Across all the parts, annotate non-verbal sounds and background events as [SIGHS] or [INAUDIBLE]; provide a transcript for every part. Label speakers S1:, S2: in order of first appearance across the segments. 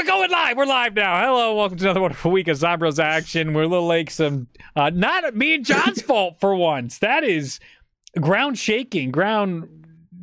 S1: we're going live. We're live now. Hello, welcome to another wonderful week of Zombroz action. We're a little like some, uh, not me and John's fault for once. That is ground shaking, ground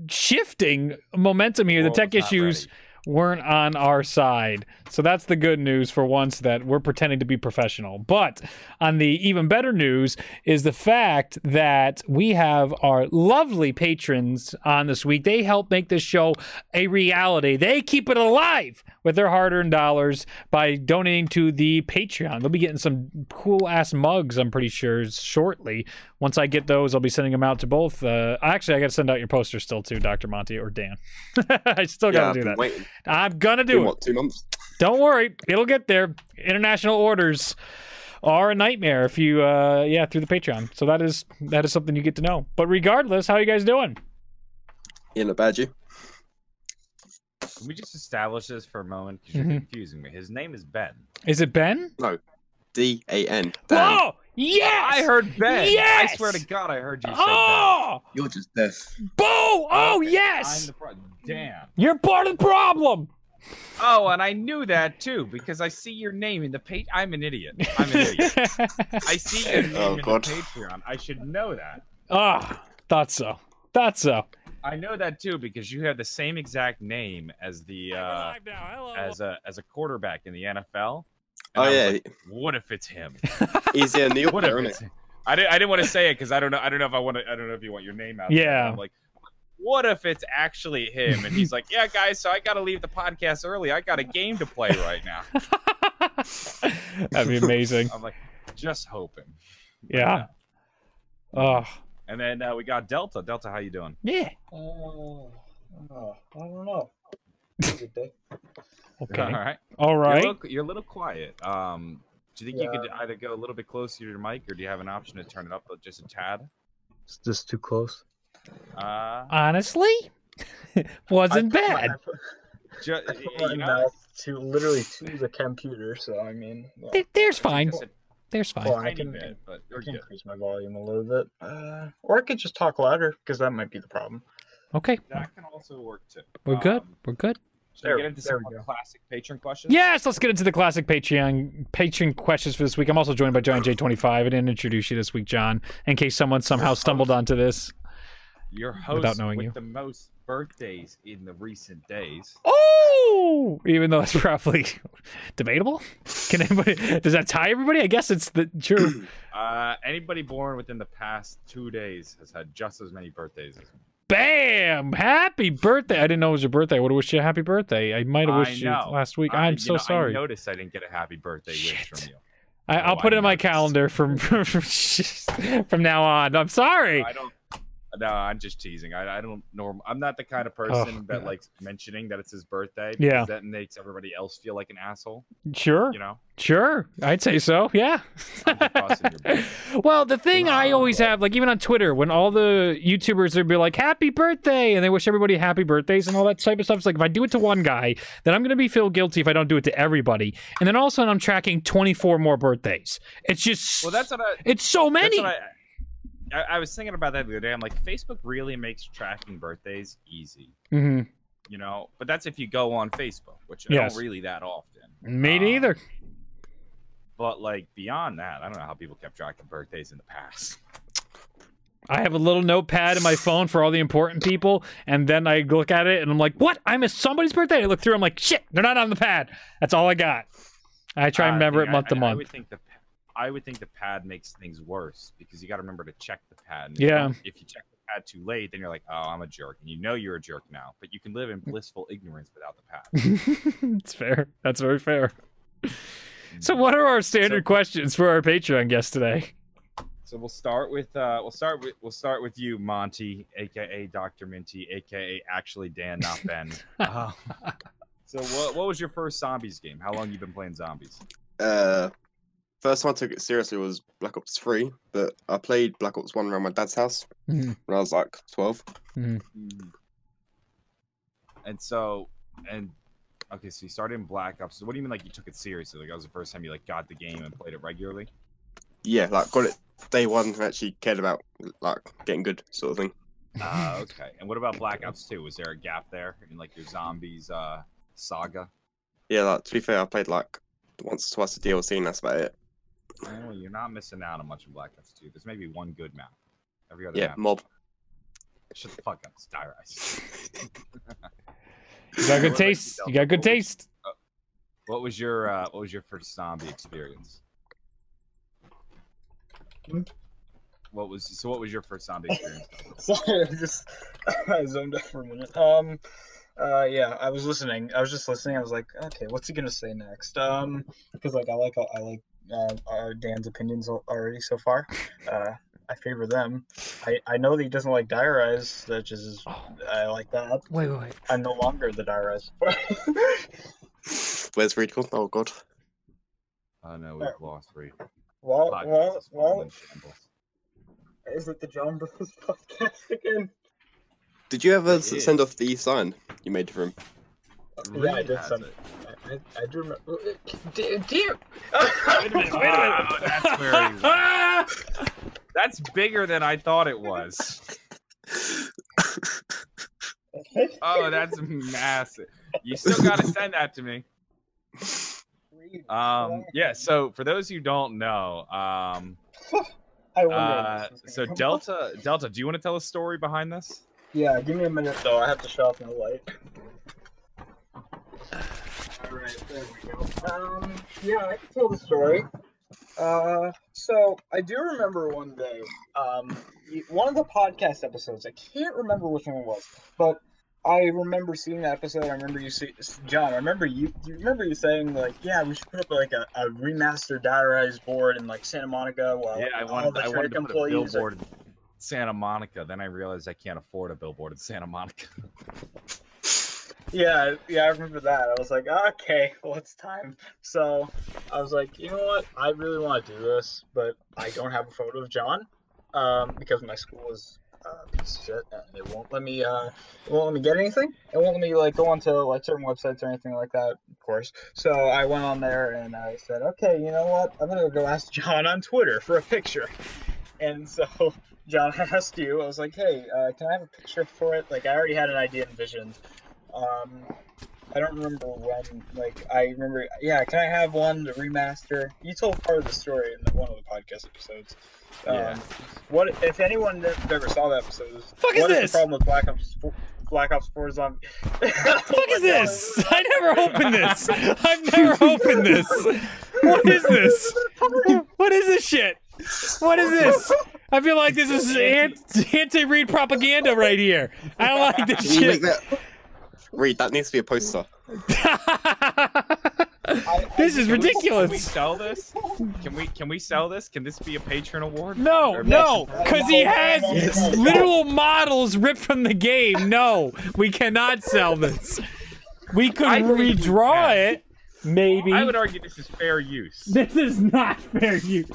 S1: shifting momentum here. The tech issues
S2: ready.
S1: Weren't on our side. So that's the good news for once that we're pretending to be professional. But on the even better news is the fact that we have our lovely patrons on this week. They help make this show a reality. They keep it alive with their hard-earned dollars by donating to the Patreon. They'll be getting some cool ass mugs, I'm pretty sure, shortly. Once I get those, I'll be sending them out to both. Uh, actually, I got to send out your poster still too, Dr. Monty or Dan. [LAUGHS] I still got to
S3: I've
S1: do that.
S3: waiting.
S1: I'm gonna
S3: Been,
S1: do it.
S3: what, two months?
S1: Don't worry, it'll get there. International orders are a nightmare if you uh yeah, through the Patreon. So that is that is something you get to know. But regardless, how are you guys doing?
S3: Yeah, not bad, you.
S2: Can we just establish this for a moment? Because you're
S1: Mhm.
S2: confusing me. His name is Ben.
S1: Is it Ben?
S3: No, D A N. Dan.
S1: Oh yes!
S2: I heard Ben.
S1: Yes!
S2: I swear to God, I heard you say
S1: Oh
S3: You're just this.
S1: Boo! Oh
S2: Okay,
S1: yes!
S2: I'm the pro- Damn.
S1: You're part of the problem!
S2: Oh, and I knew that too because I see your name in the page. I'm an idiot. I'm an idiot. [LAUGHS] I see your name
S3: Oh,
S2: in
S3: God.
S2: the Patreon. I should know that.
S1: Ah, thought so. Thought so.
S2: I know that too because you have the same exact name as the uh,
S1: live now. Hello.
S2: as a as a quarterback in the NFL.
S3: Oh
S2: And I was
S3: yeah,
S2: like, what if it's him?
S3: he's a New
S2: What if it's him? I didn't. I didn't want to say it because I don't know. I don't know if I want to. I don't know if you want your name out.
S1: Yeah.
S2: I'm like, what if it's actually him? And he's like, yeah, guys. So I got to leave the podcast early. I got a game to play right now. [LAUGHS]
S1: That'd be amazing. [LAUGHS]
S2: I'm like, just hoping.
S1: Yeah. Oh,
S2: And then uh, we got Delta. Delta, how you doing?
S1: yeah.
S4: Oh, oh, I don't know. Good day.
S1: Okay.
S2: All right.
S1: All right.
S2: You're, a little, you're a little quiet. Um, do you think you could either go a little bit closer to your mic, or do you have an option to turn it up just a tad?
S4: It's just too close.
S2: Uh,
S1: Honestly, [LAUGHS] wasn't
S4: I put my- [LAUGHS]
S1: bad.
S4: I put,
S2: ju- you
S4: my
S2: know,
S4: mouth to literally to the computer, so I mean, yeah.
S1: There- There's fine.
S2: just
S1: There's fine.
S4: Well, I can,
S2: bit, but
S4: I can increase my volume a little bit, uh, or I could just talk louder because that might be the problem.
S1: Okay.
S2: That can also work too.
S1: We're good.
S2: Um,
S1: We're good.
S2: Should we
S4: There-
S2: get into some
S4: we
S2: more
S4: go.
S2: classic patron questions?
S1: Yes, let's get into the classic Patreon Patreon questions for this week. I'm also joined by John J25. I didn't introduce you this week, John, in case someone somehow stumbled onto this.
S2: Your host
S1: Without knowing
S2: with
S1: you.
S2: the most birthdays in the recent days.
S1: Oh, even though that's [LAUGHS] probably debatable. Can anybody? Does that tie everybody? I guess it's the true.
S2: Uh, anybody born within the past two days has had just as many birthdays as me.
S1: Bam! Happy birthday! I didn't know it was your birthday. I would have wished you a happy birthday. I might have wished you
S2: know.
S1: last week.
S2: I-
S1: I'm
S2: you
S1: so
S2: know,
S1: sorry.
S2: I noticed I didn't get a happy birthday wish from you.
S1: I, I'll
S2: Oh,
S1: put
S2: I
S1: it in my calendar [LAUGHS] from from, from now on. I'm sorry.
S2: I don't. No, I'm just teasing. I, I don't norm. I'm not the kind of oh, person that
S1: God.
S2: likes mentioning that it's his birthday.
S1: Yeah.
S2: that makes everybody else feel like an asshole.
S1: Sure,
S2: You know.
S1: sure. I'd say so. Yeah.
S2: I'm just busting your balls. [LAUGHS]
S1: well, the thing I always have, like even on Twitter, when all the YouTubers would be like "Happy birthday" and they wish everybody happy birthdays and all that type of stuff. It's like if I do it to one guy, then I'm gonna be feel guilty if I don't do it to everybody. And then all of a sudden, I'm tracking 24 more birthdays. It's just
S2: Well, that's what I.
S1: it's so
S2: That's
S1: many.
S2: I, I, was thinking about that the other day. I'm like, Facebook really makes tracking birthdays easy,
S1: hmm
S2: you know. But that's if you go on Facebook, which I don't really that often.
S1: Me
S2: Um,
S1: neither.
S2: But like beyond that, I don't know how people kept track of birthdays in the past.
S1: I have a little notepad in my phone for all the important people, and then I look at it and I'm like, "What? I missed somebody's birthday." I look through. I'm like, "Shit, they're not on the pad." That's all I got. I try and
S2: Uh,
S1: remember
S2: thing,
S1: it month
S2: I,
S1: to
S2: I, I
S1: month.
S2: would think the I would think the pad makes things worse because you got to remember to check the pad. And
S1: Yeah.
S2: If you check the pad too late, then you're like, oh, I'm a jerk, and you know you're a jerk now. But you can live in blissful ignorance without the pad. [LAUGHS]
S1: it's fair. That's very fair. So, what are our standard
S2: So-
S1: questions for our Patreon guest today?
S2: So we'll start with uh, we'll start with we'll start with you, Monty, aka Doctor Minty, aka actually Dan, not Ben. Uh, [LAUGHS] so what what was your first zombies game? How long you been playing zombies?
S3: Uh, first time I took it seriously was Black Ops 3, but I played Black Ops 1 around my dad's house
S1: Mhm.
S3: when I was like 12.
S2: And so and okay, so you started in Black Ops. So what do you mean like you took it seriously? Like that was the first time you like got the game and played it regularly?
S3: Yeah, like got it day one and actually cared about like getting good sort of thing.
S2: Ah, [LAUGHS] okay. And what about Black Ops 2? Was there a gap there in like your zombies uh saga?
S3: Yeah, like to be fair, I played like once or twice the DLC, and that's about it.
S2: Oh, you're not missing out on much in Black Ops 2. There's maybe one good map. Every other
S3: Yeah,
S2: map.
S3: mob.
S2: Shut the fuck up. It's Die Rise.
S1: You got
S2: What
S1: good taste. You got good taste.
S2: What was your uh, What was your first zombie experience?
S4: Hmm?
S2: What was so? What was your first zombie experience? [LAUGHS]
S4: Sorry, I just [LAUGHS] I zoned out for a minute. Um, uh, yeah, I was listening. I was just listening. I was like, okay, what's he gonna say next? Um, because like I like I like uh, uh, Dan's opinions already so far. Uh, I favor them. I I know that he doesn't like Die Rise, which is
S1: Oh,
S4: I like that.
S1: wait, wait, wait.
S4: I'm no longer the Die Rise.
S3: Where's Reed gone? Oh god.
S2: Oh no, we've lost Reed.
S4: well,
S2: Podcast
S4: well, well. Is it the John Bros [LAUGHS] podcast again?
S3: Did you ever
S2: It
S3: s-
S2: is.
S3: send off the sign you made for him?
S4: Yeah, I
S2: Reed
S4: did
S2: has
S4: some.
S2: it.
S4: I, I, I do remember. Damn! damn.
S2: Wait a minute, wait a minute. That's where he went. That's bigger than I thought it was. Oh, that's massive. You still got to send that to me. Um, yeah. So for those who don't know, um,
S4: I wonder.
S2: uh,
S4: if this is
S2: so
S4: gonna come up.
S2: Delta, Delta, do you want to tell a story behind this?
S4: Yeah, give me a minute though. I have to shut off my light. Alright, there we go. Um, yeah, I can tell the story. Uh, so I do remember one day, um, one of the podcast episodes. I can't remember which one it was, but I remember seeing that episode. I remember you see John. I remember you. You remember you saying like, yeah, we should put up like a, a remastered diarized board in like Santa Monica. While
S2: yeah, I wanted, I wanted to put a
S4: employees are-
S2: billboard in Santa Monica. Then I realized I can't afford a billboard in Santa Monica. [LAUGHS]
S4: Yeah, yeah, I remember that. I was like, okay, [LAUGHS] well, it's time. So I was like, you know what? I really want to do this, but I don't have a photo of John um, because my school is uh, a piece of shit and it won't let me. Uh, it won't let me get anything. It won't let me like go onto like certain websites or anything like that. Of course. So I went on there and I said, okay, you know what? I'm gonna go ask John on Twitter for a picture. And so [LAUGHS] John [LAUGHS] asked you. I was like, hey, uh, can I have a picture for it? Like I already had an idea envisioned. Um, I don't remember when. Like, I remember. Yeah, can I have one to remaster? You told part of the story in one of the podcast episodes. Um,
S2: Yeah.
S4: What if anyone ever saw that episode? is-
S1: Fuck is
S4: what
S1: this?
S4: the problem with Black Ops? 4, Black Ops 4 Zombie.
S1: What [LAUGHS] [LAUGHS] fuck is this? I never opened this. I've never opened this. What is this? What is this shit? What is this? I feel like this is anti Reed propaganda right here. I don't like this
S3: Can you make
S1: shit.
S3: That? Reed, that needs to be a poster. [LAUGHS]
S1: this is
S2: ridiculous. we- Can we sell this? Can we can we sell this? Can this be a patron award?
S1: No,
S2: Or-
S1: no, because he has
S4: Yes.
S1: literal models ripped from the game. No, we cannot sell this. We could
S2: I we
S1: redraw it, maybe.
S2: I would argue this is fair use.
S1: This is not fair use.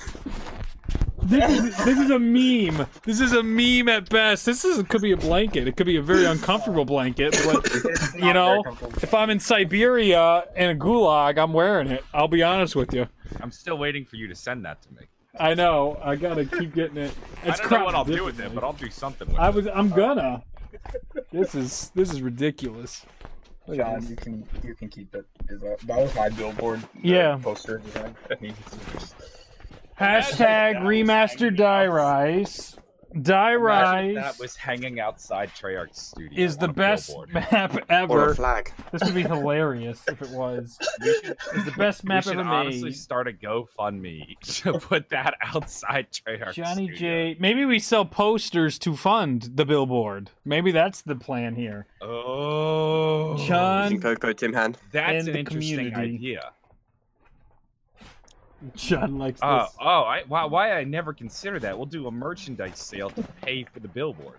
S1: This is this is a meme. This is a meme at best. This is could be a blanket. It could be a very uncomfortable blanket, but you know, if I'm in Siberia in a gulag, I'm wearing it. I'll be honest with you.
S2: I'm still waiting for you to send that to me.
S1: I know. I gotta keep getting it. It's
S2: I don't know what I'll do with it, but I'll do something with
S1: I
S2: it.
S1: I'm gonna. This is this is ridiculous. Look
S4: John,
S1: this.
S4: you can you can keep it. that, that was my billboard. uh,
S1: Yeah.
S4: Poster design. [LAUGHS]
S1: Hashtag remastered die rise. Die rise
S2: that was hanging outside Treyarch's studio.
S1: is the best
S2: billboard. [LAUGHS]
S1: map
S3: Or a
S1: ever.
S3: flag.
S1: This would be hilarious if it was. [LAUGHS]
S2: We should,
S1: It's the best
S2: we
S1: map
S2: should
S1: ever
S2: honestly
S1: made.
S2: start a GoFundMe to [LAUGHS] put that outside Treyarch.
S1: Johnny
S2: studio.
S1: J. Maybe we sell posters to fund the billboard. Maybe that's the plan here.
S2: Oh,
S1: John-
S3: Coco Tim Hand.
S2: that's an interesting
S1: community.
S2: idea.
S1: John likes
S2: Oh,
S1: this.
S2: oh, I, why, why I never considered that? We'll do a merchandise sale to pay for the billboard.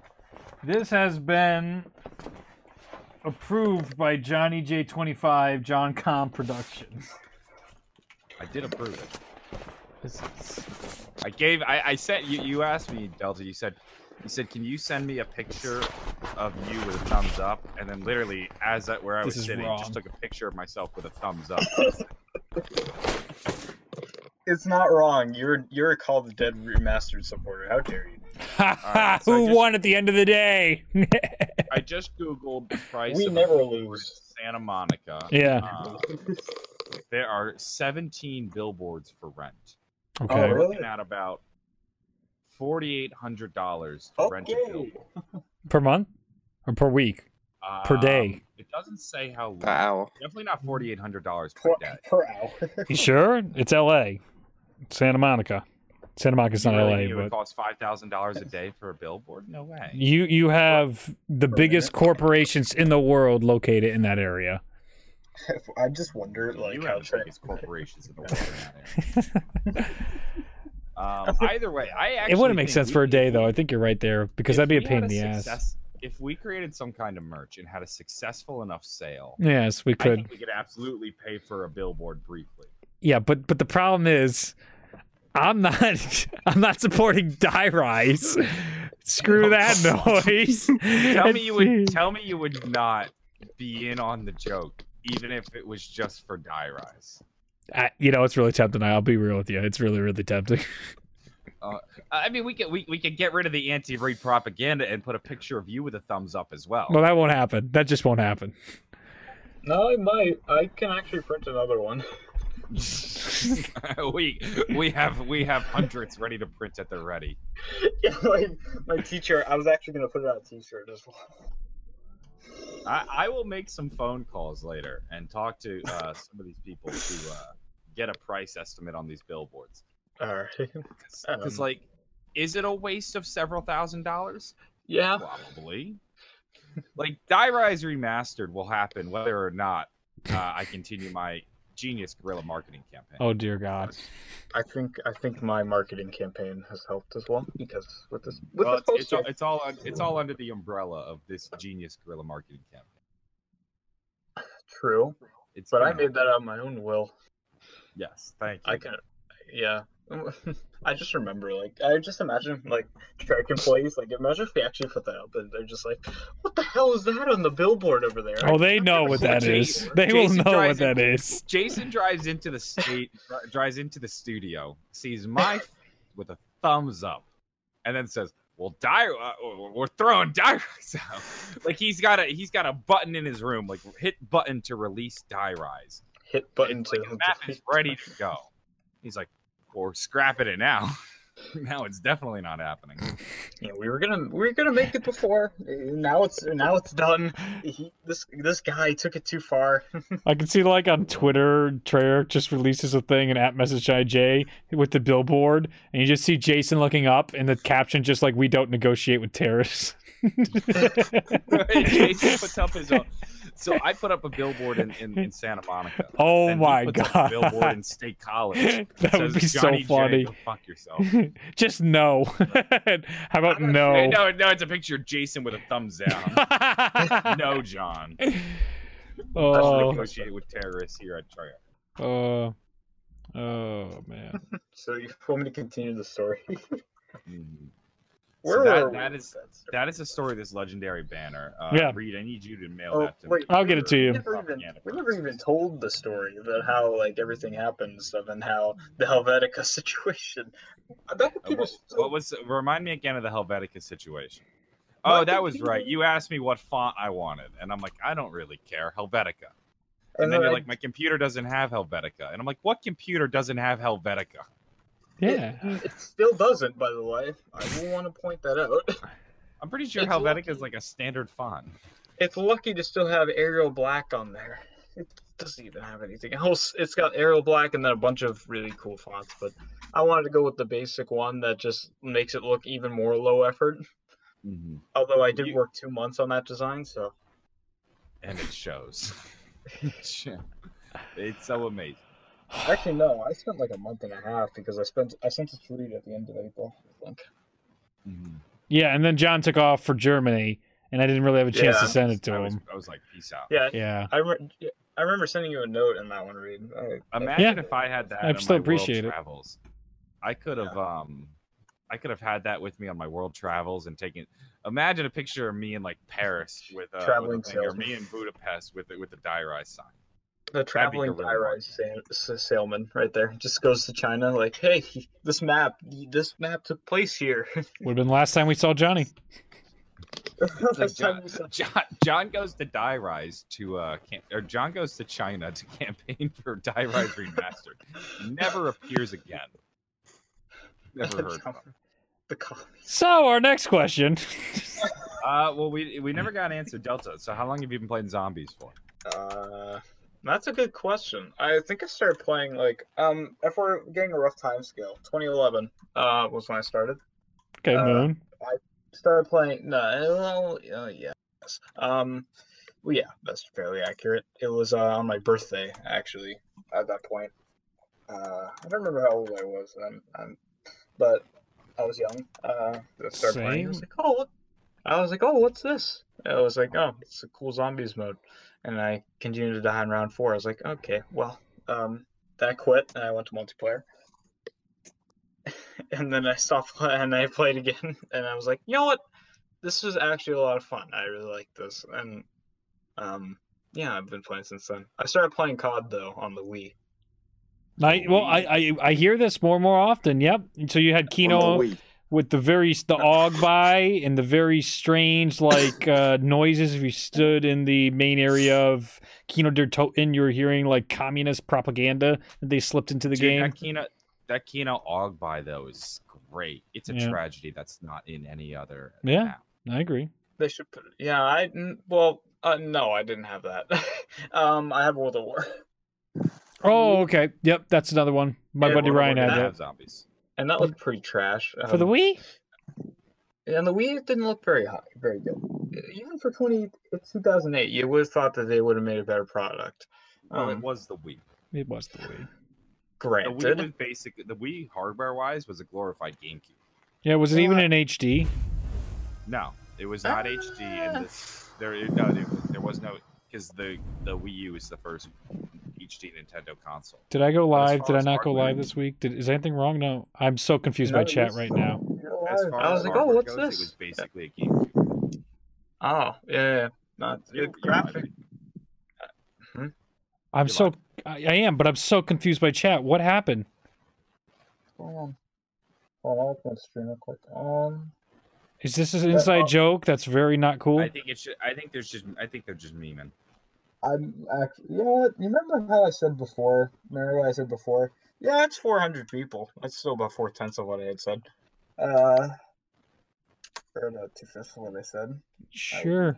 S1: This has been approved by Johnny J25 John Com Productions.
S2: I did approve it.
S1: This is
S2: I gave. I, I sent you. You asked me, Delta. You said, you said, can you send me a picture of you with a thumbs up? And then literally, as I, where I
S1: This
S2: was sitting,
S1: wrong.
S2: just took a picture of myself with a thumbs up. [LAUGHS]
S4: It's not wrong. You're you're called the Dead Remastered supporter. How dare you? [LAUGHS]
S2: right, so
S1: Who
S2: just-
S1: won at the end of the day?
S2: I just googled the price.
S4: We
S2: of
S4: never
S2: billboard
S4: lose.
S2: Santa Monica.
S1: Yeah.
S2: Uh, there are 17 billboards for rent.
S1: okay.
S4: Oh,
S2: We're
S4: really?
S2: looking at about forty-eight hundred dollars to rent a billboard.
S1: Per month or per week? Per day.
S2: Um, It doesn't say how long.
S3: Per hour.
S2: Definitely not forty-eight hundred dollars per
S4: Per,
S2: day.
S4: per hour.
S1: You sure? It's L.A. Santa Monica. Santa Monica's
S2: You
S1: not
S2: really
S1: L.A.
S2: think it would
S1: But
S2: cost five thousand dollars a day for a billboard? No way.
S1: you you have the biggest corporations in the world located in that area. [LAUGHS]
S4: I just wonder, like,
S2: you
S4: how
S2: have the biggest [LAUGHS] corporations in the world. in that area. [LAUGHS] um, either way, I actually
S1: it wouldn't make sense
S2: we-
S1: for a day though. I think you're right there because that'd be a pain in the ass.
S2: success- If we created some kind of merch and had a successful enough sale,
S1: Yes, we
S2: I
S1: could.
S2: think we could absolutely pay for a billboard briefly.
S1: Yeah, but but the problem is, I'm not [LAUGHS] I'm not supporting die rise. Screw oh. that [LAUGHS] noise.
S2: Tell me you would [LAUGHS] tell me you would not be in on the joke, even if it was just for die rise.
S1: I, you know, it's really tempting. I'll be real with you. It's really really tempting.
S2: Uh, I mean, we could we, we could get rid of the anti-rape propaganda and put a picture of you with a thumbs up as well.
S1: Well, that won't happen. That just won't happen.
S4: No, I might. I can actually print another one. [LAUGHS]
S2: we we have we have hundreds ready to print at the ready. [LAUGHS]
S4: yeah, like my teacher. I was actually gonna put it on a T-shirt as well.
S2: I, I will make some phone calls later and talk to uh, some of these people to uh, get a price estimate on these billboards.
S4: All right.
S2: Because,
S4: Um,
S2: like, is it a waste of several thousand dollars?
S4: Yeah.
S2: Probably. like, Die Rise Remastered will happen whether or not uh, I continue my genius guerrilla marketing campaign.
S1: Oh dear God.
S4: I think I think my marketing campaign has helped as well because with this with
S2: well,
S4: this
S2: it's, it's, all,
S4: poster,
S2: it's all un- it's all under the umbrella of this genius guerrilla marketing campaign.
S4: true.
S2: It's
S4: But I
S2: you know,
S4: made that out of my own will.
S2: yes, thank you.
S4: I can, yeah. [LAUGHS] I just remember, like, I just imagine, like, strike employees, like, imagine if we actually put that up and they're just like, what the hell is that on the billboard over there?
S1: Oh, they know what that is. They will know what
S2: drives
S1: that
S2: in-
S1: is.
S2: Jason drives into the state, drives into the studio, sees my f- with a thumbs up, and then says, "Well, die, uh, we're throwing die rise [LAUGHS] out." Like he's got a he's got a button in his room, like hit button to release die rise.
S4: Hit button
S2: And,
S4: to.
S2: like, the map is ready to go. He's like, "We're scrapping it now." [LAUGHS] now it's definitely not happening.
S4: Yeah, we were gonna we were gonna make it before. Now it's now it's done. He, this this guy took it too far. [LAUGHS]
S1: I can see like on Twitter, Treyarch just releases a thing and at message IJ with the billboard, and you just see Jason looking up, and the caption just like "We don't negotiate with terrorists." [LAUGHS]
S2: Jason puts up his own. So I put up a billboard in, in, in Santa Monica. [LAUGHS]
S1: oh
S2: and
S1: my
S2: puts up
S1: god,
S2: a billboard in [LAUGHS] State College.
S1: that would be so
S2: "Johnny J,
S1: funny.
S2: go fuck yourself. [LAUGHS]
S1: just no. How about no?
S2: no, no, it's a picture of Jason with a thumbs down. no, John. I
S1: oh,
S2: negotiate with terrorists here at Treyarch.
S1: oh, oh man.
S4: so you want me to continue the story?
S2: Mhm.
S4: Where
S2: So that-
S4: were we
S2: that
S4: with
S2: is-
S4: that story?
S2: That is the story of this legendary banner. Uh,
S1: Yeah.
S2: Reed, I need you to mail
S4: Oh,
S2: that to
S4: wait.
S2: me.
S1: I'll get it to
S4: We
S1: you.
S4: never, even, we never even told the story about how like everything happens and stuff and how the Helvetica [LAUGHS] situation. I bet
S2: Uh, what,
S4: still-
S2: what was? Remind me again of the Helvetica situation.
S4: My
S2: Oh, that was right. You asked me what font I wanted, and I'm like, I don't really care. Helvetica. And,
S4: and
S2: then
S4: then
S2: you're
S4: I-
S2: like, my computer doesn't have Helvetica, and I'm like, what computer doesn't have Helvetica?
S1: Yeah.
S4: It, it still doesn't, by the way. I will want to point that out.
S2: I'm pretty sure
S4: It's
S2: Helvetica
S4: lucky.
S2: is like a standard font.
S4: It's lucky to still have Arial Black on there. It doesn't even have anything else. It's got Arial Black and then a bunch of really cool fonts, but I wanted to go with the basic one that just makes it look even more low effort. Mm-hmm. Although I did
S2: You-
S4: work two months on that design, so
S2: And it shows. [LAUGHS] [LAUGHS] it's so amazing.
S4: Actually no, I spent like a month and a half because I spent I sent it to Reed at the end of April. I think.
S1: Yeah, and then John took off for Germany, and I didn't really have a chance to send it to
S2: I was,
S1: him.
S2: I was like, peace out.
S4: Yeah,
S1: Yeah.
S4: I re- I remember sending you a note in that one, Reed. I,
S2: Imagine
S1: Yeah.
S2: if I had that
S1: I
S2: on
S1: still
S2: my
S1: appreciate it.
S2: world travels. I could have um I could have had that with me on my world travels and taken imagine a picture of me in like Paris with a, with a
S4: Traveling
S2: thing, or me in Budapest with it with the die sign.
S4: The traveling
S2: guerrilla
S4: high-rise sa- salesman right there just goes to China like, hey, this map, this map took place here. [LAUGHS]
S1: Would have been the last time we saw Johnny. [LAUGHS]
S2: Like
S4: Last time
S2: John,
S4: we saw-
S2: John, John goes to Die Rise to uh, camp, or John goes to China to [LAUGHS] campaign for Die Rise Remastered. Never appears again. Never heard of.
S4: The commies.
S1: So our next question.
S2: Uh, well, we we never got an answer, Delta. So how long have you been playing zombies for?
S4: Uh, that's a good question. I think I started playing like um. If we're getting a rough time scale, 2011 uh was when I started.
S1: Okay,
S4: Uh,
S1: Moon.
S4: Started playing. No, well, uh, yeah. yes. Um, well, yeah, that's fairly accurate. It was uh, on my birthday actually. At that point, uh, I don't remember how old I was then, um, but I was young. Uh, I started playing. I was
S1: Same.
S4: like, oh, what? I was like, oh, what's this? I was like, oh, it's a cool zombies mode, and I continued to die in round four. I was like, okay, well, um, then I quit and I went to multiplayer. [LAUGHS] and then I stopped [LAUGHS] and I played again [LAUGHS] and I was like, you know what? This was actually a lot of fun. I really like this. And um yeah, I've been playing since then. I started playing COD though on the Wii.
S1: I, well, I, I I hear this more and more often. Yep. So you had
S3: On the
S1: Kino
S3: Wii.
S1: With the very the og by and the very strange like uh, noises. If you stood in the main area of Kino der Toten, you were hearing like communist propaganda that they slipped into the
S2: Dude,
S1: game.
S2: That Kino, that Kino Ogby though is great. It's a
S1: Yeah.
S2: tragedy that's not in any other.
S1: Yeah.
S2: app.
S1: I agree.
S4: They should put yeah, I well uh, no, I didn't have that. [LAUGHS] um I have World of War.
S1: Oh, okay. Yep, that's another one. My
S4: Yeah,
S1: buddy
S2: World
S1: Ryan
S2: War
S1: had
S2: didn't
S1: that
S2: have zombies.
S4: And that looked pretty trash.
S1: for the
S4: Um,
S1: Wii.
S4: And the Wii didn't look very high, very good. Even for 20, it's 2008, you would have thought that they would have made a better product.
S2: Well, it
S4: Um,
S2: was the Wii.
S1: It was the Wii.
S2: Granted, The Wii was basic. The Wii hardware wise was a glorified GameCube.
S1: Yeah, was it even
S4: What?
S1: in HD?
S2: No, it was not HD, and this there no there, there was no because the the Wii U is the first HD Nintendo console.
S1: Did I go live? Did I not go
S2: hardware-
S1: live this week? Did is anything wrong? No. I'm so confused
S4: No,
S1: by chat
S4: yes.
S1: right now. [LAUGHS]
S2: As far
S4: I
S2: as
S4: was like, oh, what's
S2: goes,
S4: this?
S2: It was basically a GameCube.
S4: Oh, yeah, yeah. Not
S2: You're-
S4: good graphic.
S2: live.
S1: I'm
S2: You're
S1: so. I, I am, but I'm so confused by chat. What happened?
S4: Hold on. Hold on, I'm stream real quick. Um,
S1: Is this an inside joke that's very not cool?
S2: I think it's. Just, I think there's just. I think they're just memeing.
S4: I'm actually, you know what? You remember how I said before? Remember what I said before? Yeah, it's 400 people. That's still about four tenths of what I had said. Uh, or about two fifths of what I said.
S1: Sure.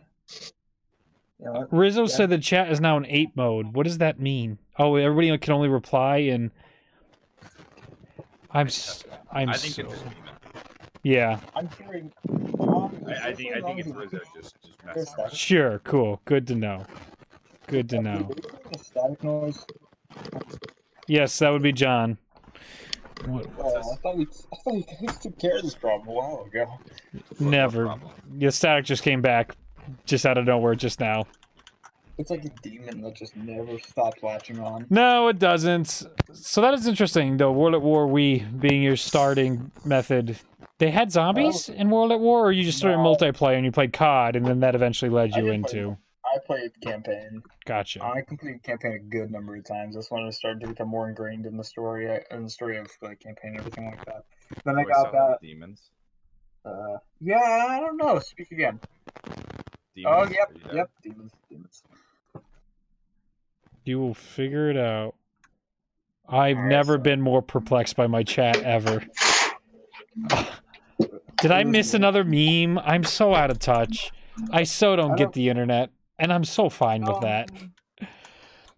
S4: You know?
S1: Rizzo
S4: Yeah.
S1: said the chat is now in ape mode. What does that mean? Oh, everybody can only reply and. I'm. s- I'm.
S2: I think
S1: so...
S2: it's just
S1: yeah.
S4: I'm hearing. Um,
S2: I, I think. I think it's Rizzo just just messing.
S1: Sure. Cool. Good to know. Good to know.
S4: Static [LAUGHS] noise.
S1: Yes, that would be John. What?
S2: What's
S4: Oh, I thought we, I thought [LAUGHS] we took care of this problem a while ago.
S2: What- what
S1: Never.
S2: problem?
S1: The static just came back, just out of nowhere, just now.
S4: It's like a demon that just never stops latching on.
S1: No, it doesn't. So that is interesting, though. World at War Wii being your starting method. They had zombies oh. in World at War, or you just started
S4: No.
S1: multiplayer and you played COD, and then that eventually led you
S4: did play
S1: into.
S4: I played campaign.
S1: Gotcha.
S4: I completed campaign a good number of times. That's when I started to become more ingrained in the story, uh, in the story of like campaign and everything like that. Then I got
S2: still have
S4: that.
S2: Demons.
S4: Uh, yeah, I don't know. Speak again.
S2: Demons.
S4: Oh, yep,
S2: you there?
S4: yep. Demons, demons.
S1: You will figure it out. I've
S4: Alright,
S1: never
S4: so-
S1: been more perplexed by my chat ever. [LAUGHS] Did I miss another meme? I'm so out of touch. I so don't
S4: I
S1: get
S4: don't-
S1: the internet, and I'm so fine with that.
S4: Um,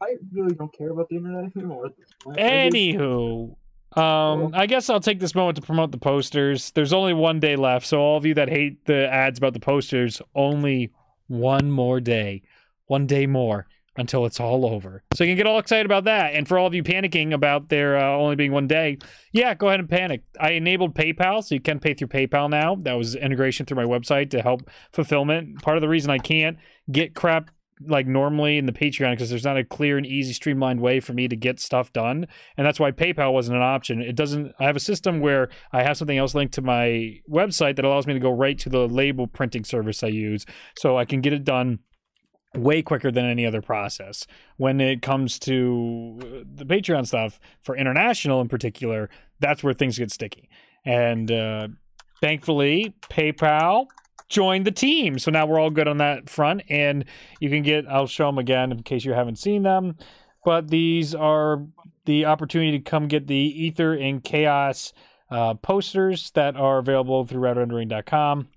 S4: I really don't care about the internet anymore. at this point. I just-
S1: Anywho, um, I guess I'll take this moment to promote the posters. There's only one day left, so all of you that hate the ads about the posters, only one more day, one day more until it's all over. So you can get all excited about that. And for all of you panicking about there uh, only being one day, yeah, go ahead and panic. I enabled PayPal, so you can pay through PayPal now. That was integration through my website to help fulfillment. Part of the reason I can't get crap like normally in the Patreon because there's not a clear and easy streamlined way for me to get stuff done and that's why PayPal wasn't an option. It doesn't I have a system where I have something else linked to my website that allows me to go right to the label printing service I use so I can get it done way quicker than any other process. When it comes to uh, the Patreon stuff for international in particular, that's where things get sticky. And uh, thankfully, PayPal joined the team. So now we're all good on that front. And you can get, I'll show them again in case you haven't seen them. But these are the opportunity to come get the Ether and Chaos uh, posters that are available through redrendering.com.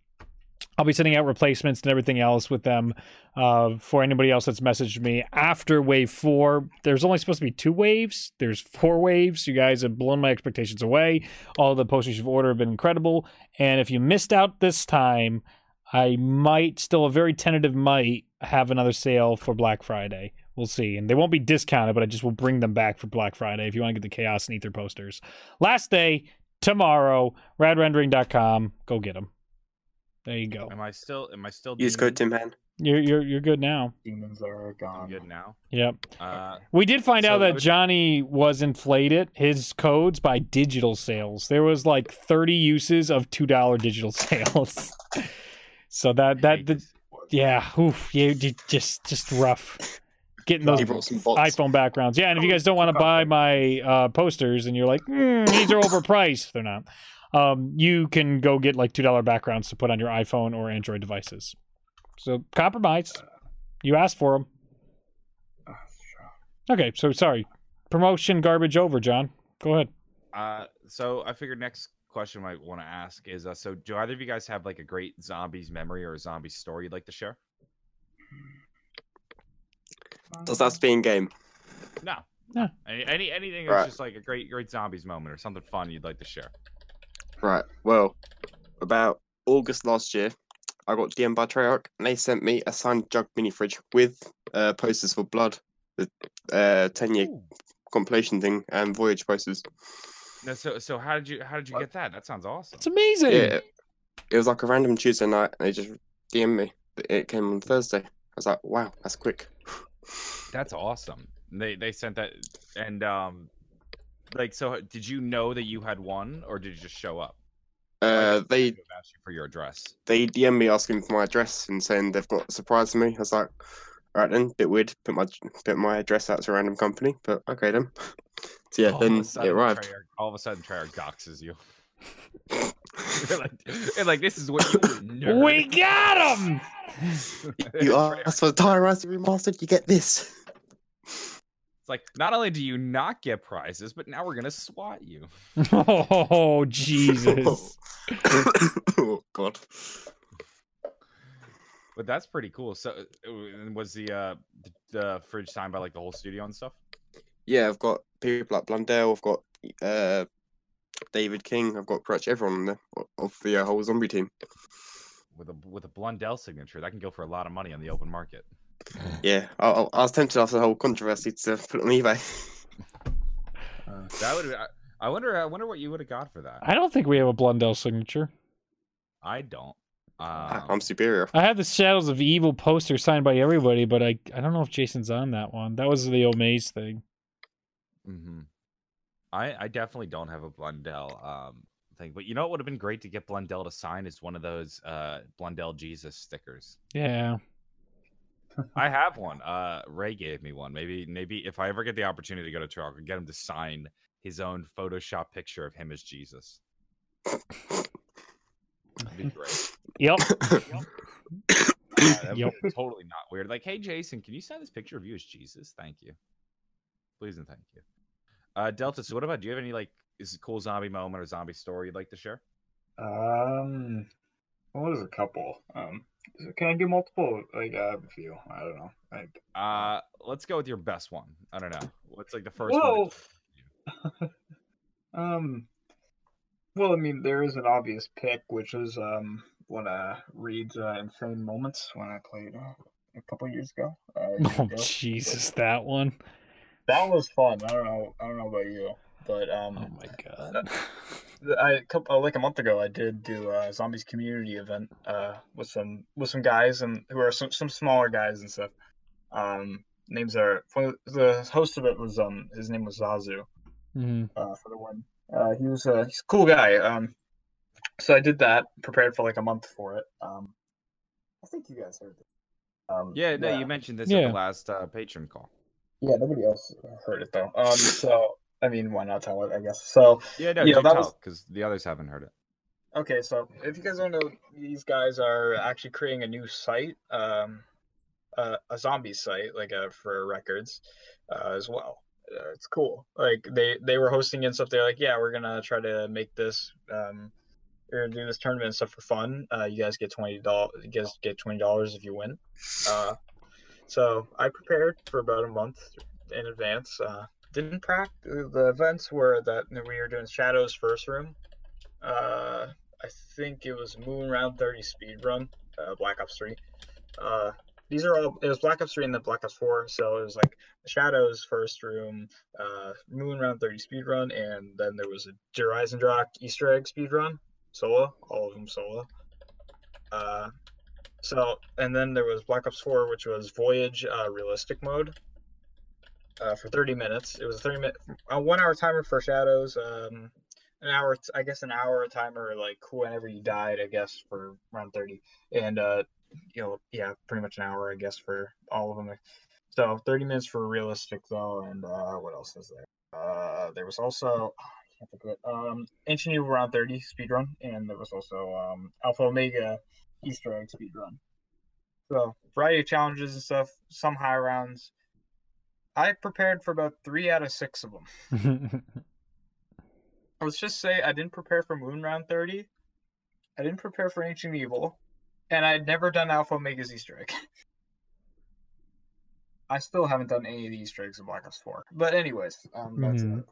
S1: I'll be sending out replacements and everything else with them uh, for anybody else that's messaged me after wave four. There's only supposed to be two waves. There's four waves. You guys have blown my expectations away. All the posters you've ordered have been incredible. And if you missed out this time, I might still a very tentative might have another sale for Black Friday. We'll see. And they won't be discounted, but I just will bring them back for Black Friday if you want to get the Chaos and Ether posters. Last day, tomorrow, radrendering.com. Go get them. There you go.
S2: Am I still? Am I still?
S3: Use
S2: demon?
S3: code Tim Han.
S1: You're you're you're good now.
S4: Demons are
S2: I'm
S4: gone.
S2: good now.
S1: Yep.
S2: Uh,
S1: We did find
S2: So
S1: out that
S2: with-
S1: Johnny was inflated his codes by digital sales. There was like 30 uses of two dollar digital [LAUGHS] sales. so that that the, yeah, oof, yeah, j- just just rough getting those
S3: He brought some bots.
S1: iPhone backgrounds. Yeah, and if you guys don't want to buy my uh, posters and you're like, "Hmm, these are overpriced, they're not. Um, you can go get like two dollar backgrounds to put on your iPhone or Android devices. So compromise. You asked for them.
S4: Oh.
S1: Okay, so sorry. Promotion garbage over, John. Go ahead.
S2: Uh, so I figured next question I might want to ask is, uh, so do either of you guys have like a great zombies memory or a zombie story you'd like to share?
S3: Does that have be in game?
S2: No.
S1: No.
S2: Any, any anything
S3: Right.
S2: that's just like a great great zombies moment or something fun you'd like to share.
S3: Right. Well, about August last year, I got DM by Treyarch, and they sent me a signed jug mini fridge with uh, posters for Blood, the uh, ten year compilation thing, and Voyage posters.
S2: No, so so how did you how did you
S3: What?
S2: get that? That sounds awesome.
S1: It's amazing.
S3: Yeah, it was like a random Tuesday night, and they just DM'd me. It came on Thursday. I was like, wow, that's quick.
S2: That's awesome. They they sent that and um like so did you know that you had one or did you just show up?
S3: Uh,
S2: Like,
S3: they
S2: asked you for your address.
S3: they DM me asking for my address and saying they've got a surprise for me. I was like, all right then, bit weird. Put my put my address out to a random company, but okay then. So yeah,
S2: All
S3: then
S2: a
S3: it arrived.
S2: Treyarch- all of a sudden Treyarch doxes you. [LAUGHS] they're like, [LAUGHS] they're like, this is what you nerd.
S1: We got him.
S3: You
S2: Treyarch- [LAUGHS]
S3: asked for the Tire Rising remastered, you get this.
S2: It's like not only do you not get prizes, but now we're gonna swat you. [LAUGHS]
S1: Oh Jesus.
S3: oh [COUGHS] God.
S2: But that's pretty cool. So uh, was the uh the, the fridge signed by like the whole studio and stuff?
S3: Yeah, I've got people like Blundell. I've got uh, David King. I've got pretty much everyone on there of the uh, whole zombie team.
S2: With a with a Blundell signature, that can go for a lot of money on the open market.
S3: Yeah, I, I, I was tempted after the whole controversy to put it on eBay.
S4: Uh,
S2: That would I, I wonder I wonder what you would have got for that.
S1: I don't think we have a Blundell signature.
S2: I don't. Um,
S3: I'm superior.
S1: I have the Shadows of Evil poster signed by everybody, but I I don't know if Jason's on that one. That was the Omaze thing.
S2: mhm. I I definitely don't have a Blundell um thing, but you know what would have been great to get Blundell to sign is one of those uh Blundell Jesus stickers.
S1: Yeah.
S2: I have one. Uh, Ray gave me one. Maybe, maybe if I ever get the opportunity to go to Toronto, I could get him to sign his own Photoshop picture of him as Jesus. That'd be great.
S1: Yep.
S2: Yeah, that'd
S1: Yep.
S2: totally not weird. Like, hey, Jason, can you sign this picture of you as Jesus? Thank you. Please and thank you. Uh, Delta. So, what about? Do you have any like is it cool zombie moment or zombie story you'd like to share?
S4: Um, well, there's a couple. Um, is it- can I do multiple? Like, I have a few. I don't know. Like,
S2: Uh, let's go with your best one. I don't know. What's like the first one?
S4: well,
S2: that- [LAUGHS]
S4: um, well, I mean, there is an obvious pick, which is um one of Reed's uh, insane moments when I played uh, a couple years ago. Uh, a [LAUGHS]
S1: Oh
S4: ago.
S1: Jesus, that one.
S4: That was fun. I don't know. I don't know about you, but um,
S1: Oh my god.
S4: th- I a couple like a month ago I did do a zombies community event uh with some with some guys and who are some, some smaller guys and stuff. Um, names are the host of it was um his name was Zazu
S1: Mhm.
S4: uh for the one. Uh, he was a he's a cool guy. Um, so I did that, prepared for like a month for it. Um, I think you guys heard it. Um,
S2: Yeah, no, you mentioned this
S1: Yeah.
S2: at the last uh, patron call.
S4: Yeah, nobody else heard it though. Um, so I mean, why not tell it? I guess. So
S2: Yeah, no,
S4: Yeah,
S2: do
S4: that
S2: tell
S4: was-
S2: because the others haven't heard it.
S4: Okay, so if you guys don't know, these guys are actually creating a new site, um, uh, a zombie site, like uh, for records, uh, as well. Uh, it's cool. Like they they were hosting and stuff. They're like, yeah, we're gonna try to make this. Um, we're gonna do this tournament and stuff for fun. Uh, you guys get twenty dollars. You guys get twenty dollars if you win. Uh, so I prepared for about a month in advance. Uh, didn't practice. The events were that we were doing Shadows first room. Uh, I think it was Moon Round 30 speed run, uh, Black Ops 3. Uh, these are all, it was Black Ops 3 and then Black Ops 4, so it was like Shadows first room, uh, Moon Round 30 speed run, and then there was a Horizon Easter egg speed run, solo, all of them solo. Uh, so, and then there was Black Ops 4, which was Voyage uh, realistic mode. Uh, for 30 minutes. It was a 30 minute, a one hour timer for Shadows. Um, an hour I guess an hour timer like whenever you died i guess for round 30 and uh you know yeah pretty much an hour i guess for all of them so 30 minutes for realistic though and uh what else is there uh there was also I can't think of it. um ancient evil round 30 speed run and there was also um alpha omega easter egg speed run so variety of challenges and stuff some high rounds i prepared for about three out of six of them let's [LAUGHS] just say I didn't prepare for Moon Round 30. I didn't prepare for Ancient Evil, and I'd never done Alpha Omega's Easter egg. I still haven't done any of the Easter eggs in Black Ops 4. But anyways, um, that's
S1: Mhm.
S4: it.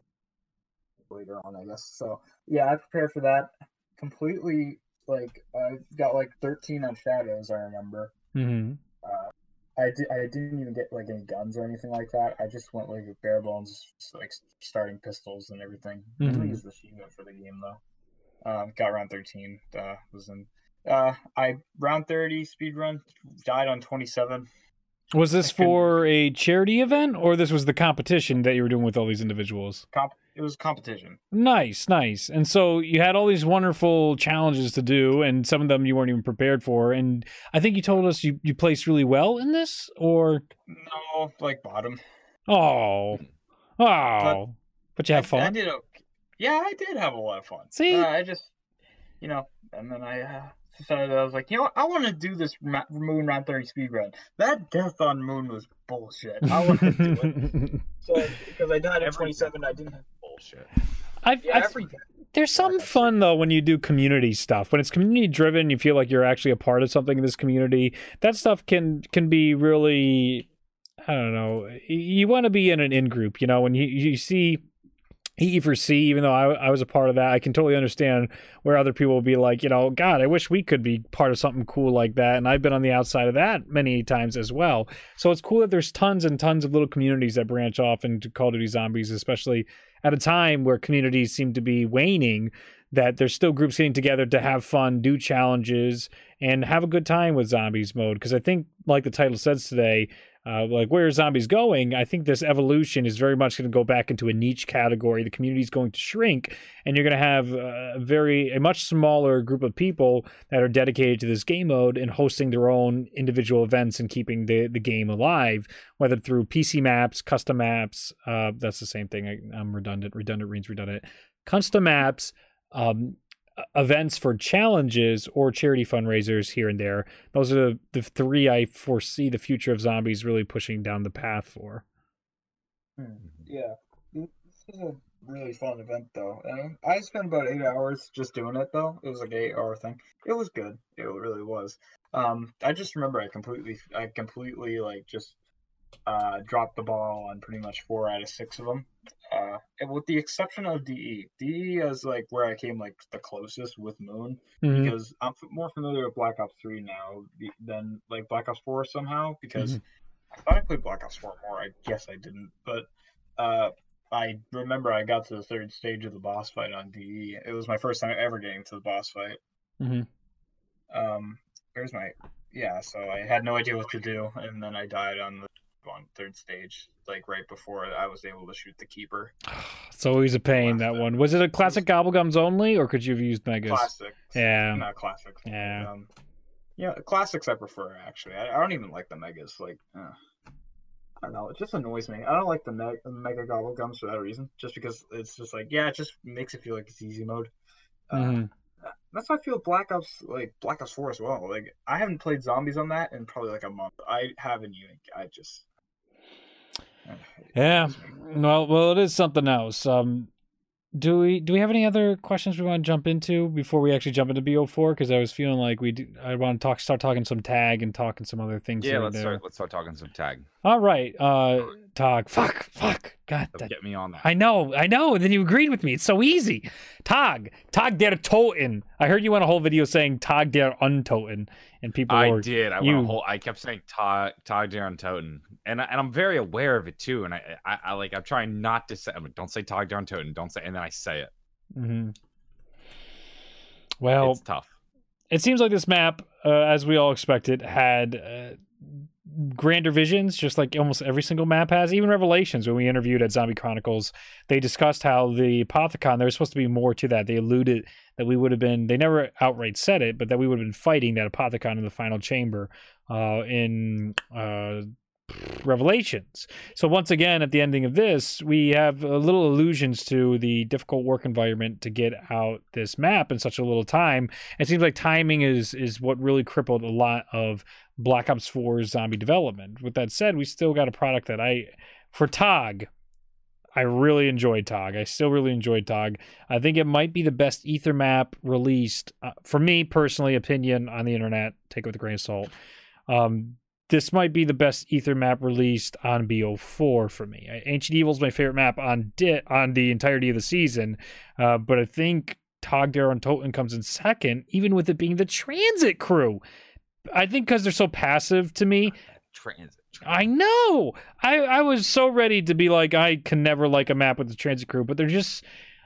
S4: later on, I guess. So yeah, I prepared for that completely. Like I got like 13 on Shadows. I remember.
S1: hmm
S4: Uh, I did. I didn't even get like any guns or anything like that. I just went like with bare bones, just, like starting pistols and everything. I
S1: Mhm.
S4: only used the gun for the game though. Um, got round thirteen. Uh, was in. Uh, I round thirty speed run. Died on twenty seven.
S1: Was this
S4: I couldn't-
S1: for a charity event or this was the competition that you were doing with all these individuals?
S4: Comp. It was competition.
S1: Nice, nice. And so you had all these wonderful challenges to do, and some of them you weren't even prepared for. And I think you told us you, you placed really well in this, or
S4: No, like bottom.
S1: oh, oh, but you have
S4: I, I
S1: fun.
S4: did okay. Yeah, I did have a lot of fun.
S1: See?
S4: Uh, I just, you know, and then I uh, decided I was like, you know, what? I want to do this ma- Moon Round Thirty speed run. That death on Moon was bullshit. I want to do it. [LAUGHS] So because I died at twenty seven, I didn't have.
S2: Bullshit.
S1: I've,
S4: Yeah,
S1: I've- there's some fun though when you do community stuff. When it's community driven, you feel like you're actually a part of something in this community. That stuff can can be really, I don't know. You want to be in an in group, you know. When you you see E for C, even though I, I was a part of that, I can totally understand where other people will be like, you know, God, I wish we could be part of something cool like that. And I've been on the outside of that many times as well. So it's cool that there's tons and tons of little communities that branch off into Call of Duty Zombies, especially at a time where communities seem to be waning. That there's still groups getting together to have fun, do challenges, and have a good time with zombies mode. Because I think, like the title says today, uh, like where zombies going? I think this evolution is very much going to go back into a niche category. The community is going to shrink, and you're going to have a very a much smaller group of people that are dedicated to this game mode and hosting their own individual events and keeping the the game alive, whether through PC maps, custom maps. Uh, that's the same thing. I, I'm redundant. Redundant means redundant. Custom maps. Um, events for challenges or charity fundraisers here and there. Those are the, the three I foresee the future of zombies really pushing down the path for.
S4: Hmm, Yeah, this is a really fun event though, and I spent about eight hours just doing it though. It was like an eight-hour thing. It was good. It really was. Um, I just remember I completely, I completely like just uh dropped the ball on pretty much four out of six of them. Uh, with the exception of DE. DE is like where I came like the closest with Moon
S1: Mhm.
S4: because I'm f- more familiar with Black Ops 3 now than like Black Ops 4 somehow because
S1: Mhm.
S4: I thought I played Black Ops 4 more. I guess I didn't, but uh, I remember I got to the third stage of the boss fight on DE. It was my first time ever getting to the boss fight.
S1: Mhm.
S4: Um, here's my yeah. So I had no idea what to do, and then I died on the on third stage, like right before I was able to shoot the keeper. [SIGHS]
S1: It's always a pain that one. Was it a classic gobblegums only, or could you have used megas?
S4: Classic.
S1: Yeah.
S4: Not classic.
S1: Yeah.
S4: Um, Yeah, classics I prefer actually. I, I don't even like the megas. Like, uh, I don't know. It just annoys me. I don't like the me- mega gobble gums for that reason. Just because it's just like, yeah, it just makes it feel like it's easy mode. Uh,
S1: Mhm.
S4: That's how I feel Black Ops, like Black Ops 4 as well. Like, I haven't played zombies on that in probably like a month. I have in Unique. I just.
S1: Yeah. Well, well, it is something else. Um, do we do we have any other questions we want to jump into before we actually jump into BO4? Because I was feeling like we do, I want to talk start talking some tag and talking some other things.
S2: Yeah, let's
S1: there.
S2: start. Let's start talking some tag.
S1: All right, uh, Tog. Fuck, fuck. God, that,
S2: Get me on that.
S1: I know, I know. And then you agreed with me. It's so easy. Tag, tag der Toten. I heard you on a whole video saying Tag der Untoten, and people
S2: I
S1: were.
S2: did. I
S1: you-
S2: went a whole. I kept saying Tag Tag der Untoten, and I, and I'm very aware of it too. And I, I, I like I'm trying not to say. I'm like, don't say Todd Darren Toten. Don't say. And then I say it.
S1: Mhm. Well,
S2: it's tough.
S1: it seems like this map, uh, as we all expected, had uh, grander visions, just like almost every single map has. Even Revelations, when we interviewed at Zombie Chronicles, they discussed how the Apothicon, there was supposed to be more to that. They alluded that we would have been, they never outright said it, but that we would have been fighting that Apothicon in the final chamber uh, in uh, Revelations. So once again, at the ending of this, we have uh, little allusions to the difficult work environment to get out this map in such a little time. It seems like timing is is what really crippled a lot of Black Ops 4 zombie development. With that said, we still got a product that I, for TOG, I really enjoyed TOG. I still really enjoyed TOG. I think it might be the best Ether map released uh, for me personally. Opinion on the internet, take it with a grain of salt. Um, this might be the best Ether map released on BO4 for me. Ancient Evil is my favorite map on di- on the entirety of the season, uh, but I think Togdare on Toten comes in second, even with it being the transit crew. I think because they're so passive to me.
S2: Transit.
S1: I know. I I was so ready to be like I can never like a map with the transit crew, but they're just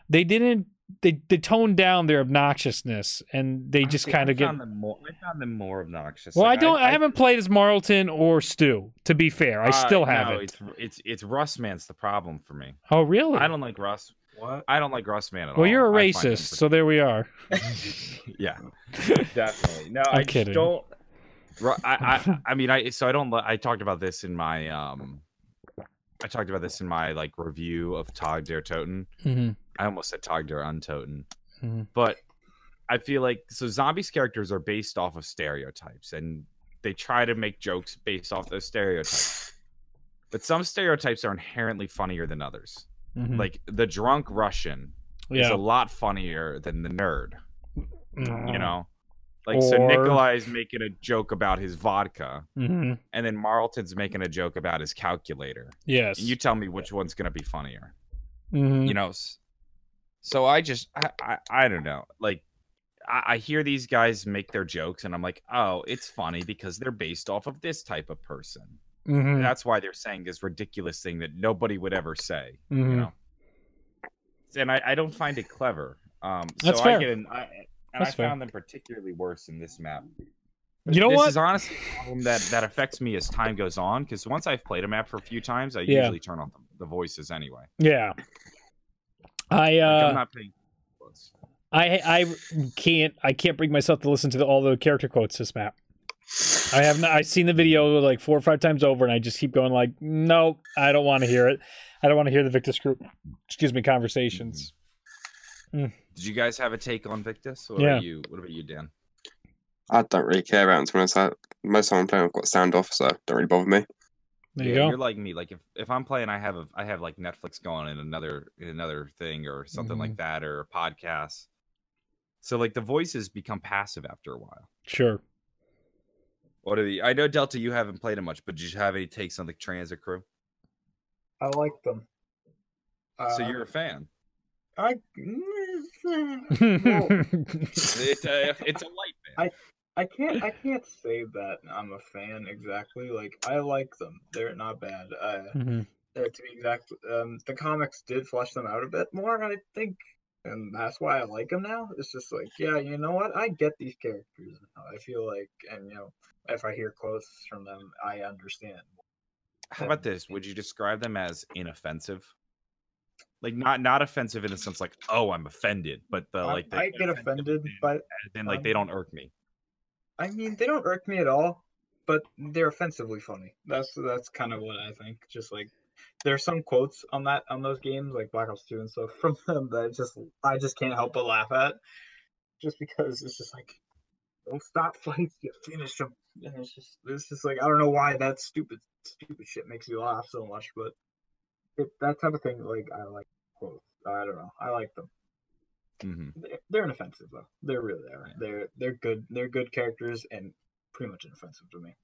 S1: they didn't they they toned down their obnoxiousness and they just kind of get
S2: Found them more, I found them more obnoxious.
S1: well,
S2: Like,
S1: I don't. I, haven't played as Marlton or Stu. To be fair, I
S2: uh,
S1: still haven't.
S2: It's it's it's Russman's the problem for me.
S1: Oh, really?
S2: I don't like Russ.
S4: What?
S2: I don't like Russman at all.
S1: well, you're a
S2: I find him
S1: racist, so there we are. [LAUGHS]
S2: yeah, definitely. No,
S1: I'm
S2: I
S1: kidding.
S2: just don't. I, I, [LAUGHS] I mean, I so I don't. li- I talked about this in my um, I talked about this in my like review of Tog Der Toten.
S1: hmm
S2: I almost said Tog Der Untoten,
S1: Mhm.
S2: but I feel like so zombies characters are based off of stereotypes, and they try to make jokes based off those stereotypes. But some stereotypes are inherently funnier than others.
S1: Mhm.
S2: Like the drunk Russian is a lot funnier than the nerd.
S1: Mhm.
S2: you know like so
S1: Or-
S2: nikolai's making a joke about his vodka
S1: Mhm.
S2: and then marlton's making a joke about his calculator
S1: Yes.
S2: you tell me which one's going to be funnier
S1: Mhm.
S2: you know so i just i i, I don't know like I, I hear these guys make their jokes and i'm like oh it's funny because they're based off of this type of person
S1: Mhm.
S2: that's why they're saying this ridiculous thing that nobody would ever say you
S1: Mhm.
S2: know and i, I don't find it clever um so
S1: That's
S2: i
S1: fair.
S2: get an I, and
S1: That's
S2: i
S1: fair.
S2: found them particularly worse in this map
S1: You know
S2: this
S1: what?
S2: is honestly a problem that that affects me as time goes on because once I've played a map for a few times, I
S1: Yeah.
S2: usually turn off the, the voices anyway.
S1: yeah. I
S2: Like,
S1: uh
S2: I'm not paying.
S1: I I can't I can't bring myself to listen to the, all the character quotes this map. I have not, I've seen the video like four or five times over, and I just keep going like, no, I don't want to hear it. I don't want to hear the Victus group. Excuse me, conversations.
S2: Did you guys have a take on Victus? What
S1: Yeah.
S2: you? What about you, Dan?
S3: I don't really care about it. To be honest, most of the time I'm playing, I've got sound off, so don't really bother me.
S1: There you
S2: yeah,
S1: go.
S2: You're like me. Like if, if I'm playing, I have a I have like Netflix going in another in another thing or something
S1: Mm-hmm.
S2: like that or a podcast. So like the voices become passive after a while.
S1: Sure.
S2: What are the? I know Delta, you haven't played it much, but did you have any takes on the Transit Crew?
S4: I like them.
S2: so
S4: Uh,
S2: you're a fan.
S4: I. [LAUGHS] Well, [LAUGHS]
S2: It's a it's a light fan.
S4: I can't I can't say that I'm a fan exactly. Like I like them. They're not bad. Uh,
S1: Mhm.
S4: uh, to be exact, um, the comics did flesh them out a bit more, I think, and that's why I like them now. It's just like, yeah, you know what? I get these characters. now. I feel like, and you know, if I hear quotes from them, I understand.
S2: How about this? Would you describe them as inoffensive? Like not not offensive in the sense like, oh, I'm offended, but the
S4: I-
S2: like the
S4: I get offended, but
S2: then like they don't irk me.
S4: I mean, they don't irk me at all, but they're offensively funny. That's that's kind of what I think. Just like there's some quotes on that on those games, like Black Ops 2 and stuff, [LAUGHS] from them that just I just can't help but laugh at, just because it's just like, don't stop [LAUGHS] fights, you finish them, and it's just it's just like I don't know why that stupid stupid shit makes you laugh so much, but it, that type of thing, like I like quotes. I don't know, I like them.
S2: Hmm
S4: They're, they're inoffensive though. They're really are. They're they're good. They're good characters and pretty much inoffensive to me.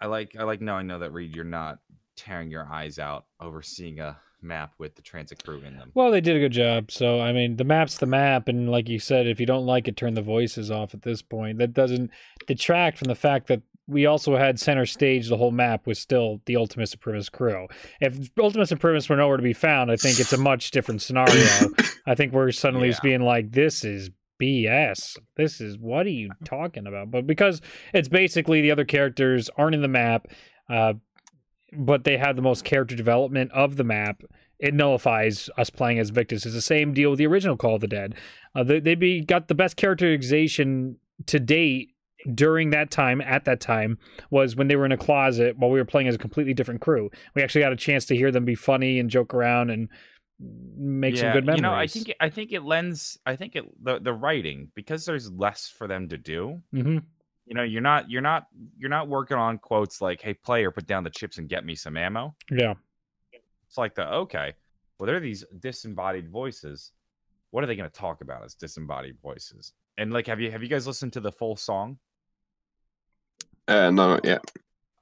S2: I like I like knowing though that Reed, you're not tearing your eyes out over seeing a map with the transit crew in them.
S1: Well, they did a good job. So, I mean, the map's the map. And like you said, if you don't like it, turn the voices off at this point. That doesn't detract from the fact that we also had center stage the whole map was still the Ultimate Supremacist crew. If Ultimate Supremacists were nowhere to be found, I think it's a much different scenario. [LAUGHS] I think we're suddenly just being like, this is BS. This is what are you talking about? But because it's basically the other characters aren't in the map, uh, but they have the most character development of the map. It nullifies us playing as Victus. It's the same deal with the original Call of the Dead. Uh, they they be, got the best characterization to date during that time. At that time was when they were in a closet while we were playing as a completely different crew. We actually got a chance to hear them be funny and joke around and make some good memories.
S2: You know, I think it- I think it lends. I think it the the writing because there's less for them to do.
S1: hmm
S2: You know, you're not you're not you're not working on quotes like, "Hey, player, put down the chips and get me some ammo."
S1: Yeah.
S2: It's like the okay, well, there are these disembodied voices. What are they going to talk about as disembodied voices? And like, have you have you guys listened to the full song?
S3: Uh, no, not yet.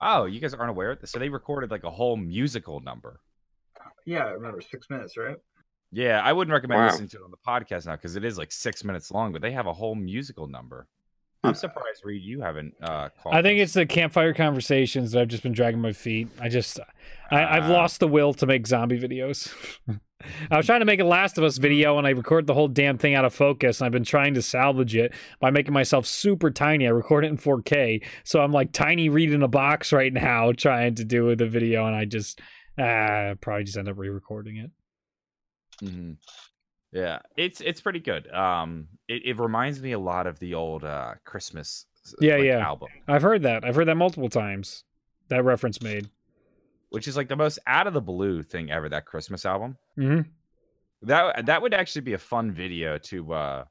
S2: Oh, you guys aren't aware of this. So they recorded like a whole musical number.
S4: Yeah, I remember six minutes, right?
S2: Yeah, I wouldn't recommend
S3: Wow.
S2: listening to it on the podcast now because it is like six minutes long, but they have a whole musical number. I'm surprised, Reed, you haven't uh called
S1: I think
S2: this.
S1: it's the campfire conversations that I've just been dragging my feet. I just, I, I've
S2: Ah.
S1: lost the will to make zombie videos. [LAUGHS] I was trying to make a Last of Us video and I recorded the whole damn thing out of focus. And I've been trying to salvage it by making myself super tiny. I record it in 4K. So I'm like tiny Reed in a box right now [LAUGHS] trying to do the video. And I just, ah, probably just end up re recording it.
S2: Mhm. Yeah, it's it's pretty good. Um, it, it reminds me a lot of the old uh Christmas
S1: Yeah,
S2: like,
S1: yeah.
S2: album,
S1: I've heard that. I've heard that multiple times. That reference made.
S2: Which is like the most out of the blue thing ever. That Christmas album.
S1: hmm
S2: That that would actually be a fun video to uh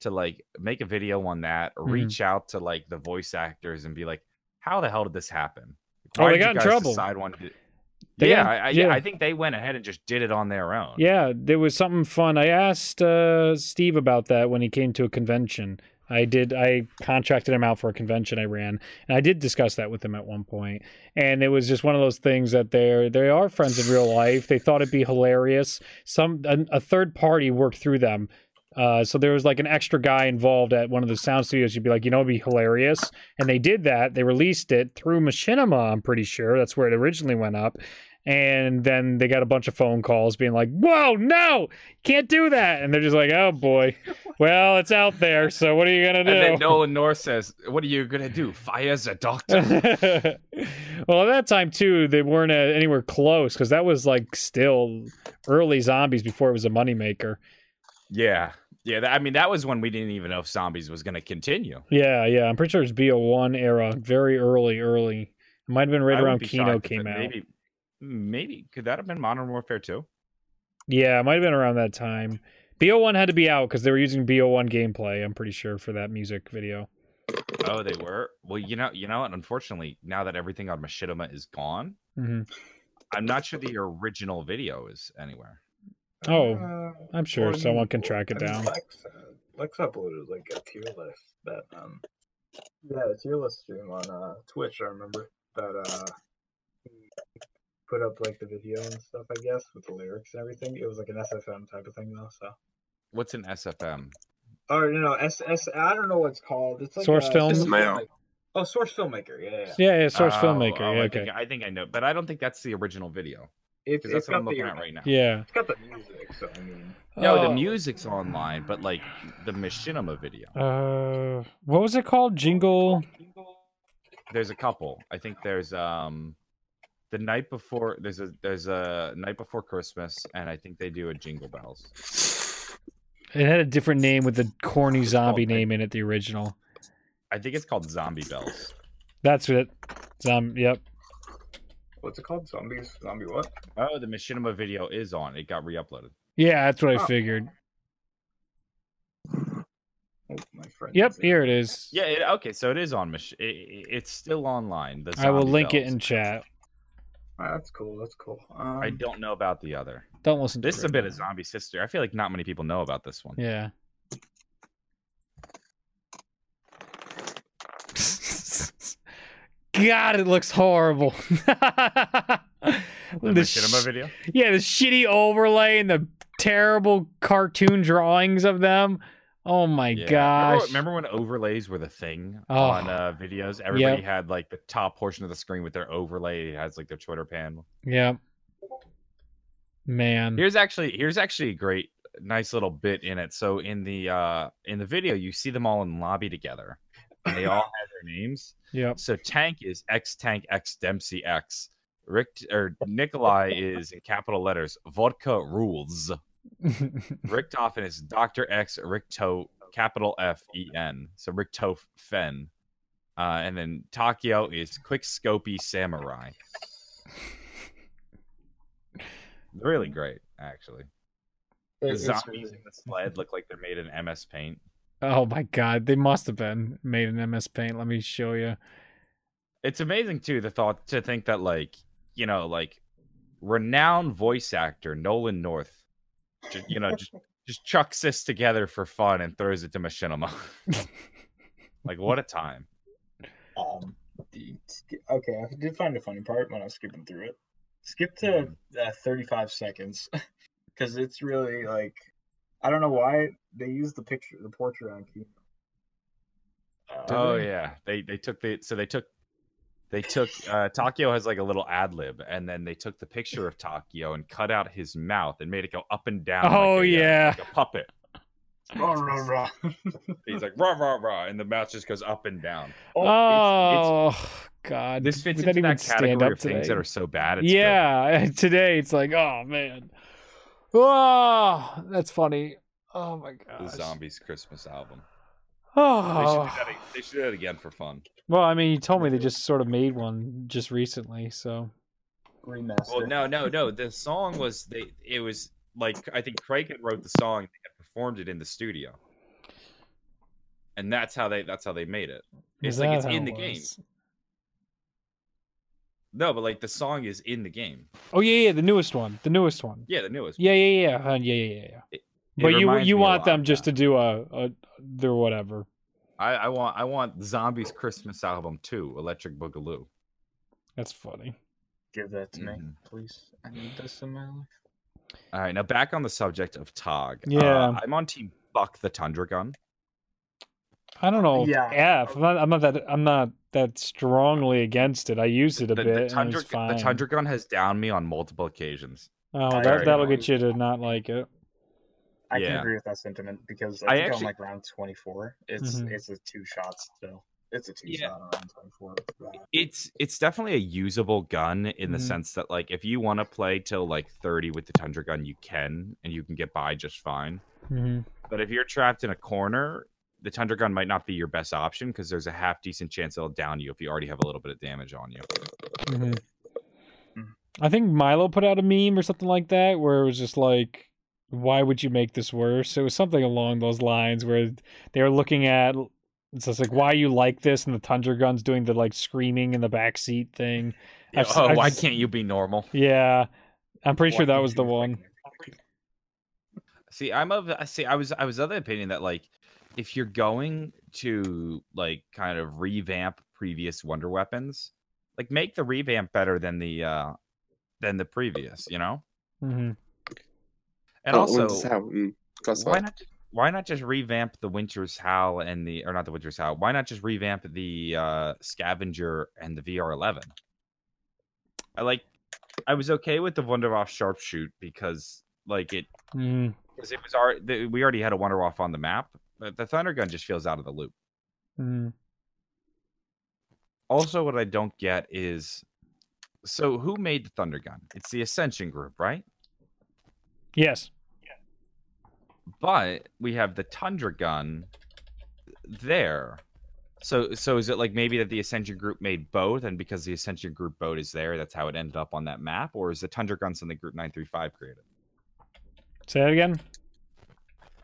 S2: to like make a video on that,
S1: Mhm.
S2: reach out to like the voice actors and be like, how the hell did this happen?
S1: Oh, they
S2: did you
S1: got in trouble.
S2: Decide one to...
S1: They
S2: yeah,
S1: got-
S2: I, I,
S1: yeah.
S2: I think they went ahead and just did it on their own.
S1: Yeah, there was something fun. I asked uh, Steve about that when he came to a convention. I did. I contracted him out for a convention I ran, and I did discuss that with him at one point. And it was just one of those things that they're they are friends in real life. They thought it'd be hilarious. Some a, a third party worked through them. Uh, so there was like an extra guy involved at one of the sound studios. You'd be like, you know, it'd be hilarious, and they did that. They released it through Machinima. I'm pretty sure that's where it originally went up, and then they got a bunch of phone calls being like, "Whoa, no, can't do that!" And they're just like, "Oh boy, [LAUGHS] well, it's out there. So what are you gonna do?
S2: And then? Nolan North says, "What are you gonna do? Fire the doctor?" [LAUGHS]
S1: well, at that time too, they weren't uh, anywhere close because that was like still early zombies before it was a moneymaker.
S2: yeah, yeah. That, I mean, that was when we didn't even know if zombies was gonna continue.
S1: Yeah, yeah, I'm pretty sure it's BO1 era, very early, early. It might have been right
S2: I
S1: around
S2: be
S1: Kino came out.
S2: Maybe, maybe could that have been Modern Warfare 2?
S1: Yeah, it might have been around that time. BO1 had to be out because they were using BO1 gameplay. I'm pretty sure for that music video.
S2: Oh, they were. Well, you know, you know what? Unfortunately, now that everything on Machinima is gone,
S1: hmm
S2: I'm not sure the original video is anywhere.
S1: Oh,
S4: Uh,
S1: I'm sure someone can track it
S4: I mean,
S1: down.
S4: Lex, Lex uploaded like a tier list that um yeah, a tier list stream on uh Twitch. I remember that uh he put up like the video and stuff. I guess with the lyrics and everything. It was like an SFM type of thing though. So
S2: What's an SFM?
S4: or you know S S I don't know what it's called. It's like
S1: Source
S4: a-
S1: film?
S4: Source
S3: Mail.
S4: Oh, source filmmaker. Yeah, yeah.
S1: Yeah, yeah, source
S2: Oh,
S1: filmmaker.
S2: oh,
S1: yeah,
S2: I
S1: okay.
S2: think, I think I know, but I don't think that's the original video
S4: It's,
S2: that's
S4: it's
S2: what I'm
S4: got the
S2: looking at right now.
S1: Yeah.
S4: it's got the music. So I mean,
S2: No,
S1: Oh.
S2: the music's online, but like the Machinima video.
S1: Uh, what was it called? Jingle.
S2: There's a couple. I think there's um the night before there's a there's a night before Christmas, and I think they do a Jingle Bells.
S1: It had a different name with the corny zombie
S2: Okay.
S1: name in it. The original.
S2: I think it's called Zombie Bells.
S1: That's it. Um, yep.
S4: What's it called? Zombies? Zombie what?
S2: Oh, the Machinima video is on. It got re-uploaded.
S1: Yeah, that's what I
S4: Oh.
S1: figured.
S4: Oh, my friend.
S1: Yep, here it is.
S2: Yeah. It, okay. So it is on. Mach- it, it- it's still online. The
S1: I will
S2: Zombie
S1: link it in chat.
S4: Ah, that's cool. That's cool. Um,
S2: I don't know about the other.
S1: Don't listen to
S2: This is a
S1: it.
S2: bit of Zombie Sister. I feel like not many people know about this one.
S1: Yeah. God, it looks horrible. [LAUGHS]
S2: The Machinima
S1: sh-
S2: video.
S1: yeah, the shitty overlay and the terrible cartoon drawings of them. Oh my
S2: Yeah.
S1: gosh.
S2: Remember, remember when overlays were the thing
S1: Oh.
S2: on uh, videos? Everybody had like the top portion of the screen with their overlay. It has like their Twitter panel.
S1: Yeah. Man.
S2: Here's actually here's actually a great nice little bit in it. So in the uh in the video you see them all in lobby together. And they all have their names.
S1: Yeah.
S2: So Tank is X Tank X Dempsey X. Rick or Nikolai is in capital letters. Vodka rules. [LAUGHS] Richtofen is Doctor X Richto capital F E N. So Richtof Fen. Uh, and then Takeo is Quick Scopy Samurai. Really great, actually.
S4: it-
S2: The zombies in the sled look like they're made in MS Paint.
S1: Oh my god, they must have been made in MS Paint. Let me show you.
S2: It's amazing too the thought to think that like you know like renowned voice actor Nolan North, just, you know just [LAUGHS] just chucks this together for fun and throws it to Machinima. [LAUGHS] like what a time!
S4: Um, okay, I did find a funny part when I was skipping through it. Skip to uh, 35 seconds [LAUGHS] because it's really like I don't know why they used the picture, the portrait on key. Uh,
S2: Oh yeah, they they took the so they took they took uh Takeo has like a little ad lib and then they took the picture of Takeo and cut out his mouth and made it go up and down.
S1: Oh,
S2: like a, uh,
S1: yeah.
S2: like a puppet.
S4: rah, rah, rah. [LAUGHS]
S2: He's like rah rah rah, and the mouth just goes up and down.
S4: oh,
S1: Oh, god.
S2: This fits
S1: Would
S2: into
S1: that even stand
S2: category
S1: up
S2: of things that are so bad. It's good.
S1: yeah, [LAUGHS] today it's like, oh man. Oh, that's funny. Oh my
S2: god.
S1: the.
S2: Zombies Christmas album. They should,
S1: Oh.
S2: do ah. that, they should do that again for fun.
S1: Well, I mean, you told me they just sort of made one just recently, so
S4: remaster.
S2: Well, no, no, no. The song was they. It was like I think Craig had wrote the song. They had performed it in the studio, and that's how they. That's how they made it. It's
S1: Is
S2: like it's in
S1: it
S2: the game.
S1: Was?
S2: No, but like the song is in the game.
S1: Oh yeah, yeah, the newest one, the newest one.
S2: Yeah, the newest.
S1: Yeah, yeah, yeah, uh, yeah, yeah, yeah. yeah.
S2: It
S1: but you you want
S2: lot
S1: them
S2: of
S1: just to do a, a their whatever.
S2: I, I want. I want Zombies Christmas album too. Electric Boogaloo.
S1: That's funny.
S4: Give that to me,
S2: Mhm.
S4: please. I need this in my life.
S2: All right, now back on the subject of Tog. Uh,
S1: Yeah.
S2: I'm on team Buck the Tundra Gun.
S1: I don't know.
S4: Yeah.
S1: F. I'm not, I'm not that. I'm not that strongly against it. I used it a
S2: The,
S1: bit.
S2: the Tundra,
S1: it's fine.
S2: the Tundra Gun has downed me on multiple occasions.
S1: Oh,
S4: I
S1: that
S4: already
S1: that'll get you to not like it.
S4: I can agree with that sentiment because
S2: I
S4: I think
S2: actually-
S4: on like round 24, it's
S1: Mhm.
S4: it's a two shots still. It's a two
S2: Yeah.
S4: shot on round 24. It's.
S2: It's it's definitely a usable gun in the
S1: Mhm.
S2: sense that like if you want to play till like 30 with the Tundra Gun, you can and you can get by just fine.
S1: hmm
S2: But if you're trapped in a corner, the Tundra Gun might not be your best option because there's a half decent chance it'll down you if you already have a little bit of damage on you.
S1: hmm
S4: Mhm.
S1: I think Milo put out a meme or something like that where it was just like, "Why would you make this worse?" It was something along those lines where they were looking at. It's just like, "Why you like this?" And the Tundra Gun's doing the like screaming in the back seat thing. I've
S2: oh,
S1: I've
S2: why can't you be normal?
S1: Yeah, I'm pretty sure that was the one.
S2: See, I'm of I see I was I was of the opinion that like if you're going to like kind of revamp previous Wonder Weapons, like make the revamp better than the uh than the previous, you know?
S1: hmm
S2: And
S3: Oh,
S2: also
S3: Winter's mm, that's
S2: why not why not just revamp the Winter's Howl and the or not the Winter's Howl? Why not just revamp the uh Scavenger and the VR11? I like I was okay with the Wunderwaffe sharpshoot because like it because it was our the, we already had a Wonder Off on the map, but the Thunder Gun just feels out of the loop.
S1: hmm
S2: Also, what I don't get is so who made the Thunder Gun? It's the Ascension group, right?
S1: Yes.
S2: But we have the Tundra Gun there. So so is it like maybe that the Ascension group made both, and because the Ascension group boat is there, that's how it ended up on that map, or is the Tundra Gun something Group Nine Three Five created?
S1: Say that again.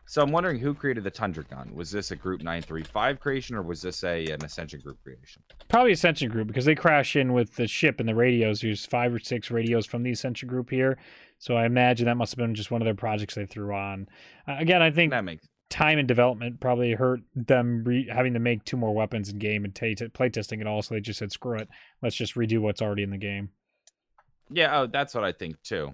S2: So I'm wondering who created the Tundra Gun. Was this a Group Nine Three Five creation, or was this a an Ascension group creation?
S1: Probably Ascension Group because they crash in with the ship and the radios. There's five or six radios from the Ascension Group here, so I imagine that must have been just one of their projects they threw on. Uh, again, I think
S2: That makes
S1: time and development probably hurt them re- having to make two more weapons in game and t- play testing it all. So they just said, "Screw it, let's just redo what's already in the game."
S2: yeah. Oh, that's what I think too.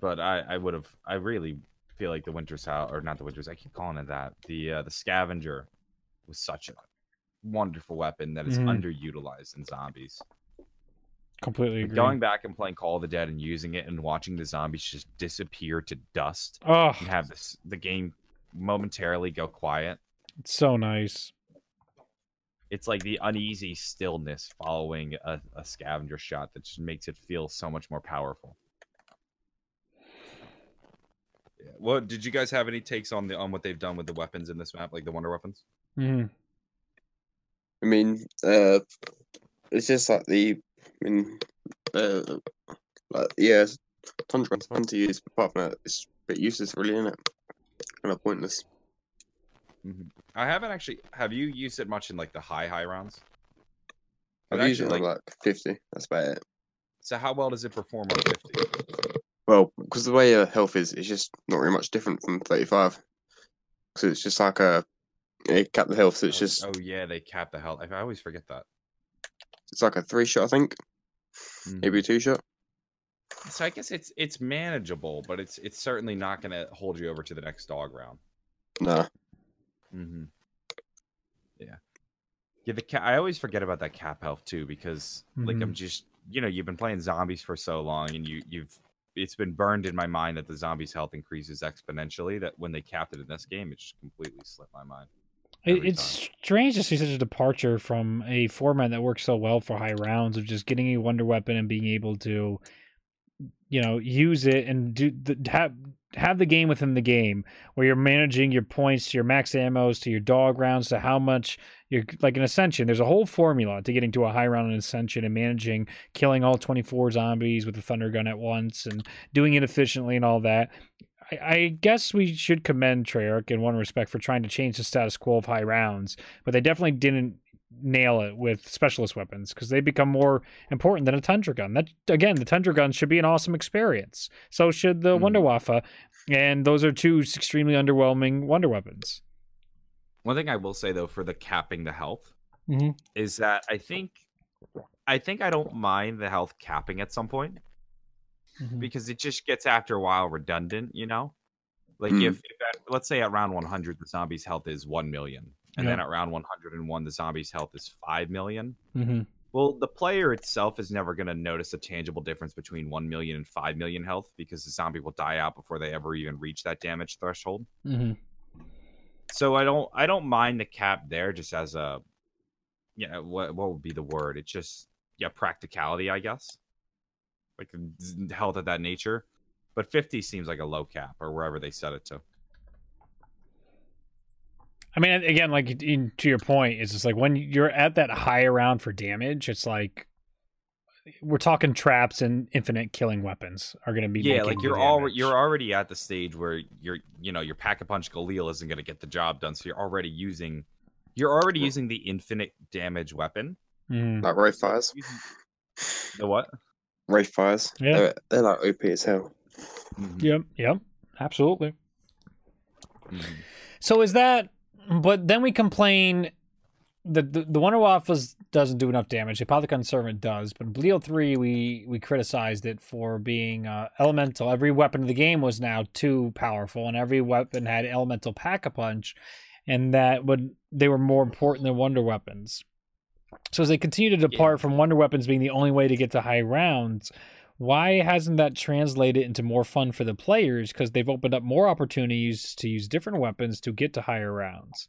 S2: But I I would have I really feel like the Winter's House or not the Winter's I keep calling it that the uh, the Scavenger was such a wonderful weapon that is
S1: Mhm.
S2: underutilized in zombies.
S1: Completely
S2: Like, going back and playing Call of the Dead and using it and watching the zombies just disappear to dust
S1: oh,
S2: and have this the game momentarily go quiet.
S1: it's so nice.
S2: It's like the uneasy stillness following a, a scavenger shot that just makes it feel so much more powerful. Yeah. What did you guys have any takes on the on what they've done with the weapons in this map, like the wonder weapons?
S1: hmm
S3: I mean, uh, it's just like the, I mean, uh, like yeah, tundra is fun to use. But apart from that, it's a bit useless, really, isn't it? Kind of pointless.
S2: I haven't actually. Have you used it much in like the high high rounds? But
S3: I've used it
S2: actually,
S3: on like fifty. That's about it.
S2: So how well does it perform on fifty?
S3: Well, because the way uh, health is, it's just not really much different from thirty-five. Because it's just like a, yeah, cap the health. So it's
S2: oh,
S3: just
S2: oh yeah, they cap the health. I always forget that.
S3: it's like a three shot, I think,
S2: Mhm.
S3: maybe a two shot.
S2: So I guess it's it's manageable, but it's it's certainly not going to hold you over to the next dog round.
S3: Nah,
S2: Mm-hmm. Yeah, yeah. The ca- I always forget about that cap health too because like I'm just you know you've been playing zombies for so long and you you've it's been burned in my mind that the zombies' health increases exponentially. That when they capped it in this game, it just completely slipped my mind.
S1: It, it's strange to see such a departure from a format that works so well for high rounds of just getting a wonder weapon and being able to, you know, use it and do the, have have the game within the game where you're managing your points to your max ammos to your dog rounds to how much you're like an ascension. There's a whole formula to getting to a high round in ascension and managing killing all 24 zombies with a thunder gun at once and doing it efficiently and all that. I, I guess we should commend Treyarch in one respect for trying to change the status quo of high rounds, but they definitely didn't nail it with specialist weapons because they become more important than a Tundra gun. That again, the Tundra gun should be an awesome experience. So should the
S2: Mhm.
S1: Wonder Waffe, and those are two extremely underwhelming wonder weapons.
S2: One thing I will say though for the capping the health
S1: Mhm.
S2: is that I think I think I don't mind the health capping at some point because it just gets after a while redundant, you know? Like
S3: Mm.
S2: if, if at, let's say at round 100 the zombie's health is 1 million and then at round 101 the zombie's health is 5 million.
S1: Mhm.
S2: Well, the player itself is never going to notice a tangible difference between 1 million and 5 million health because the zombie will die out before they ever even reach that damage threshold.
S1: Mhm.
S2: So I don't I don't mind the cap there just as a yeah, what what would be the word? It's just yeah, practicality, I guess. Like health of that nature. But 50 seems like a low cap or wherever they set it to.
S1: I mean, again, like in, to your point, it's just like when you're at that high round for damage, it's like we're talking traps and infinite killing weapons are going to be
S2: Yeah, like you're already you're already at the stage where you're you know your pack a punch Galil isn't going to get the job done, so you're already using you're already using the infinite damage weapon.
S1: Mhm.
S3: like Wraith fires.
S2: The what?
S3: Wraith fires.
S1: Yeah.
S3: They're, they're like OP as hell.
S2: Mhm,
S1: Yep, yep, absolutely.
S2: mhm.
S1: So is that? But then we complain. that the the Wonder Waffles doesn't do enough damage. The Apothicon Servant does, but in Bleo three we we criticized it for being uh, elemental. Every weapon in the game was now too powerful, and every weapon had elemental pack a punch, and that would they were more important than Wonder Weapons. So as they continue to depart from Wonder Weapons being the only way to get to high rounds, why hasn't that translated into more fun for the players? Because they've opened up more opportunities to use different weapons to get to higher rounds.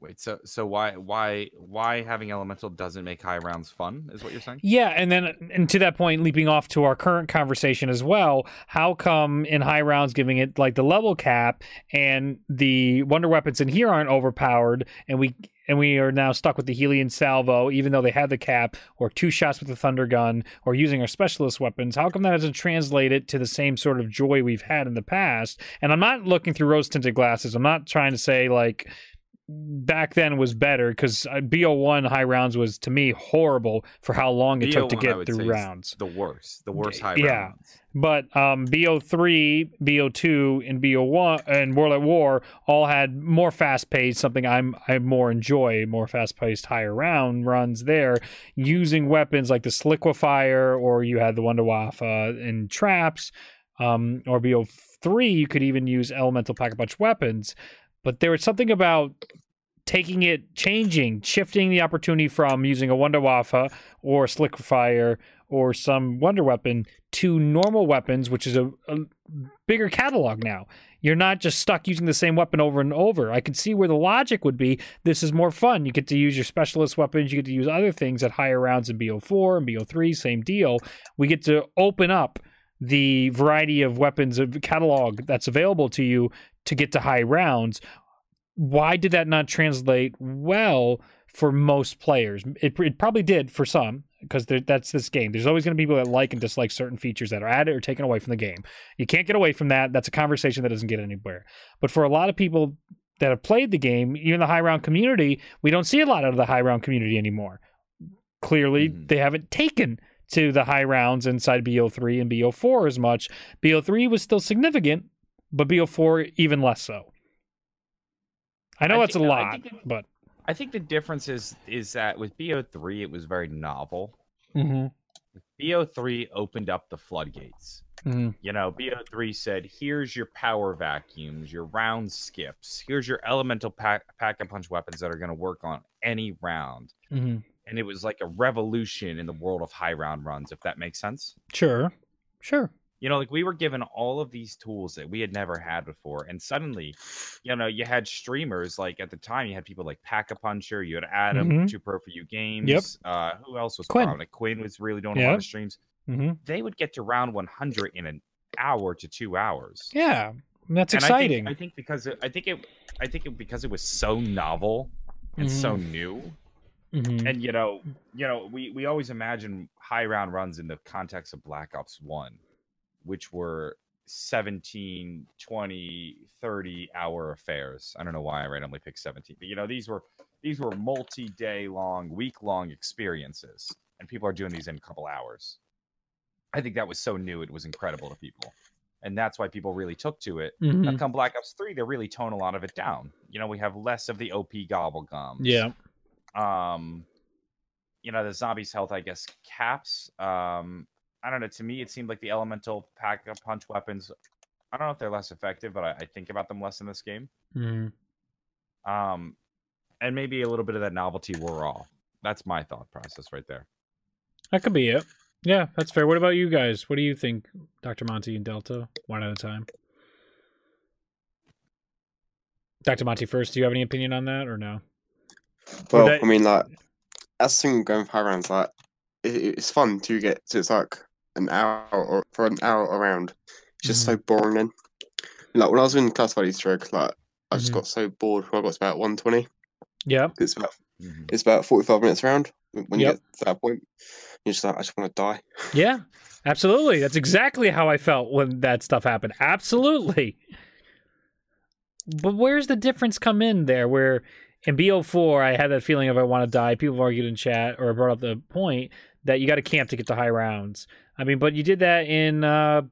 S2: Wait, so so why why why having elemental doesn't make high rounds fun? Is what you're saying?
S1: Yeah, and then and to that point, leaping off to our current conversation as well, how come in high rounds giving it like the level cap and the wonder weapons in here aren't overpowered, and we and we are now stuck with the Hellion Salvo, even though they have the cap, or two shots with the thunder gun, or using our specialist weapons. How come that doesn't translate it to the same sort of joy we've had in the past? And I'm not looking through rose tinted glasses. I'm not trying to say like back then was better because BO1 high rounds was to me horrible for how long it took to
S2: BO1 I
S1: get
S2: would
S1: through
S2: is
S1: rounds.
S2: The worst, the worst high
S1: Yeah.
S2: rounds.
S1: But um, BO3, BO2, and BO1 and World at War all had more fast paced, something I'm I more enjoy, more fast paced higher round runs there, using weapons like the Sliquifier, or you had the Wonder Waffe and traps, um, or BO3, you could even use elemental pack a punch weapons. But there was something about taking it, changing, shifting the opportunity from using a Wonder Waffe or Sliquifier or some Wonder Weapon to normal weapons, which is a, a bigger catalog now. You're not just stuck using the same weapon over and over. I can see where the logic would be. This is more fun. You get to use your specialist weapons. You get to use other things at higher rounds in BO4 and BO3. Same deal. We get to open up the variety of weapons of catalog that's available to you to get to high rounds. Why did that not translate well for most players? It, it probably did for some because that's this game. There's always going to be people that like and dislike certain features that are added or taken away from the game. You can't get away from that. That's a conversation that doesn't get anywhere. But for a lot of people that have played the game, even the high round community, we don't see a lot out of the high round community anymore. Clearly,
S2: Mhm.
S1: they haven't taken to the high rounds inside BO3 and BO4 as much. BO3 was still significant, but BO4 even less so. I know
S2: I
S1: that's
S2: think-
S1: a
S2: I
S1: lot,
S2: think it-
S1: but
S2: I think the difference is is that with BO3 it was very novel. BO3 opened up the floodgates.
S1: Mhm.
S2: You know, BO3 said, "Here's your power vacuums, your round skips. Here's your elemental pack pack and punch weapons that are going to work on any round."
S1: Mhm.
S2: And it was like a revolution in the world of high round runs, if that makes sense.
S1: sure, sure.
S2: You know, like we were given all of these tools that we had never had before, and suddenly, you know, you had streamers like at the time you had people like Pack a Puncher, you had Adam,
S1: Mhm.
S2: Two Pro for You Games. Uh, who else was
S1: Quinn.
S2: prominent? Quinn was really doing a lot of streams.
S1: hmm
S2: They would get to round 100 in an hour to two hours.
S1: Yeah, that's
S2: And
S1: exciting.
S2: I think, I think because it, I think it, I think it, because it was so novel and so
S1: Mm-hmm.
S2: new,
S1: Mhm.
S2: and you know, you know, we we always imagine high round runs in the context of Black Ops One, which were 17, 20, 30 hour affairs. I don't know why I randomly picked 17, but you know, these were these were multi-day long, week-long experiences, and people are doing these in a couple hours. I think that was so new; it was incredible to people, and that's why people really took to it.
S1: Mhm.
S2: Now, come Black Ops Three, they really tone a lot of it down. You know, we have less of the OP gobblegums.
S1: Yeah.
S2: Um, you know, the zombies' health, I guess, caps. Um, I don't know. To me, it seemed like the elemental pack a punch weapons. I don't know if they're less effective, but I, I think about them less in this game.
S1: Mhm.
S2: Um, and maybe a little bit of that novelty wore off. That's my thought process right there.
S1: That could be it. Yeah, that's fair. What about you guys? What do you think, Dr. Monty and Delta? One at a time. Dr. Monty first. Do you have any opinion on that or no?
S3: Well,
S1: that-
S3: I mean, like, as thing going for high rounds, like, it, it's fun to get. So it's like an hour or for an hour around. It's just so boring. Then, like when I was in classified Easter egg, like I just
S1: Mhm.
S3: got so bored. When I got to about one twenty.
S1: Yeah.
S3: It's about
S2: Mhm.
S3: it's about forty five minutes around. When when you
S1: Yep.
S3: get to that point, you're just like, I just want to die. [LAUGHS]
S1: Yeah. Absolutely. That's exactly how I felt when that stuff happened. Absolutely. But where's the difference come in there where in BO4 I had that feeling of I want to die. People have argued in chat or brought up the point that you got to camp to get to high rounds. I mean, but you did that in uh,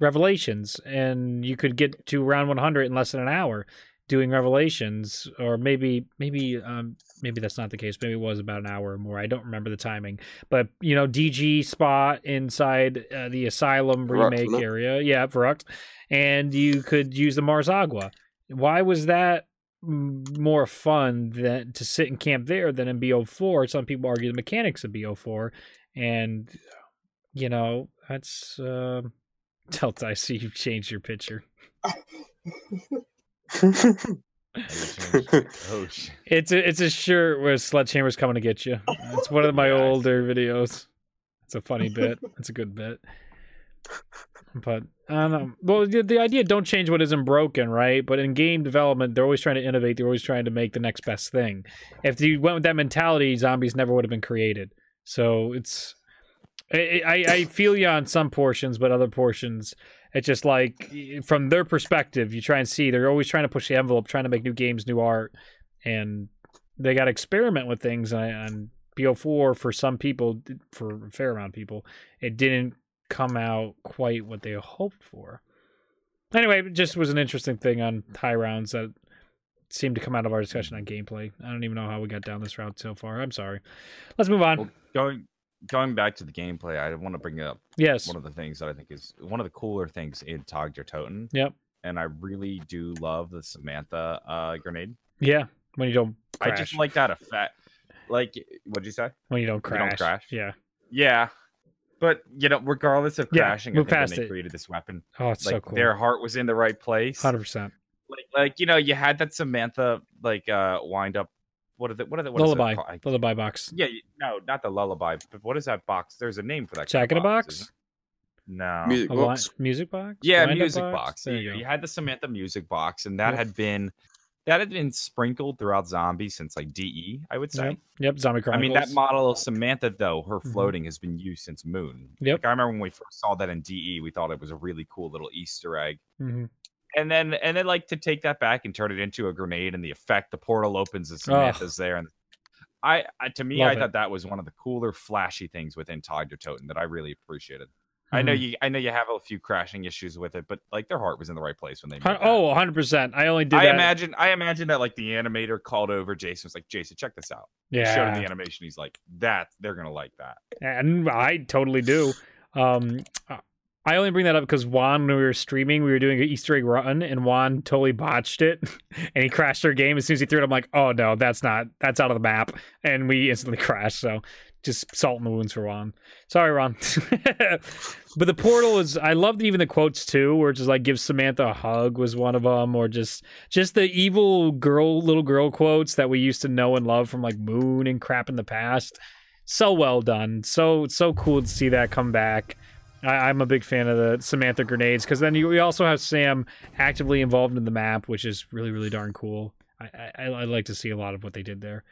S1: Revelations and you could get to round 100 in less than an hour doing Revelations or maybe maybe um maybe that's not the case. Maybe it was about an hour or more. I don't remember the timing. But, you know, DG spot inside uh, the Asylum
S3: Verrückt,
S1: remake area. Yeah, Verrückt. And you could use the Mars Agua. Why was that more fun than to sit and camp there than in BO4? Some people argue the mechanics of BO4. And, you know, that's. Uh, [LAUGHS] Delta, I see you've changed your picture. [LAUGHS]
S2: oh shit.
S1: It's a it's a shirt where Sledgehammer's coming to get you. It's one of my older videos. It's a funny bit. It's a good bit. But I don't know. Well, the, the idea don't change what isn't broken, right? But in game development, they're always trying to innovate. They're always trying to make the next best thing. If you went with that mentality, zombies never would have been created. So it's I, I, I feel you on some portions, but other portions, it's just like from their perspective, you try and see they're always trying to push the envelope, trying to make new games, new art, and they got to experiment with things. And, and BO4 for some people, for a fair amount of people, it didn't come out quite what they hoped for. Anyway, it just was an interesting thing on high rounds that seemed to come out of our discussion on gameplay. I don't even know how we got down this route so far. I'm sorry. Let's move on.
S2: Well, going going back to the gameplay, I want to bring up
S1: yes.
S2: one of the things that I think is one of the cooler things in Tog der Toten.
S1: Yep.
S2: And I really do love the Samantha uh, grenade.
S1: Yeah. When you don't crash.
S2: I just like that effect. Like, what'd you say?
S1: when you don't
S2: when you don't crash.
S1: Yeah.
S2: Yeah. But you know, regardless of
S1: Yeah,
S2: crashing,
S1: move
S2: I think when
S1: past
S2: they
S1: it.
S2: created this weapon,
S1: Oh, it's
S2: like
S1: so cool.
S2: their heart was in the right place.
S1: Hundred percent.
S2: Like, like you know, you had that Samantha like uh wind up. What are the what are the what is it
S1: Lullaby.
S2: called? I-
S1: Lullaby box.
S2: Yeah, you- no, not the lullaby. But what is that box? There's a name for that.
S1: Jack in a
S2: of
S1: box?
S2: No.
S3: Music
S1: A wi-
S3: box.
S1: music box.
S2: Yeah,
S1: Wind-up
S2: music box.
S1: There
S2: You,
S1: you
S2: you had the Samantha music box, and that
S1: Yep.
S2: had been that had been sprinkled throughout Zombie since like DE, I would say.
S1: Yep. Yep. Zombie
S2: I mean, that model of Samantha, though, her
S1: Mhm.
S2: floating has been used since Moon.
S1: Yep.
S2: Like, I remember when we first saw that in DE, we thought it was a really cool little Easter egg.
S1: Mhm.
S2: And then, and then, like to take that back and turn it into a grenade, and the effect, the portal opens, and Samantha's there, and I, I to me,
S1: Love
S2: I
S1: it.
S2: thought that was one of the cooler, flashy things within Tog der Toten that I really appreciated. I know
S1: Mhm.
S2: you, I know you have a few crashing issues with it, but like their heart was in the right place when they. Made
S1: Oh, 100 percent. I only did
S2: I
S1: that.
S2: imagine I imagine that like the animator called over Jason was like, Jason, check this out. He Showed him the animation. He's like, that they're gonna like that.
S1: and I totally do. Um, I only bring that up because Juan, when we were streaming, we were doing an Easter egg run, and Juan totally botched it, [LAUGHS] and he crashed our game as soon as he threw it. I'm like, oh no, that's not, that's out of the map, and we instantly [LAUGHS] crashed. So just salt in the wounds for Ron. Sorry, Ron. [LAUGHS] but the portal is, I loved even the quotes too, where just like give Samantha a hug was one of them, or just just the evil girl, little girl quotes that we used to know and love from like Moon and crap in the past so well done. So so cool to see that come back. I, I'm a big fan of the Samantha grenades because then you, we also have Sam actively involved in the map, which is really really darn cool. I, I I like to see a lot of what they did there.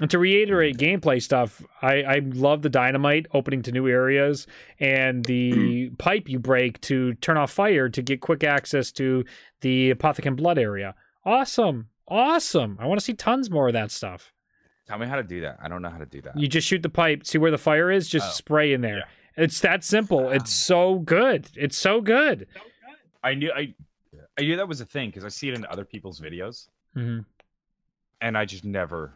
S1: And to reiterate gameplay stuff, I, I love the dynamite opening to new areas and the [CLEARS THROAT] pipe you break to turn off fire to get quick access to the Apothecant Blood area. Awesome. Awesome. I want to see tons more of that stuff.
S2: Tell me how to do that. I don't know how to do that.
S1: You just shoot the pipe, see where the fire is, just
S2: Oh,
S1: spray in there.
S2: yeah.
S1: It's that simple. It's so good. It's so good.
S2: I knew I I knew that was a thing because I see it in other people's videos,
S1: hmm
S2: and I just never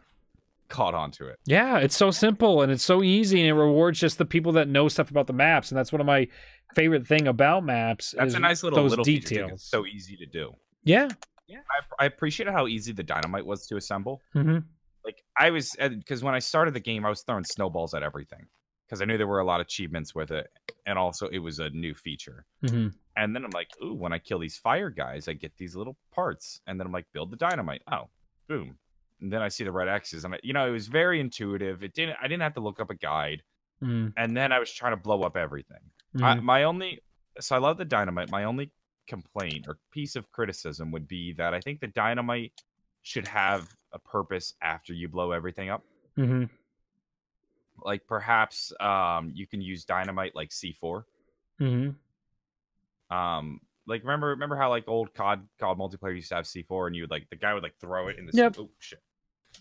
S2: caught on to it.
S1: Yeah, it's so simple and it's so easy, and it rewards just the people that know stuff about the maps. And that's one of my favorite thing about maps.
S2: That's
S1: is
S2: a nice little
S1: those
S2: little feature, too, 'cause
S1: details.
S2: It's so easy to do.
S1: yeah.
S2: I, I appreciate how easy the dynamite was to assemble.
S1: hmm
S2: Like I was because when I started the game, I was throwing snowballs at everything because I knew there were a lot of achievements with it, and also it was a new feature.
S1: hmm
S2: And then I'm like, ooh, when I kill these fire guys, I get these little parts. And then I'm like, build the dynamite. Oh, boom. And then I see the red X's. And I, you know, it was very intuitive. It didn't I didn't have to look up a guide.
S1: hmm
S2: And then I was trying to blow up everything. I, my only so I love the dynamite. My only complaint or piece of criticism would be that I think the dynamite should have a purpose after you blow everything up.
S1: hmm
S2: Like perhaps um you can use dynamite like C4.
S1: hmm
S2: um like remember remember how like old cod cod multiplayer used to have c4 and you would like the guy would like throw it in the
S1: Yep.
S2: oh shit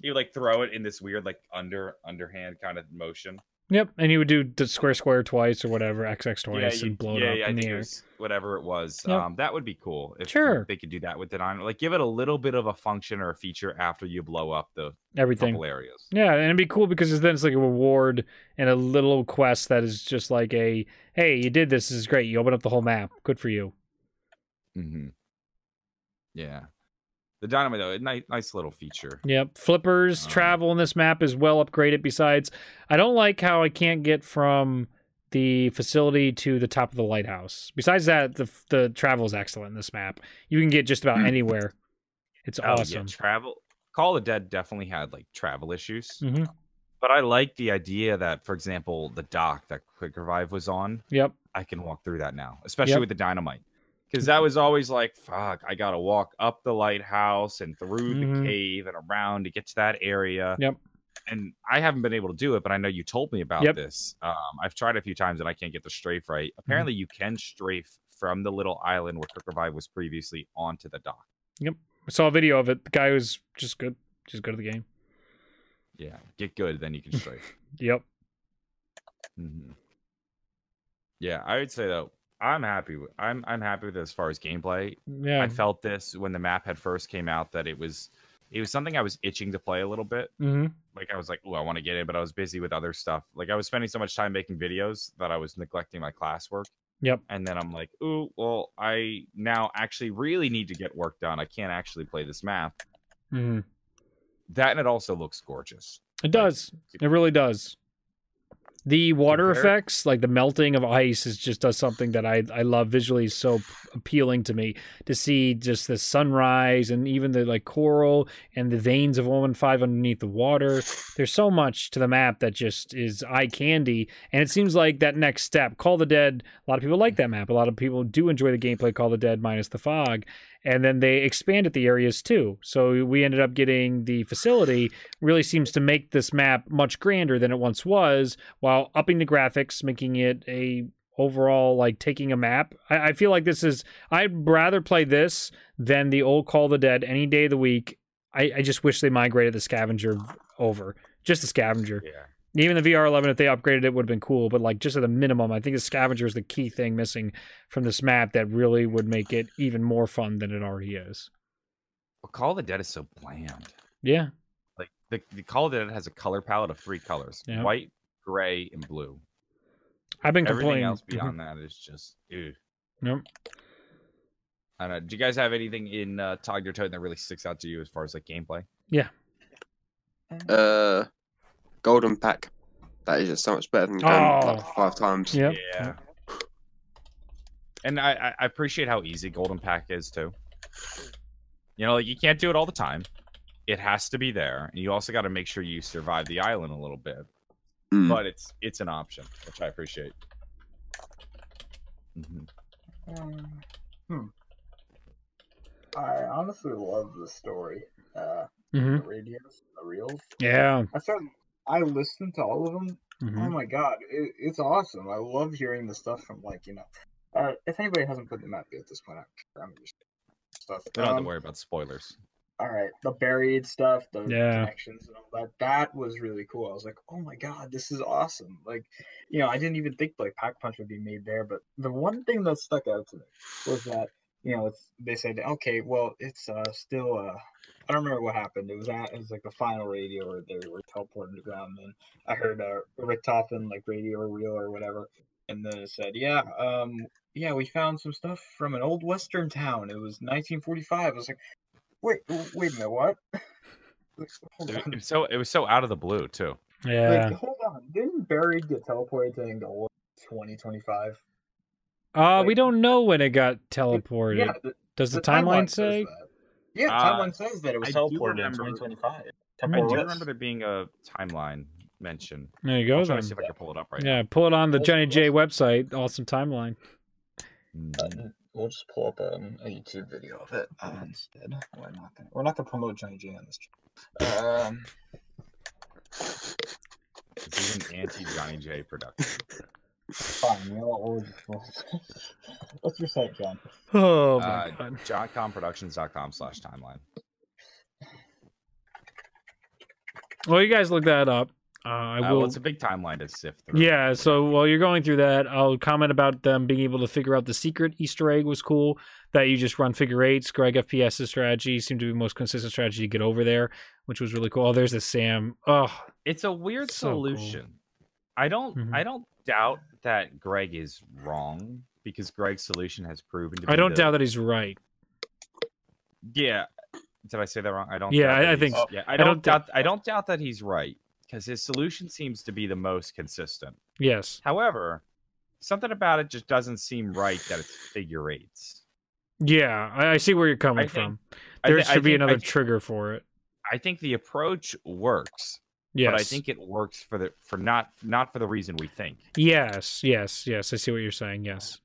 S2: he would like throw it in this weird like under underhand kind of motion
S1: Yep. And you would do the square square twice or whatever, XX twice,
S2: you-
S1: and blow
S2: yeah,
S1: it up
S2: yeah, I
S1: in the
S2: think it
S1: air.
S2: was whatever it was
S1: Yep.
S2: um that would be cool if
S1: Sure.
S2: they could do that with the dynamite like give it a little bit of a function or a feature after you blow up the
S1: Everything.
S2: areas
S1: Yeah, and it'd be cool because then it's like a reward and a little quest that is just like a hey, you did this, this is great. You open up the whole map. Good for you.
S2: hmm yeah the dynamite though a nice, nice little feature
S1: Yep. Flippers
S2: Um,
S1: travel in this map is well upgraded. Besides, I don't like how I can't get from the facility to the top of the lighthouse. Besides that, the the travel is excellent in this map. You can get just about anywhere. It's
S2: Oh, yeah,
S1: awesome.
S2: travel. Call of the Dead definitely had like travel issues,
S1: hmm
S2: but I like the idea that, for example, the dock that Quick Revive was on,
S1: Yep.
S2: I can walk through that now, especially
S1: Yep.
S2: with the dynamite. Because that was always like, fuck, I gotta walk up the lighthouse and through
S1: Mhm.
S2: the cave and around to get to that area.
S1: Yep.
S2: And I haven't been able to do it, but I know you told me about
S1: Yep.
S2: this. Um, I've tried a few times and I can't get the strafe right. Apparently, you can strafe from the little island where Quick Revive was previously onto the dock.
S1: Yep, I saw a video of it. The guy was just good. Just good at the game.
S2: Yeah, get good, then you can [LAUGHS] strafe.
S1: Yep.
S2: hmm Yeah, I would say though, I'm happy. With, I'm I'm happy with it as far as gameplay.
S1: Yeah.
S2: I felt this when the map had first came out that it was it was something I was itching to play a little bit.
S1: hmm
S2: Like I was like, oh, I want to get it, but I was busy with other stuff. Like I was spending so much time making videos that I was neglecting my classwork.
S1: Yep.
S2: And then I'm like, ooh, well, I now actually really need to get work done. I can't actually play this map.
S1: hmm
S2: That and it also looks gorgeous.
S1: It does. It really does. The water
S2: Compare-
S1: effects, like the melting of ice, is just does something that I I love visually. is So appealing to me to see just the sunrise and even the like coral and the veins of Woman Five underneath the water. There's so much to the map that just is eye candy, and it seems like that next step. Call the Dead. A lot of people like that map. A lot of people do enjoy the gameplay. Call the Dead minus the fog, and then they expanded the areas too. So we ended up getting the facility really seems to make this map much grander than it once was while upping the graphics making it a overall like taking a map I, I feel like this is i'd rather play this than the old call of the dead any day of the week i, I just wish they migrated the scavenger over just the scavenger
S2: Yeah.
S1: Even the vr11 if they upgraded it would have been cool but like just at a minimum i think the scavenger is the key thing missing from this map that really would make it even more fun than it already is
S2: Well, Call of the Dead is so bland.
S1: yeah
S2: Like the, the Call of the Dead has a color palette of three colors:
S1: Yeah.
S2: white, gray, and blue.
S1: i've been
S2: Everything
S1: complaining
S2: else beyond that is just, dude.
S1: Yep.
S2: I don't know. Do you guys have anything in uh, Tag der Toten that really sticks out to you as far as like gameplay? Yeah.
S3: Uh, Golden Pack. That is just so much better than going
S1: Oh.
S3: like five times.
S1: Yep.
S2: Yeah. And I, I- I appreciate how easy Golden Pack is too. You know, like you can't do it all the time. It has to be there, and you also got to make sure you survive the island a little bit.
S3: Mm.
S2: But it's it's an option, which I appreciate. Mhm.
S4: Um, hmm. I honestly love the story. Uh,
S1: hmm
S4: the radios, the reels.
S1: yeah
S4: I started. I listened to all of them.
S1: Mhm.
S4: Oh my god, it, it's awesome. I love hearing the stuff from like you know. Uh, if anybody hasn't put the map yet at this point, I'm, I'm just stuff.
S2: We don't have
S4: Um,
S2: to worry about spoilers.
S4: all right, the buried stuff, the
S1: Yeah.
S4: connections and all that. That was really cool. I was like, oh my god, this is awesome. Like, you know, I didn't even think like Pack Punch would be made there, but the one thing that stuck out to me was that you know it's they said okay, well it's uh still uh I don't remember what happened. It was at it was like the final radio or they were teleporting to ground. And I heard uh, Richtofen like radio or reel or whatever, and then it said, yeah, um, yeah, we found some stuff from an old western town. It was 1945. I was like, wait, wait a minute, what? [LAUGHS]
S2: It, was so it was so out of the blue too.
S1: yeah
S4: Like, hold on. Didn't Buried get teleported to Angola 2025?
S1: Uh, we don't know when it got teleported.
S4: Yeah, the,
S1: Does the,
S4: the
S1: timeline,
S4: says
S1: say?
S4: Yeah, the
S2: Uh,
S4: timeline says that it was
S2: I do
S4: teleported in
S2: remember-
S4: 2025.
S2: I do
S4: West.
S2: remember there being a timeline mention.
S1: There you go.
S2: I'm trying
S1: Then.
S2: to see if I can pull it up right
S1: Yeah, pull it on the Johnny J website. Awesome timeline.
S2: now. Mhm.
S4: we'll just pull up um, a YouTube video of it uh, instead. We're not gonna we're not gonna promote Johnny J on this. channel. Um,
S2: This is an anti Johnny J production.
S4: Fine. You know what? We'll just, we'll What's your site, John?
S1: Oh my
S2: Uh,
S1: god.
S2: JohnComProductions.com slash timeline.
S1: Well, you guys look that up. Uh, I
S2: Uh,
S1: will.
S2: well, it's a big timeline to sift through.
S1: Yeah, so while you're going through that, I'll comment about them being able to figure out the secret Easter egg was cool. That you just run figure eights. Greg FPS's strategy seemed to be the most consistent strategy to get over there, which was really cool. Oh, there's the Sam. Oh,
S2: It's a weird
S1: So cool.
S2: solution. I don't
S1: Mhm.
S2: I don't doubt that Greg is wrong because Greg's solution has proven to be
S1: I don't
S2: the-
S1: doubt that he's right.
S2: Yeah. Did I say that wrong? I don't
S1: Yeah, I- I think-
S2: yeah, I
S1: I don't
S2: don't
S1: doubt-
S2: doubt I don't doubt that he's right because his solution seems to be the most consistent.
S1: Yes.
S2: However, something about it just doesn't seem right that it's figure eights.
S1: Yeah, I, I see where you're coming
S2: think-
S1: from. There
S2: I
S1: should be another trigger for it.
S2: I think the approach works,
S1: Yes.
S2: but I think it works for the for not not for the reason we think.
S1: Yes, yes, yes. I see what you're saying. Yes.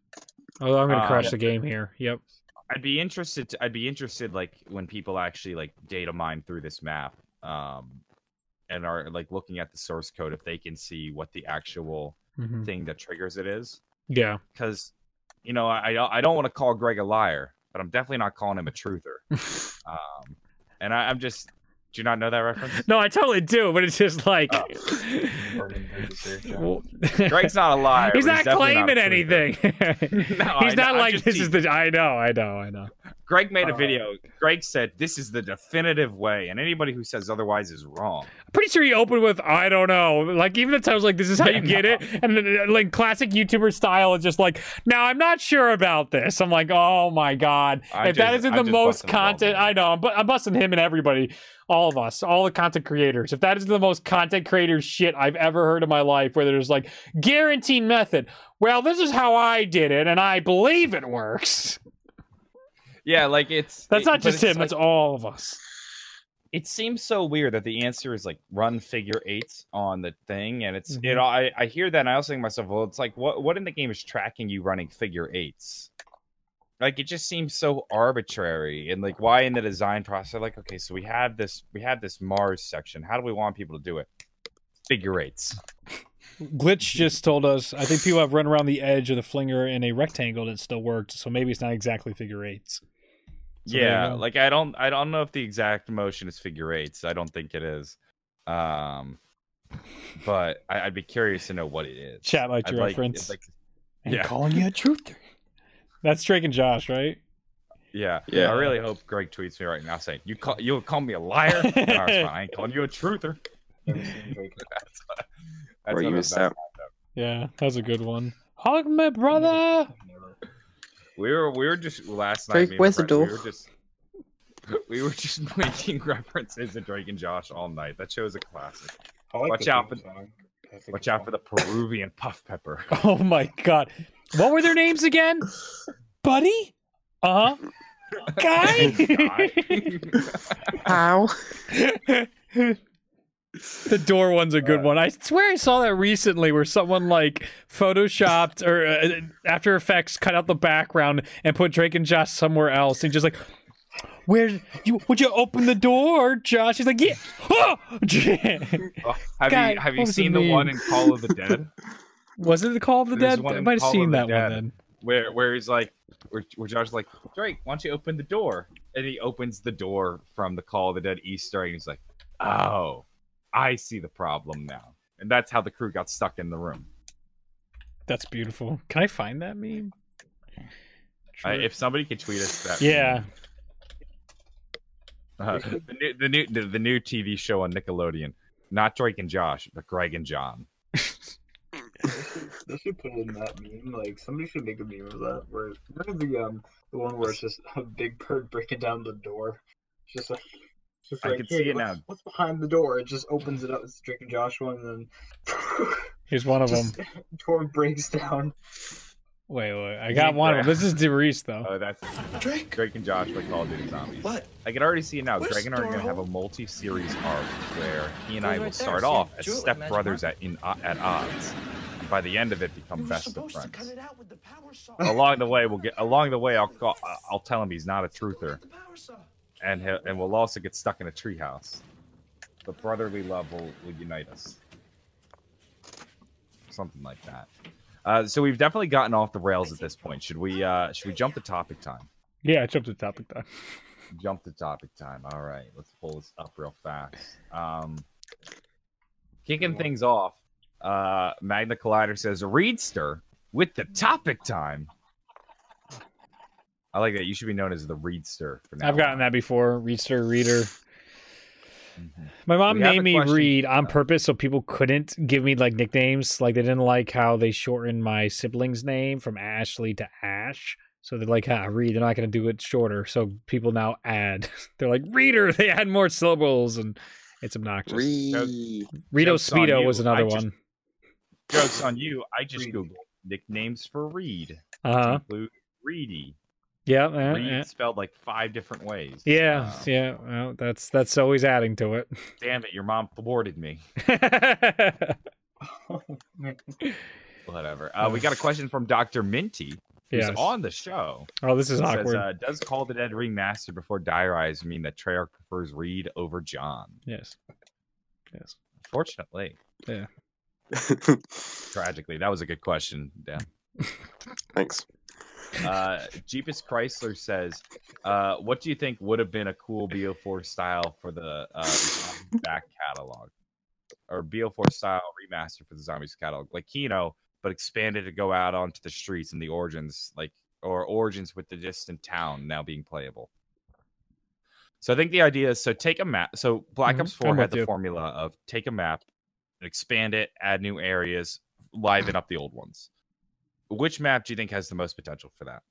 S1: Oh, I'm gonna
S2: Uh,
S1: crash
S2: yeah.
S1: the game here. Yep.
S2: I'd be interested. To, I'd be interested, like when people actually like data mine through this map, um, and are like looking at the source code, if they can see what the actual
S1: hmm
S2: thing that triggers it is.
S1: Yeah.
S2: Because, you know, I I don't want to call Greg a liar, but I'm definitely not calling him a truther. [LAUGHS] um, and I, I'm just. Do you not know that reference?
S1: No, I totally do, but it's just like
S2: Oh.
S1: Well, [LAUGHS]
S2: Greg's not a liar. [LAUGHS]
S1: He's not
S2: definitely
S1: claiming
S2: truther.
S1: anything. [LAUGHS]
S2: No,
S1: He's not like this is the. I know, I know, I know.
S2: Greg made a
S4: Uh,
S2: video. Greg said this is the definitive way, and anybody who says otherwise is wrong.
S1: I'm Pretty sure he opened with I don't know. Like even the times like this is how you get it, and then, uh, like classic YouTuber style is just like now I'm not sure about this. I'm like oh my god,
S2: I
S1: if that
S2: just-
S1: isn't
S2: I'm
S1: the most
S2: busting his balls
S1: content, I know I'm, bu- I'm busting him and everybody, all of us, all the content creators. If that isn't the most content creator shit I've ever heard in my life, where there's like guaranteed method. Well, this is how I did it, and I believe it works.
S2: Yeah, like it's
S1: That's
S2: it-
S1: not just
S2: it's
S1: him.
S2: like-
S1: That's all of us.
S2: it seems so weird that the answer is like run figure eights on the thing, and it's you
S1: Mhm.
S2: know I I hear that and I also think to myself, well, it's like what what in the game is tracking you running figure eights? Like it just seems so arbitrary and like why in the design process? Like okay, so we have this we have this Mars section. How do we want people to do it? Figure eights.
S1: Glitch just told us. I think people have run around the edge of the flinger in a rectangle that still worked. So maybe it's not exactly figure eights. So
S2: yeah, like I don't I don't know if the exact motion is figure eights. I don't think it is. Um but I, I'd be curious to know what it is.
S1: Chat like your reference.
S2: I'd like-
S1: And
S2: yeah.
S1: calling you a truther. That's Drake and Josh, right?
S2: yeah,
S3: Yeah.
S2: I really hope Greg tweets me right now saying you call you call me a liar. [LAUGHS] no, fine. I ain't calling you a truther. That's what, that's
S3: Or you
S2: what
S3: missed
S2: I'm-
S3: out.
S1: Yeah, that's a good one. Hug me, brother.
S2: We were we were just last night.
S3: Drake,
S2: me
S3: where's the door?
S2: We were just we were just [LAUGHS] making references to Drake and Josh all night. That show is a classic.
S4: Like
S2: Watch out for-
S4: song.
S2: Watch out for the Peruvian puff pepper. [LAUGHS]
S1: Oh my god. What were their names again? Buddy? [LAUGHS] Uh huh. Guy?
S3: How?
S1: The door one's a good
S2: Uh,
S1: one. I swear I saw that recently where someone like photoshopped or uh, After Effects cut out the background and put Drake and Josh somewhere else and just like where you would you open the door, Josh? He's like, yeah. Oh! [LAUGHS]
S2: Oh, have
S1: God,
S2: you have you
S1: the
S2: seen the one in? Call of the Dead [LAUGHS]
S1: Was it the Call of the
S2: There's
S1: Dead? I might have
S2: Call
S1: seen that one then.
S2: where where he's like where, where Josh's like Drake, why don't you open the door? And he opens the door from the Call of the Dead Easter. And he's like, oh, I see the problem now, and that's how the crew got stuck in the room.
S1: That's beautiful. Can I find that meme?
S2: Uh, if somebody could tweet us that,
S1: yeah.
S2: uh, [LAUGHS] the new the new the, the new TV show on Nickelodeon, not Drake and Josh, but Greg and John.
S4: They should put in that meme. Like somebody should make a meme of that. Where remember the um the one where it's just a big bird breaking down the door. It's just like it's just
S2: I
S4: like,
S2: can
S4: hey,
S2: see it
S4: what's,
S2: now.
S4: What's behind the door? It just opens it up. It's Drake and Joshua, and then [LAUGHS]
S1: Here's one of them.
S4: just, [LAUGHS] door breaks down.
S1: Wait, wait. I got one of them. This is Die Rise though.
S2: Oh, that's
S5: Drake,
S2: Drake and Josh by Call of Duty Zombies.
S5: what?
S2: I can already see it now.
S5: Where's
S2: Greg and I are going to have a multi-series arc where he and
S5: Goes
S2: I will
S5: there.
S2: start
S5: See,
S2: off as
S5: drew it with
S2: step brothers at in uh, at odds, and by the end of it, become best of
S5: supposed to
S2: friends.
S5: cut it out with the power saw.
S2: along the way, we'll get along the way. I'll call, I'll tell him he's not a truther,
S5: With the power saw.
S2: and he'll, and we'll also get stuck in a treehouse. But brotherly love will, will unite us. Something like that. Uh, so we've definitely gotten off the rails at this point. Should we uh, should we jump to topic time?
S1: Yeah, jump to topic time. [LAUGHS]
S2: jump to topic time. All right, let's pull this up real fast. Um, kicking things off, uh, Magna Collider says Reedster with the topic time. I like that. You should be known as the Reedster for now.
S1: I've gotten that before. Readster, reader.
S2: Mhm.
S1: My mom
S2: We
S1: named me
S2: question-
S1: Reed on purpose so people couldn't give me like nicknames. Like they didn't like how they shortened my sibling's name from Ashley to Ash. So they're like, ah, Reed. They're not going to do it shorter. So people now add. [LAUGHS] They're like Reader. They add more syllables, and it's obnoxious.
S3: Re.
S1: Rito
S2: Joke's
S1: Speedo
S2: you.
S1: was another
S2: just-
S1: one.
S2: Jokes on you. I just
S4: Reed.
S2: googled nicknames for Reed.
S1: Uh huh.
S2: Include Reedy,
S1: Yeah, yeah,
S2: Reed
S1: yeah.
S2: spelled like five different ways.
S1: Yeah,
S2: Uh,
S1: yeah. Well, that's that's always adding to it. [LAUGHS]
S2: Damn it, your mom thwarted me. [LAUGHS] [LAUGHS] Whatever. Uh, we got a question from Dr. Minty, who's
S1: Yes.
S2: on the show.
S1: oh, this is
S2: It
S1: awkward.
S2: Says, uh, does Call the Dead remastered before Die Rise mean that Treyarch prefers Reed over John?
S1: yes. Yes.
S2: Fortunately, Yeah. tragically, that was a good question, Dan.
S3: Thanks.
S2: Uh, Jeepus Chrysler says, uh, "What do you think would have been a cool BO4 style for the uh, back catalog, or BO4 style remaster for the Zombies catalog, like Kino, but expanded to go out onto the streets and the origins, like or origins with the distant town now being playable." So I think the idea is so take a map. So Black
S1: Mhm,
S2: Ops 4
S1: I'm
S2: had the
S1: you.
S2: formula of take a map, expand it, add new areas, liven up the old ones. Which map do you think has the most potential for that?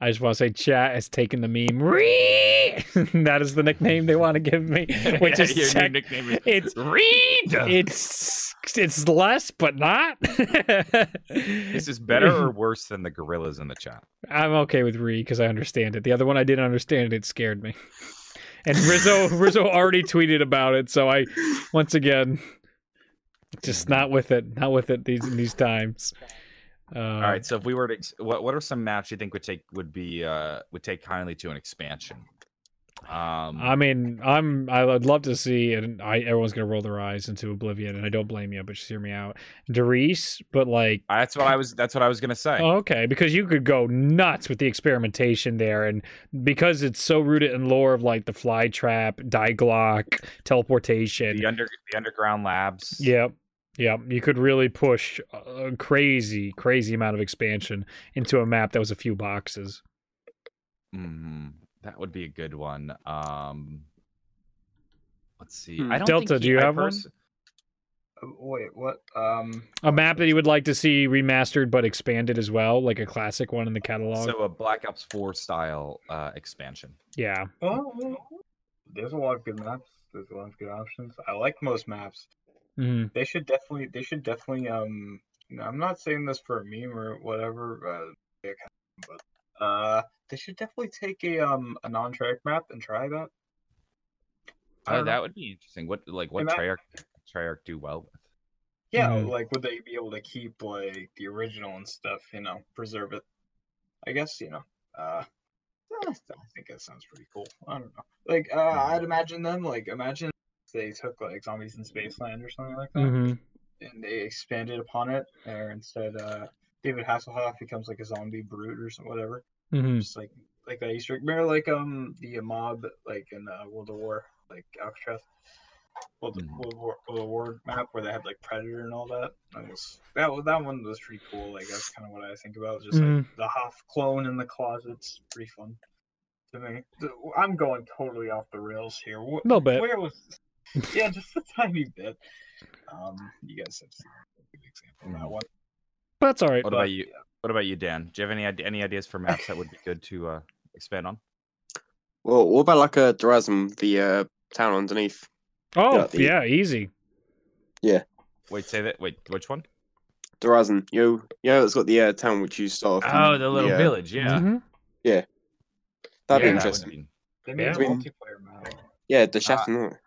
S1: I just want to say, chat has taken the meme. Ree! [LAUGHS] that is the nickname they want to give me, [LAUGHS] which is
S2: your
S1: tech-
S2: nickname is
S1: it's
S2: Reed.
S1: it's it's less, but not. [LAUGHS]
S2: This is better or worse than the gorillas in the chat?
S1: I'm okay with Ree because I understand it. The other one I didn't understand it. It scared me. And Rizzo Rizzo already tweeted about it, so I once again just not with it, not with it these these times. Uh,
S2: All right, so if we were to, what what are some maps you think would take would be uh would take kindly to an expansion? Um,
S1: I mean, I'm I'd love to see, and I everyone's gonna roll their eyes into Oblivion, and I don't blame you, but just hear me out, Die Rise. But like,
S2: that's what I was that's what I was gonna say.
S1: oh, okay, because you could go nuts with the experimentation there, and because it's so rooted in lore of like the fly trap, Die Glocke, teleportation.
S2: the under the underground labs.
S1: Yep. Yep. You could really push a crazy, crazy amount of expansion into a map that was a few boxes.
S2: Mhm. that would be a good one. Um, let's see.
S3: Hmm.
S2: I don't
S1: Delta,
S2: think
S1: do you
S2: I
S1: have one?
S2: pers-
S4: Uh, Wait, what? Um,
S1: A map that you would like to see remastered but expanded as well, like a classic one in the catalog.
S2: So a Black Ops Four style uh, expansion.
S1: yeah.
S4: oh, there's a lot of good maps. There's a lot of good options. I like most maps.
S1: Hmm
S4: They should definitely. They should definitely. Um, you know, I'm not saying this for a meme or whatever. Uh, yeah, kind of, but uh, they should definitely take a um a non-track map and try that. Know.
S2: that would be interesting. What like what Treyarch Treyarch do well with?
S4: Yeah,
S1: Mhm.
S4: like would they be able to keep like the original and stuff? You know, preserve it. I guess you know. Uh, I think that sounds pretty cool. I don't know. Like, uh, I'd imagine them. Like, imagine they took like Zombies in Spaceland or something like that,
S1: hmm
S4: and they expanded upon it, or instead, uh, David Hasselhoff becomes like a zombie brute or something, whatever.
S1: hmm
S4: Just like like that Easter egg, remember like um the mob like in uh, World of War, like Alcatraz. World,
S2: Mhm.
S4: World, War, World of War map where they had like Predator and all that. That was that was that one was pretty cool. Like that's kind of what I think about. Just like the Hoff clone in the closet's pretty fun to me. I'm going totally off the rails here. Wh-
S1: little bit.
S4: Where was? [LAUGHS] Yeah, just a tiny bit. Um, you guys have seen a good example of that one.
S1: But that's all right.
S2: What
S4: But,
S2: about you? What about you, Dan? Do you have any any ideas for maps that would be good to uh, expand on?
S3: Well, what about like a Der Riese, the uh, town underneath?
S1: Oh,
S3: Yeah, the-
S1: yeah, easy.
S2: Wait, say that. Wait, which one?
S3: Der Riese, yo, yo, it's got the uh, town which you start off.
S2: Oh, the little
S3: uh,
S2: village. Yeah,
S1: Mhm.
S3: That'd
S2: Yeah,
S3: be
S2: that would
S3: interesting.
S2: be-
S4: They made
S1: Yeah.
S4: a
S3: I mean-
S4: multiplayer map.
S3: Yeah, the chef
S2: Uh,
S3: and all.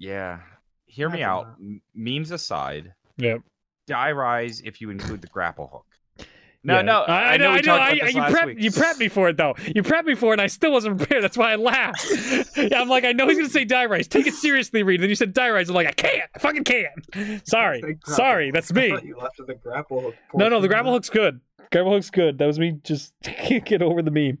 S2: Yeah. Hear me
S4: Imagine
S2: out. M- memes aside,
S1: Yep.
S2: die rise if you include the grapple hook. No,
S1: Yeah.
S2: no,
S1: I, know.
S2: we
S1: I know.
S2: talked
S1: I,
S2: about
S1: you
S2: last
S1: prepped.
S2: week.
S1: You prepped me for it though. You prepped me for it, and I still wasn't prepared. That's why I laughed. [LAUGHS] yeah, I'm like, I know he's gonna say die rise. Take it seriously, Reed. Then you said die rise. I'm like, I can't. I fucking can't. Sorry. Sorry. That's [LAUGHS] me.
S4: thought you left with the grapple hook.
S1: No, no. The grapple
S4: of
S1: hook's good. Grapple hook's good. That was me just [LAUGHS] get over the meme.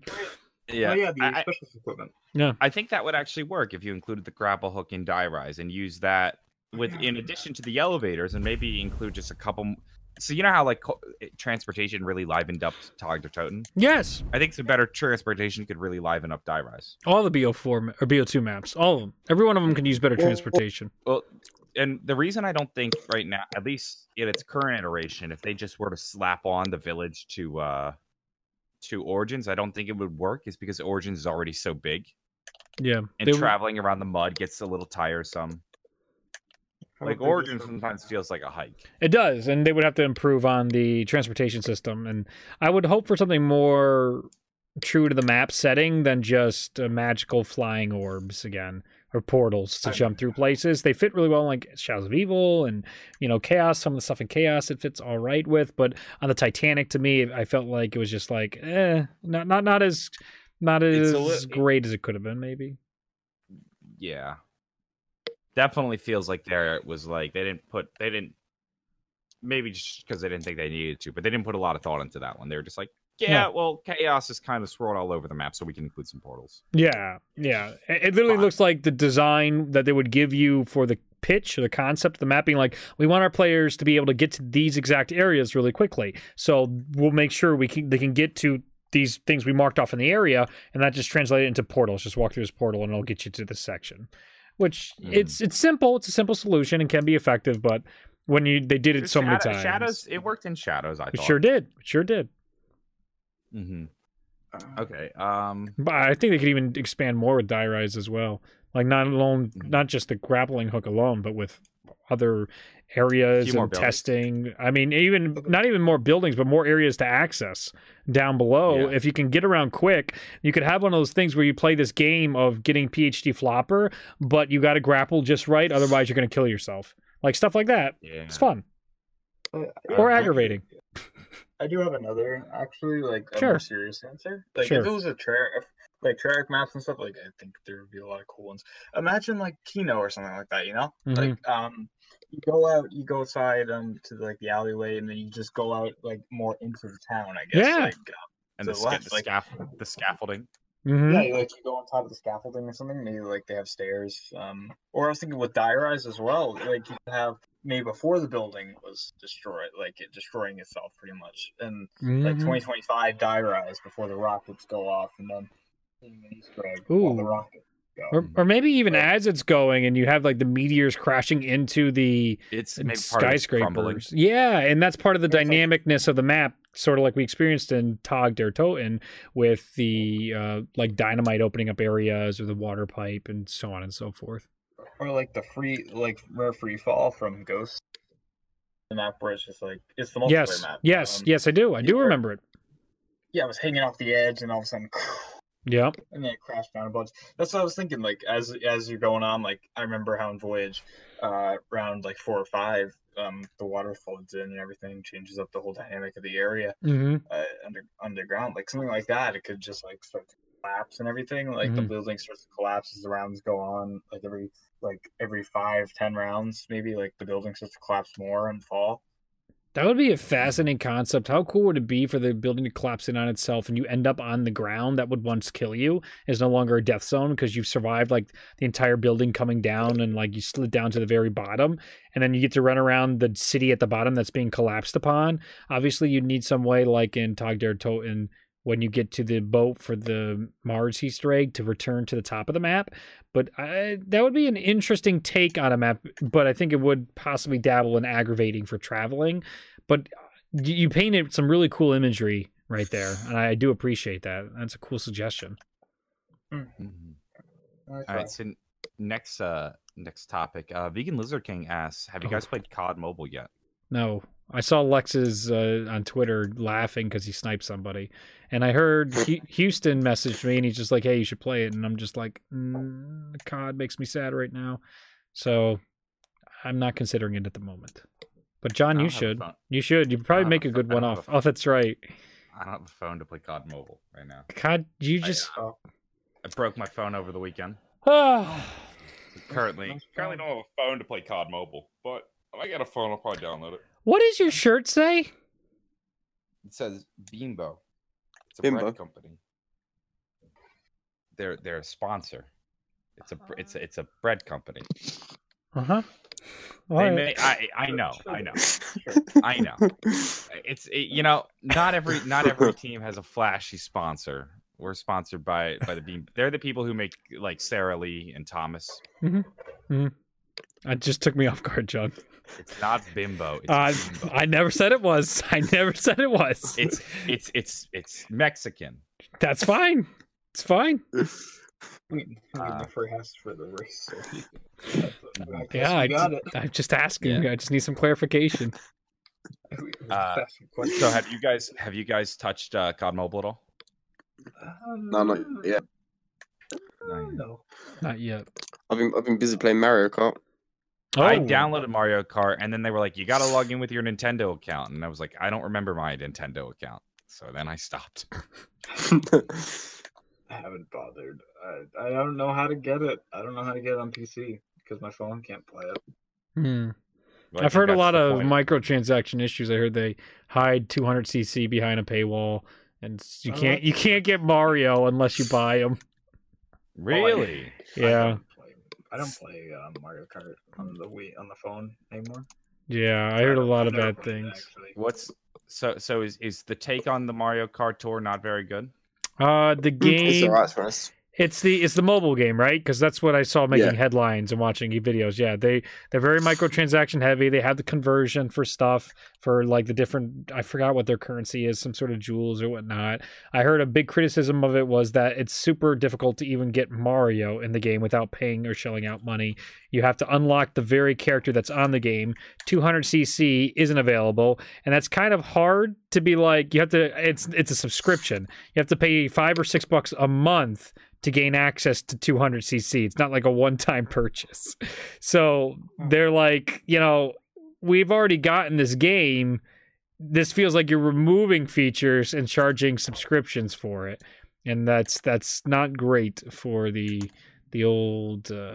S2: Yeah,
S4: Oh, yeah, the
S2: I- I-
S4: specialist equipment.
S2: I think that would actually work if you included the grapple hook in die rise and use that with in addition to the elevators and maybe include just a couple. So you know how like co- eh, transportation really livened up Tag der Toten?
S1: Yes.
S2: I think some better transportation could really liven up die rise.
S1: All the BO4 ma- or BO2 maps. All of them. Every one of them can use better
S3: Well,
S1: transportation.
S2: Well, and the reason I don't think right now, at least in its current iteration, if they just were to slap on the village to uh to Origins, I don't think it would work. Is because Origins is already so big,
S1: Yeah.
S2: and
S1: They-
S2: traveling around the mud gets a little tiresome. Like
S4: don't think
S2: Origins
S4: it's-
S2: sometimes feels like a hike.
S1: It does, and they would have to improve on the transportation system. And I would hope for something more true to the map setting than just uh, magical flying orbs again or portals to jump through places. They fit really well in like Shadows of Evil and you know Chaos. Some of the stuff in Chaos it fits all right with, but on the Titanic, to me, I felt like it was just like eh, not not not as not as
S2: li-
S1: great as it could have been. Maybe.
S2: yeah definitely feels like there it was like they didn't put they didn't maybe just because they didn't think they needed to but they didn't put a lot of thought into that one they were just like yeah, well chaos is kind of swirled all over the map so we can include some portals
S1: Yeah, yeah. It, it literally
S2: Fine.
S1: looks like the design that they would give you for the pitch or the concept of the mapping. Like, we want our players to be able to get to these exact areas really quickly. So we'll make sure we can they can get to these things we marked off in the area, and that just translated into portals. Just walk through this portal, and it'll get you to this section. Which
S2: Mm.
S1: it's it's simple. It's a simple solution and can be effective, but when you they did it so many times,
S2: shadows it worked in shadows i
S1: it
S2: thought
S1: sure did. It sure did.
S2: hmm
S4: Uh,
S2: okay um
S1: But I think they could even expand more with die rise as well. Like not alone,
S2: Mhm.
S1: not just the grappling hook alone, but with other areas and testing. I mean, even not even more buildings, but more areas to access down below.
S2: Yeah.
S1: If you can get around quick, you could have one of those things where you play this game of getting PhD flopper, but you got to grapple just right, otherwise you're going to kill yourself. Like stuff like that.
S2: yeah
S1: It's fun
S4: uh,
S1: or
S2: Uh,
S1: aggravating. [LAUGHS]
S4: I do have another actually like a
S1: Sure.
S4: more serious answer. Like
S1: Sure.
S4: if it was a Treyarch, if, like Treyarch maps and stuff, like I think there would be a lot of cool ones. Imagine like Kino or something like that, you know?
S1: Mhm.
S4: Like um, you go out, you go outside um to like the alleyway, and then you just go out like more into the town. I guess.
S1: Yeah.
S4: Like, uh,
S2: and the,
S4: the left,
S2: the,
S4: like-
S2: scaff- the scaffolding
S1: Mhm.
S4: Yeah, like you go on top of the scaffolding or something. Maybe like they have stairs. Um, or I was thinking with die rise as well. Like you have maybe before the building was destroyed, like it destroying itself pretty much, and like
S1: Mhm.
S4: 2025 die rise before the rockets go off, and then seeing an Easter egg while the
S1: Ooh. Or, or maybe even
S4: Right.
S1: as it's going and you have like the meteors crashing into the
S2: it's
S1: and
S2: maybe part of it's
S1: skyscrapers. Yeah, and that's part of the
S4: Yeah, it's like-
S1: dynamicness of the map, sort of like we experienced in Tag der Toten with the uh, like dynamite opening up areas or the water pipe and so on and so forth.
S4: or like the free, like rare free fall from Ghost. The map where it's just like it's the multiplayer
S1: yes,
S4: map.
S1: yes,
S4: Um,
S1: yes, I do. I do remember it.
S4: Yeah, I was hanging off the edge, and all of a sudden. [LAUGHS]
S1: Yep.
S4: and then it crashed down a bunch. That's what I was thinking. Like as as you're going on, like I remember how in Voyage, uh, round like four or five, um, the water floods in and everything changes up the whole dynamic of the area
S1: hmm
S4: uh, under underground. Like something like that, it could just like start to collapse and everything. Like the
S1: Mhm.
S4: building starts to collapse as the rounds go on. Like every like every five ten rounds, maybe like the building starts to collapse more and fall.
S1: That would be a fascinating concept. How cool would it be for the building to collapse in on itself and you end up on the ground that would once kill you is no longer a death zone because you've survived like the entire building coming down and like you slid down to the very bottom and then you get to run around the city at the bottom that's being collapsed upon. Obviously, you'd need some way like in Tag der Toten when you get to the boat for the Mars Easter egg to return to the top of the map. But I, that would be an interesting take on a map. But I think it would possibly dabble in aggravating for traveling. But you you painted some really cool imagery right there, and I do appreciate that. That's a cool suggestion.
S2: Mhm.
S4: That's
S2: All right, so next uh next topic. Uh Vegan Lizard King asks, have you
S1: Oh.
S2: guys played COD Mobile yet?
S1: No, I saw Lex's uh, on Twitter laughing because he sniped somebody, and I heard [LAUGHS] Hu- Houston messaged me, and he's just like, "Hey, you should play it," and I'm just like, mm, "COD makes me sad right now," so I'm not considering it at the moment. But John, you
S2: don't have a
S1: should, you should, you probably make
S2: a
S1: a good one off. Oh, that's right.
S2: I don't have a phone to play COD Mobile right now.
S1: COD, you
S2: I,
S1: just
S2: uh, I broke my phone over the weekend.
S1: Ah. [SIGHS]
S2: Currently,
S4: Nice
S2: currently don't have a phone to play COD Mobile, but if I get a phone, I'll probably download it.
S1: What does your shirt say?
S2: It says Bimbo. It's a
S3: Bimbo.
S2: bread company. They're they're a sponsor. It's a br- it's a, it's a bread company.
S1: Uh huh.
S2: They may, I I know I know I know. It's it, you know not every not every [LAUGHS] team has a flashy sponsor. We're sponsored by by the Beam. They're the people who make like Sara Lee and Thomas. Hmm.
S1: It just took me off guard, John.
S2: It's not Bimbo. It's
S1: Uh,
S2: Bimbo.
S1: I never said it was. [LAUGHS] I never said it was.
S2: It's it's it's it's Mexican.
S1: That's fine. It's fine. [LAUGHS]
S4: We, we
S2: Uh,
S4: never asked for the race. So I [LAUGHS]
S1: Yeah, I
S4: got
S1: ju-
S4: it.
S1: I'm just asking.
S2: Yeah.
S1: I just need some clarification.
S4: We- we
S2: Uh,
S4: asked a question.
S2: So have you guys have you guys touched uh, COD Mobile at all?
S3: No, not yet.
S4: Uh, no.
S1: Not yet.
S3: I've been I've been busy playing Mario Kart.
S2: I
S1: Oh.
S2: downloaded Mario Kart, and then they were like, "You got to log in with your Nintendo account," and I was like, "I don't remember my Nintendo account," so then I stopped. [LAUGHS]
S4: I haven't bothered. I, I don't know how to get it. I don't know how to get it on PC because my phone can't play it.
S1: Hmm.
S2: But I
S1: I've heard a lot of
S2: point.
S1: microtransaction issues. I heard they hide 200cc behind a paywall, and you
S4: Oh,
S1: can't you can't get Mario unless you buy him.
S2: Really?
S4: I
S1: Yeah,
S4: don't play, I don't play uh, Mario Kart on the Wii on the phone anymore.
S1: yeah. I heard a lot of bad
S4: played it,
S1: things.
S4: actually.
S2: What's so so is is the take on the Mario Kart tour not very good?
S1: Uh, the
S3: it's
S1: game.
S3: alright for us.
S1: It's the it's the mobile game, right? Because that's what I saw making
S3: Yeah.
S1: headlines and watching videos. Yeah, they they're very microtransaction heavy. They have the conversion for stuff for like the different. I forgot what their currency is, some sort of jewels or whatnot. I heard a big criticism of it was that it's super difficult to even get Mario in the game without paying or shelling out money. You have to unlock the very character that's on the game. 200cc isn't available, and that's kind of hard to be like. You have to. It's it's a subscription. You have to pay five or six bucks a month to gain access to 200cc. It's not like a one-time [LAUGHS] purchase. So they're like, you know, we've already gotten this game. This feels like you're removing features and charging subscriptions for it, and that's that's not great for the the old uh,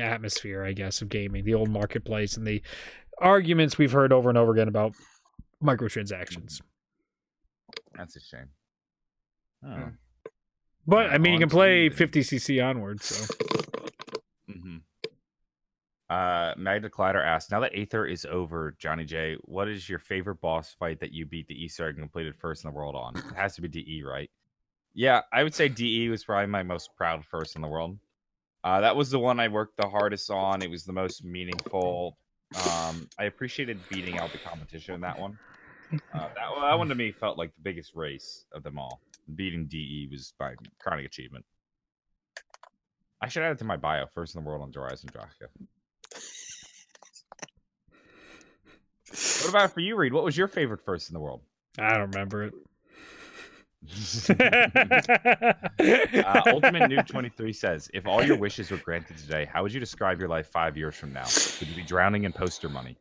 S1: atmosphere, I guess, of gaming, the old marketplace, and the arguments we've heard over and over again about microtransactions.
S2: That's a shame.
S1: Hmm.
S2: Oh.
S1: But I mean, you can play 50cc onwards. So
S2: hmm Uh, Magna Collider asked, now that Aether is over, Johnny J, what is your favorite boss fight that you beat the Easter egg and completed first in the world on? It has to be DE, right? Yeah, I would say DE was probably my most proud first in the world. Uh, that was the one I worked the hardest on. It was the most meaningful. Um, I appreciated beating out the competition in that one. Uh, that, that one to me felt like the biggest race of them all. Beating DE was my crowning achievement. I should add it to my bio. First in the world on Horizon Draka. What about for you, Reed? What was your favorite first in the world?
S1: I don't remember it. [LAUGHS]
S2: uh, [LAUGHS] Ultimate Noob 23 says, if all your wishes were granted today, how would you describe your life five years from now? Would you be drowning in poster money?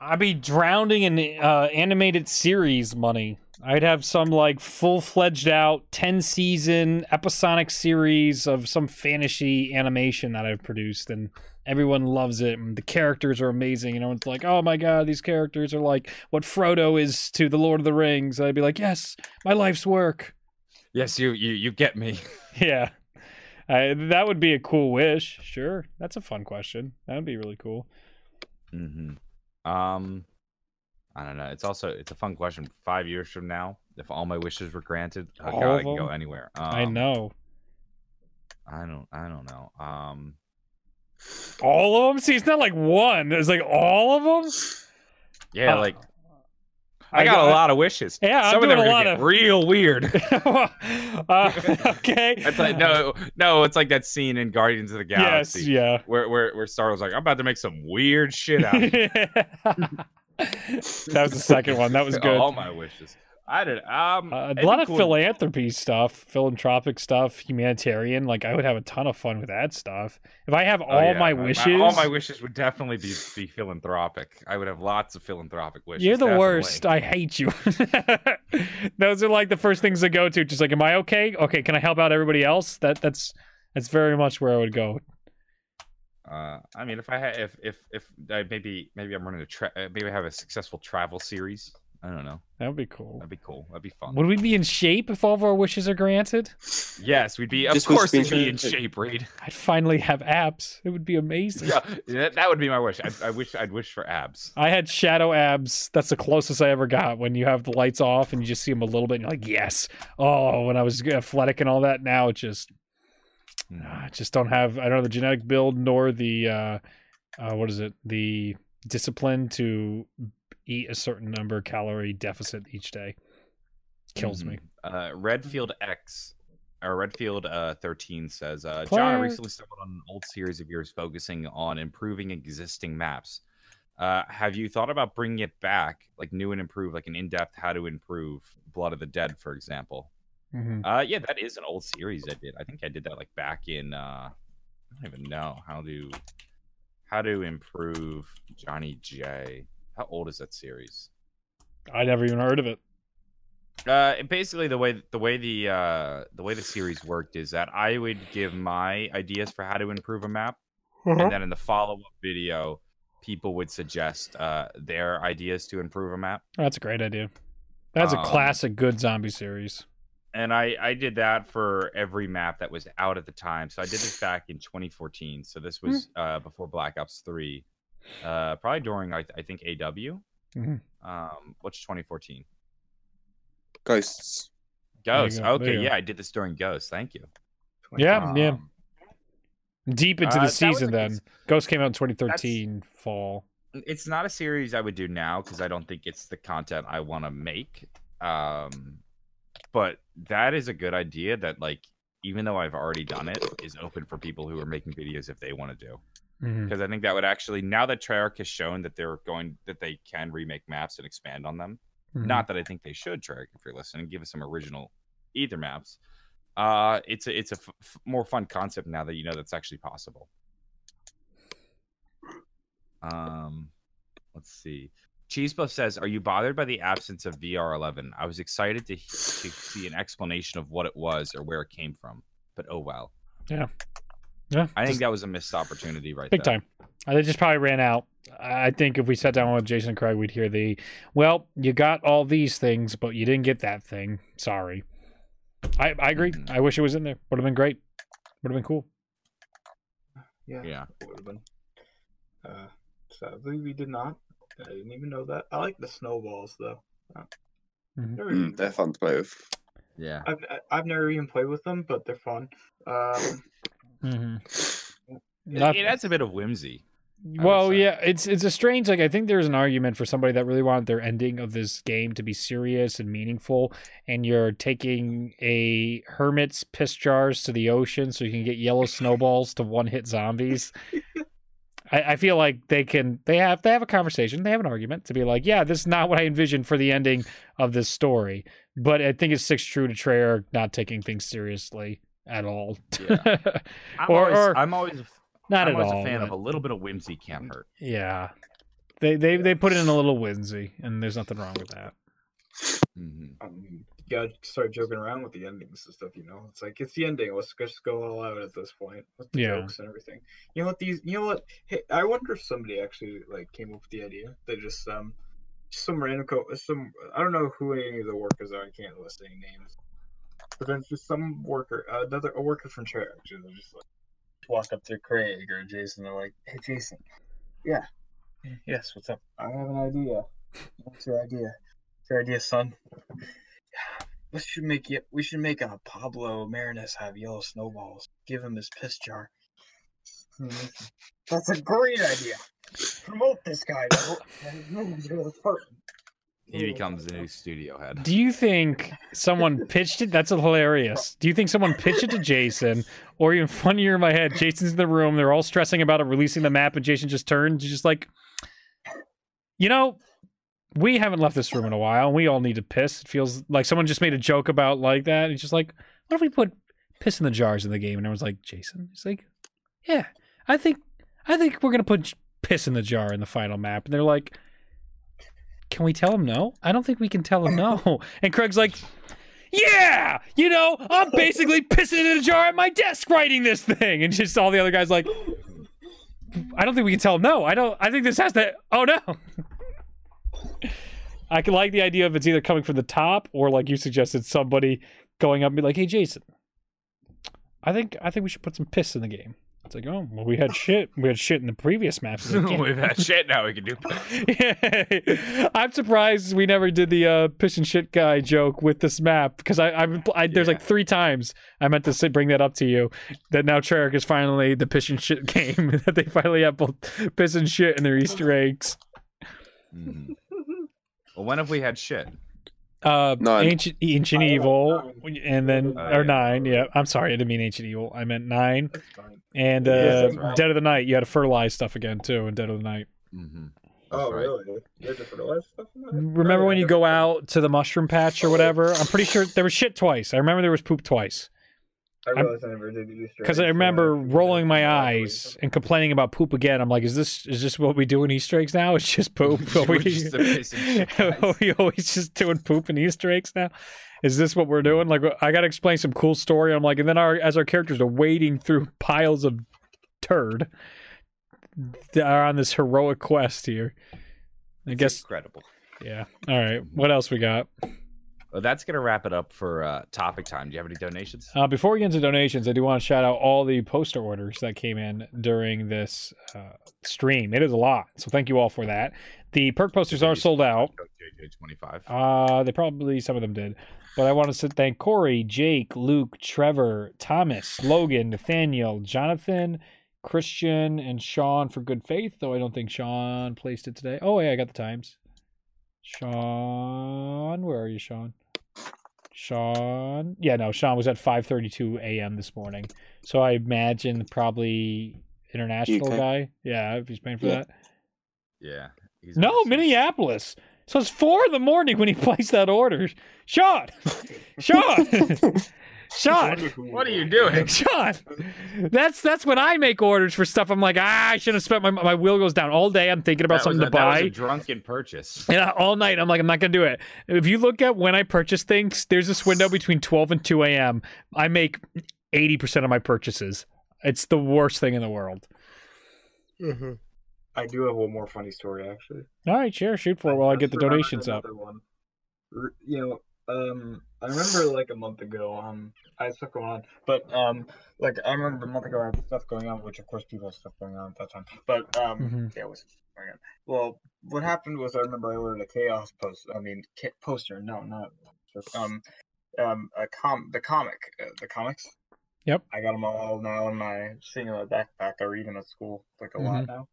S1: I'd be drowning in uh, animated series money. I'd have some like full fledged out 10 season episodic series of some fantasy animation that I've produced, and everyone loves it. And the characters are amazing. You know, it's like, oh my god, these characters are like what Frodo is to the Lord of the Rings. And I'd be like, yes, my life's work.
S2: Yes, you you you get me. [LAUGHS] [LAUGHS]
S1: Yeah. I, that would be a cool wish. Sure. That's a fun question. That would be really cool.
S2: hmm Um, I don't know. It's also it's a fun question. Five years from now, if all my wishes were granted, oh
S1: All
S2: god, I can go anywhere.
S1: I
S2: Um,
S1: know.
S2: I don't. I don't know. Um,
S1: All of them? See, it's not like one. It's like all of them.
S2: yeah,
S1: Uh,
S2: like I got a lot of wishes.
S1: Yeah, I'm
S2: some of
S1: doing
S2: them
S1: a lot of-
S2: real weird. [LAUGHS]
S1: uh, [LAUGHS] okay.
S2: It's like no, no. It's like that scene in Guardians of the
S1: Yes.
S2: Galaxy
S1: Yeah.
S2: where where where Star was like, I'm about to make some weird shit out. [LAUGHS] of [LAUGHS] you."
S1: that was the second one. That was [LAUGHS] good.
S2: All my wishes. I did. Um,
S1: Uh, a lot of
S2: cool-
S1: philanthropy stuff, philanthropic stuff, humanitarian. Like I would have a ton of fun with that stuff. If I have
S2: Oh,
S1: all
S2: yeah,
S1: my wishes,
S2: all my wishes would definitely be be philanthropic. I would have lots of philanthropic wishes.
S1: You're the
S2: definitely.
S1: worst. I hate you. [LAUGHS] Those are like the first things to go to. Just like, am I okay? Okay, can I help out everybody else? That that's that's very much where I would go.
S2: Uh, I mean, if I had, if if if uh, maybe maybe I'm running a tra- uh, maybe I have a successful travel series. I don't know.
S1: That would be cool.
S2: That'd be cool. That'd be fun.
S1: Would we be in shape if all of our wishes are granted?
S2: Yes, we'd be. Of
S3: Just
S2: course,
S3: we
S2: we'd be in shape, Reed. [LAUGHS]
S1: I'd finally have abs. It would be amazing.
S2: Yeah, that, that would be my wish. I, I wish I'd wish for abs.
S1: I had shadow abs. That's the closest I ever got. When you have the lights off and you just see them a little bit, and you're like, yes. Oh, when I was athletic and all that. Now it just, I just don't have. I don't have the genetic build nor the, uh, uh, what is it? The discipline to eat a certain number calorie deficit each day. Kills me.
S2: Mhm. Uh, Redfield X or Redfield uh, 13 says, uh, John, I recently stumbled on an old series of yours focusing on improving existing maps. Uh, have you thought about bringing it back, like new and improved, like an in-depth how to improve Blood of the Dead, for example.
S1: Mhm.
S2: Uh, yeah, that is an old series I did. I think I did that like back in. Uh, I don't even know how to how to improve Johnny J. How old is that series?
S1: I never even heard of it.
S2: Uh, and basically the way the way the uh the way the series worked is that I would give my ideas for how to improve a map, and then in the follow up video, people would suggest uh their ideas to improve a map.
S1: That's a great idea. That's a
S2: Um,
S1: classic good zombie series.
S2: And I I did that for every map that was out at the time. So I did this back in 2014. So this was uh, before Black Ops 3, uh, probably during I, I think AW.
S1: Mhm.
S2: Um, what's 2014?
S3: Ghosts.
S2: Ghosts.
S1: go,
S2: Okay, yeah, I did this during Ghosts. Thank you.
S1: Yeah, yeah.
S2: Um,
S1: Deep into
S2: uh,
S1: the
S2: that
S1: season then.
S2: good-
S1: Ghost came out in 2013 fall.
S2: It's not a series I would do now because I don't think it's the content I want to make. Um, but that is a good idea. That like, even though I've already done it, is open for people who are making videos if they want to do. Because I think that would actually now that Treyarch has shown that they're going that they can remake maps and expand on them.
S1: Mhm.
S2: Not that I think they should, Treyarch, if you're listening, give us some original either maps. Uh, it's a it's a f- more fun concept now that you know that's actually possible. Um, let's see. Cheesebuff says, "Are you bothered by the absence of VR11? I was excited to to see an explanation of what it was or where it came from, but oh well.
S1: Yeah, yeah.
S2: I think that was a missed opportunity right
S1: big
S2: there.
S1: time. Uh, They just probably ran out. I think if we sat down with Jason and Craig, we'd hear the, well, you got all these things, but you didn't get that thing. Sorry. I, I agree.
S2: Mhm.
S1: I wish it was in there. Would have been great. Would have been cool.
S4: Yeah,
S2: Yeah.
S4: it would have been. Uh, sadly, we did not. I didn't even know that. I like the snowballs though. Uh,
S1: Mhm.
S4: they're-
S3: Mm, they're fun to play with.
S2: Yeah.
S4: I've I- I've never even played with them, but they're fun. Um,
S1: hmm
S2: It- it adds a bit of whimsy. would
S1: Well, yeah, it's it's a strange like I think there's an argument for somebody that really wanted their ending of this game to be serious and meaningful, and you're taking a hermit's piss jars to the ocean so you can get yellow snowballs to one hit zombies. [LAUGHS] I, I feel like they can they have they have a conversation, they have an argument to be like, yeah, this is not what I envisioned for the ending of this story. But I think it sticks true to Treyarch not taking things seriously at all.
S2: Yeah. [LAUGHS] I'm
S1: Or-
S2: always,
S1: or-
S2: I'm always,
S1: not
S2: I'm
S1: at
S2: always
S1: all.
S2: a fan of a little bit of whimsy can't hurt.
S1: Yeah. They they they put in a little whimsy, and there's nothing wrong with that.
S2: hmm
S4: I mean, you gotta start joking around with the endings and stuff. You know, it's like it's the ending. Let's just go all out at this point with the
S1: Yeah.
S4: jokes and everything. You know what? These. You know what? Hey, I wonder if somebody actually like came up with the idea. They just um, some random co- some. I don't know who any of the workers are. I can't list any names. But then just some worker, uh, another a worker from Treyarch. They're just like walk up to Craig or Jason. They're like, "Hey, Jason. Yeah. Yes. What's up? I have an idea. What's your idea? What's your idea, son? [SIGHS] We should make it. We should make a Pablo Marinas have yellow snowballs. Give him his piss jar. Hmm, That's a great idea. Promote this guy.
S2: He becomes the new studio head.
S1: Do you think someone pitched it? That's hilarious. Do you think someone pitched it to Jason, or even funnier in my head? Jason's in the room. They're all stressing about it, releasing the map, and Jason just turns, he's just like, you know, we haven't left this room in a while, and we all need to piss. It feels like someone just made a joke about like that. And he's just like, what if we put piss in the jars in the game? And everyone's like, Jason. He's like, yeah, I think, I think we're gonna put piss in the jar in the final map. And they're like. Can we tell him no? I don't think we can tell him no. [LAUGHS] And Craig's like, yeah, you know, I'm basically pissing in a jar at my desk writing this thing. And just all the other guys like, I don't think we can tell him no. I don't, I think this has to, oh no. [LAUGHS] I can like the idea of it's either coming from the top or like you suggested, somebody going up and be like, hey, Jason, I think, I think we should put some piss in the game. It's like, oh, well, we had [LAUGHS] shit. We had shit in the previous maps. Like, yeah. [LAUGHS]
S2: We've had shit now. We can do. [LAUGHS]
S1: Yeah. I'm surprised we never did the uh, piss and shit guy joke with this map because I, I, I there's like three times I meant to say, bring that up to you that now Treyarch is finally the piss and shit game that they finally have both piss and shit in their Easter eggs.
S2: Mhm. Well, when have we had shit?
S1: Uh,
S3: Nine.
S1: ancient ancient
S4: yeah,
S1: evil, and then
S2: Oh,
S1: or
S2: yeah.
S1: nine. Yeah, I'm sorry, I didn't mean ancient evil. I meant nine. And uh,
S2: Yeah, right.
S1: Dead of the Night. You had to fertilize stuff again too in Dead of the Night.
S2: hmm
S4: Oh,
S2: right.
S4: really? There's different OS stuff?
S1: Remember
S4: Oh,
S1: when you go out to the mushroom patch or whatever? I'm pretty sure there was shit twice. I remember there was poop twice.
S4: I
S1: I'm-
S4: I never did Easter
S1: Because I remember
S4: figured
S1: rolling my
S4: out
S1: eyes
S4: reason.
S1: and complaining about poop again. I'm like, is this is this what we do in Easter eggs now? [LAUGHS] It's just poop. [LAUGHS] Are
S2: We're just the basic shit
S1: are we always just doing poop and Easter eggs now? Is this what we're doing? Like, I got to explain some cool story. I'm like, and then our as our characters are wading through [LAUGHS] piles of turd, they are on this heroic quest here. I
S2: It's
S1: guess,
S2: incredible.
S1: yeah. All right, what else we got?
S2: Well, that's gonna wrap it up for uh, topic time. Do you have any donations?
S1: Uh, before we get into donations, I do want to shout out all the poster orders that came in during this uh, stream. It is a lot, so thank you all for that. The perk posters are sold out.
S2: JJ25.
S1: Uh, they probably some of them did, but I want to thank Corey, Jake, Luke, Trevor, Thomas, Logan, Nathaniel, Jonathan, Christian, and Sean for good faith. Though I don't think Sean placed it today. Oh yeah, I got the times. Sean, where are you, Sean? Sean, yeah, no, Sean was at 5:32 a.m. this morning. So I imagine probably international
S3: UK.
S1: guy. Yeah, if he's paying for
S3: Yeah.
S1: that.
S2: Yeah. he's
S1: No,
S2: overseas.
S1: Minneapolis. So it's four in the morning when he [LAUGHS] placed that order. Sean, [LAUGHS] Sean, [LAUGHS] Sean,
S2: What are you doing? [LAUGHS]
S1: Sean. That's that's when I make orders for stuff. I'm like, ah, I should have spent my my wheel goes down all day. I'm thinking about
S2: That was
S1: something
S2: a-
S1: to
S2: that was
S1: buy.
S2: a drunken purchase.
S1: Yeah, all night. I'm like, I'm not gonna do it. If you look at when I purchase things, there's this window between 12 and 2 a.m. I make 80% of my purchases. It's the worst thing in the world.
S4: I do have one more funny story actually.
S1: All right, sure, shoot for it while I get the donations up.
S4: another One. You know, um, I remember like a month ago, um, I had stuff going on, but um, like I remember a month ago I had stuff going on, which of course people had stuff going on at that time. But um,
S1: Mhm.
S4: yeah, it was going on. Well, what happened was I remember I ordered a chaos post. I mean, ca- poster. No, not um, um, a com the comic, uh, the comics.
S1: Yep.
S4: I got them all now in my sitting in my backpack. I read them at school like a lot now.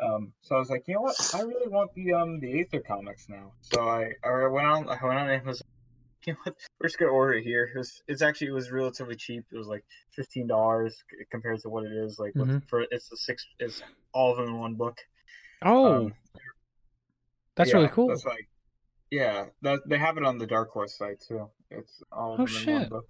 S4: Um, so I was like, you know what? I really want the um the Aether comics now. So I I went on I went on Amazon. [LAUGHS] You know what? We're just gonna order it here. It was, it's actually it was relatively cheap. It was like fifteen dollars compared to what it is like with-
S1: Mhm.
S4: for it's the six it's all of them in one book.
S1: Oh,
S4: Um,
S1: that's
S4: yeah,
S1: really cool.
S4: That's like, yeah, that they have it on the Dark Horse site too. It's all of
S1: Oh,
S4: them in one
S1: shit.
S4: book.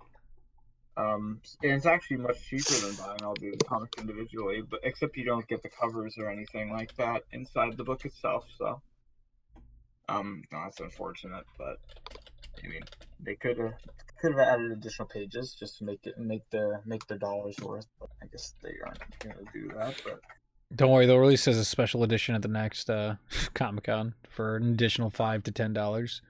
S4: Um, and it's actually much cheaper than buying all the comics individually, but except you don't get the covers or anything like that inside the book itself. So, um, no, that's unfortunate, but I mean, they could have could have added additional pages just to make it make the make their dollars worth. But I guess they aren't going to do that. But
S1: Don't worry, they'll release as a special edition at the next uh, [LAUGHS] Comic Con for an additional five to ten dollars.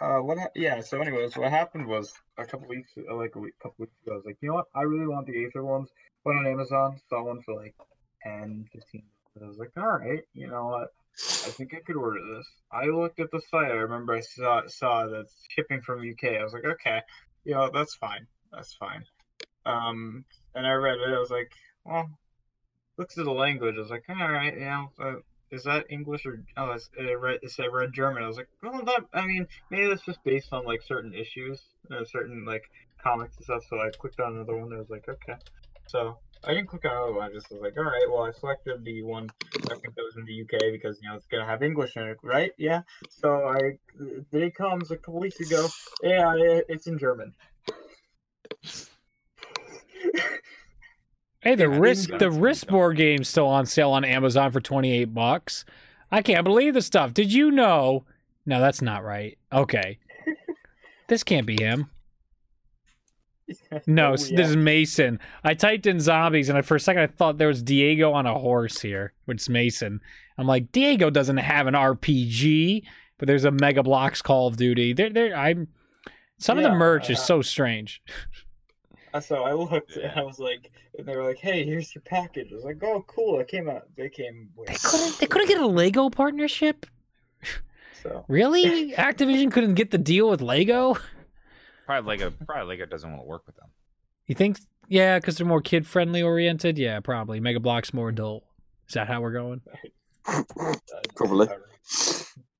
S4: Uh, what? Ha- yeah. So, anyways, what happened was a couple weeks, uh, like a week, couple weeks ago, I was like, you know what? I really want the Aether ones. Went on Amazon, saw one for like 10, 15. I was like, all right, you know what? I think I could order this. I looked at the site. I remember I saw saw that shipping from UK. I was like, okay, you know, that's fine. That's fine. Um, and I read it. I was like, well, looks at the language. I was like, all right, you know, uh, is that English or oh, it's, it read it said read German. I was like, well, that I mean, maybe that's just based on like certain issues, uh, certain like comics and stuff. So I clicked on another one. I was like, okay. So I didn't click on another one. I just was like, all right. Well, I selected the one I think that was in the UK because you know it's gonna have English in it, right? Yeah. So I day comes a couple weeks ago. Yeah, it, it's in German.
S1: Hey, the
S4: Yeah,
S1: risk the
S4: risk
S1: board game's still on sale on Amazon for twenty eight bucks. I can't believe this stuff. Did you know? No, that's not right. Okay, this can't be him. [LAUGHS] No,
S4: Oh, yeah.
S1: this is Mason. I typed in zombies, and I- for a second I thought there was Diego on a horse here, which is Mason. I'm like, Diego doesn't have an RPG, but there's a Mega Bloks Call of Duty. There, there. I'm. Some of the
S4: Yeah,
S1: merch is
S4: uh,
S1: so strange.
S4: So I looked and I was like, and they were like, "Hey, here's your package." I was like, "Oh, cool!" It came out. They came. With,
S1: They couldn't. They couldn't get a [LAUGHS] Lego partnership.
S4: So
S1: Really? [LAUGHS] Activision couldn't get the deal with Lego?
S2: Probably Lego. Probably Lego doesn't want to work with them.
S1: You think? Yeah, because they're more kid friendly oriented. Yeah, probably. Mega Block's more adult. Is that how we're going? [LAUGHS]
S3: Probably.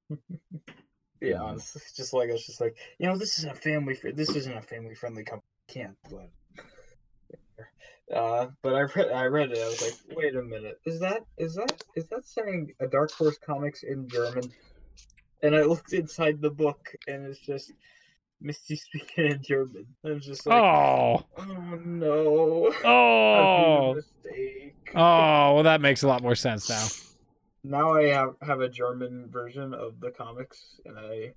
S3: [LAUGHS]
S4: yeah, honestly, just like it's just like you know, this isn't a family. This isn't a family friendly company. Can't. But Uh, but I read I read it. I was like, wait a minute, is that is that is that saying a Dark Horse comics in German? And I looked inside the book, and it's just Misty speaking in German. I'm just like,
S1: Oh,
S4: oh no,
S1: oh, [LAUGHS]
S4: mistake.
S1: oh. Well, that makes a lot more sense now.
S4: Now I have have a German version of the comics, and I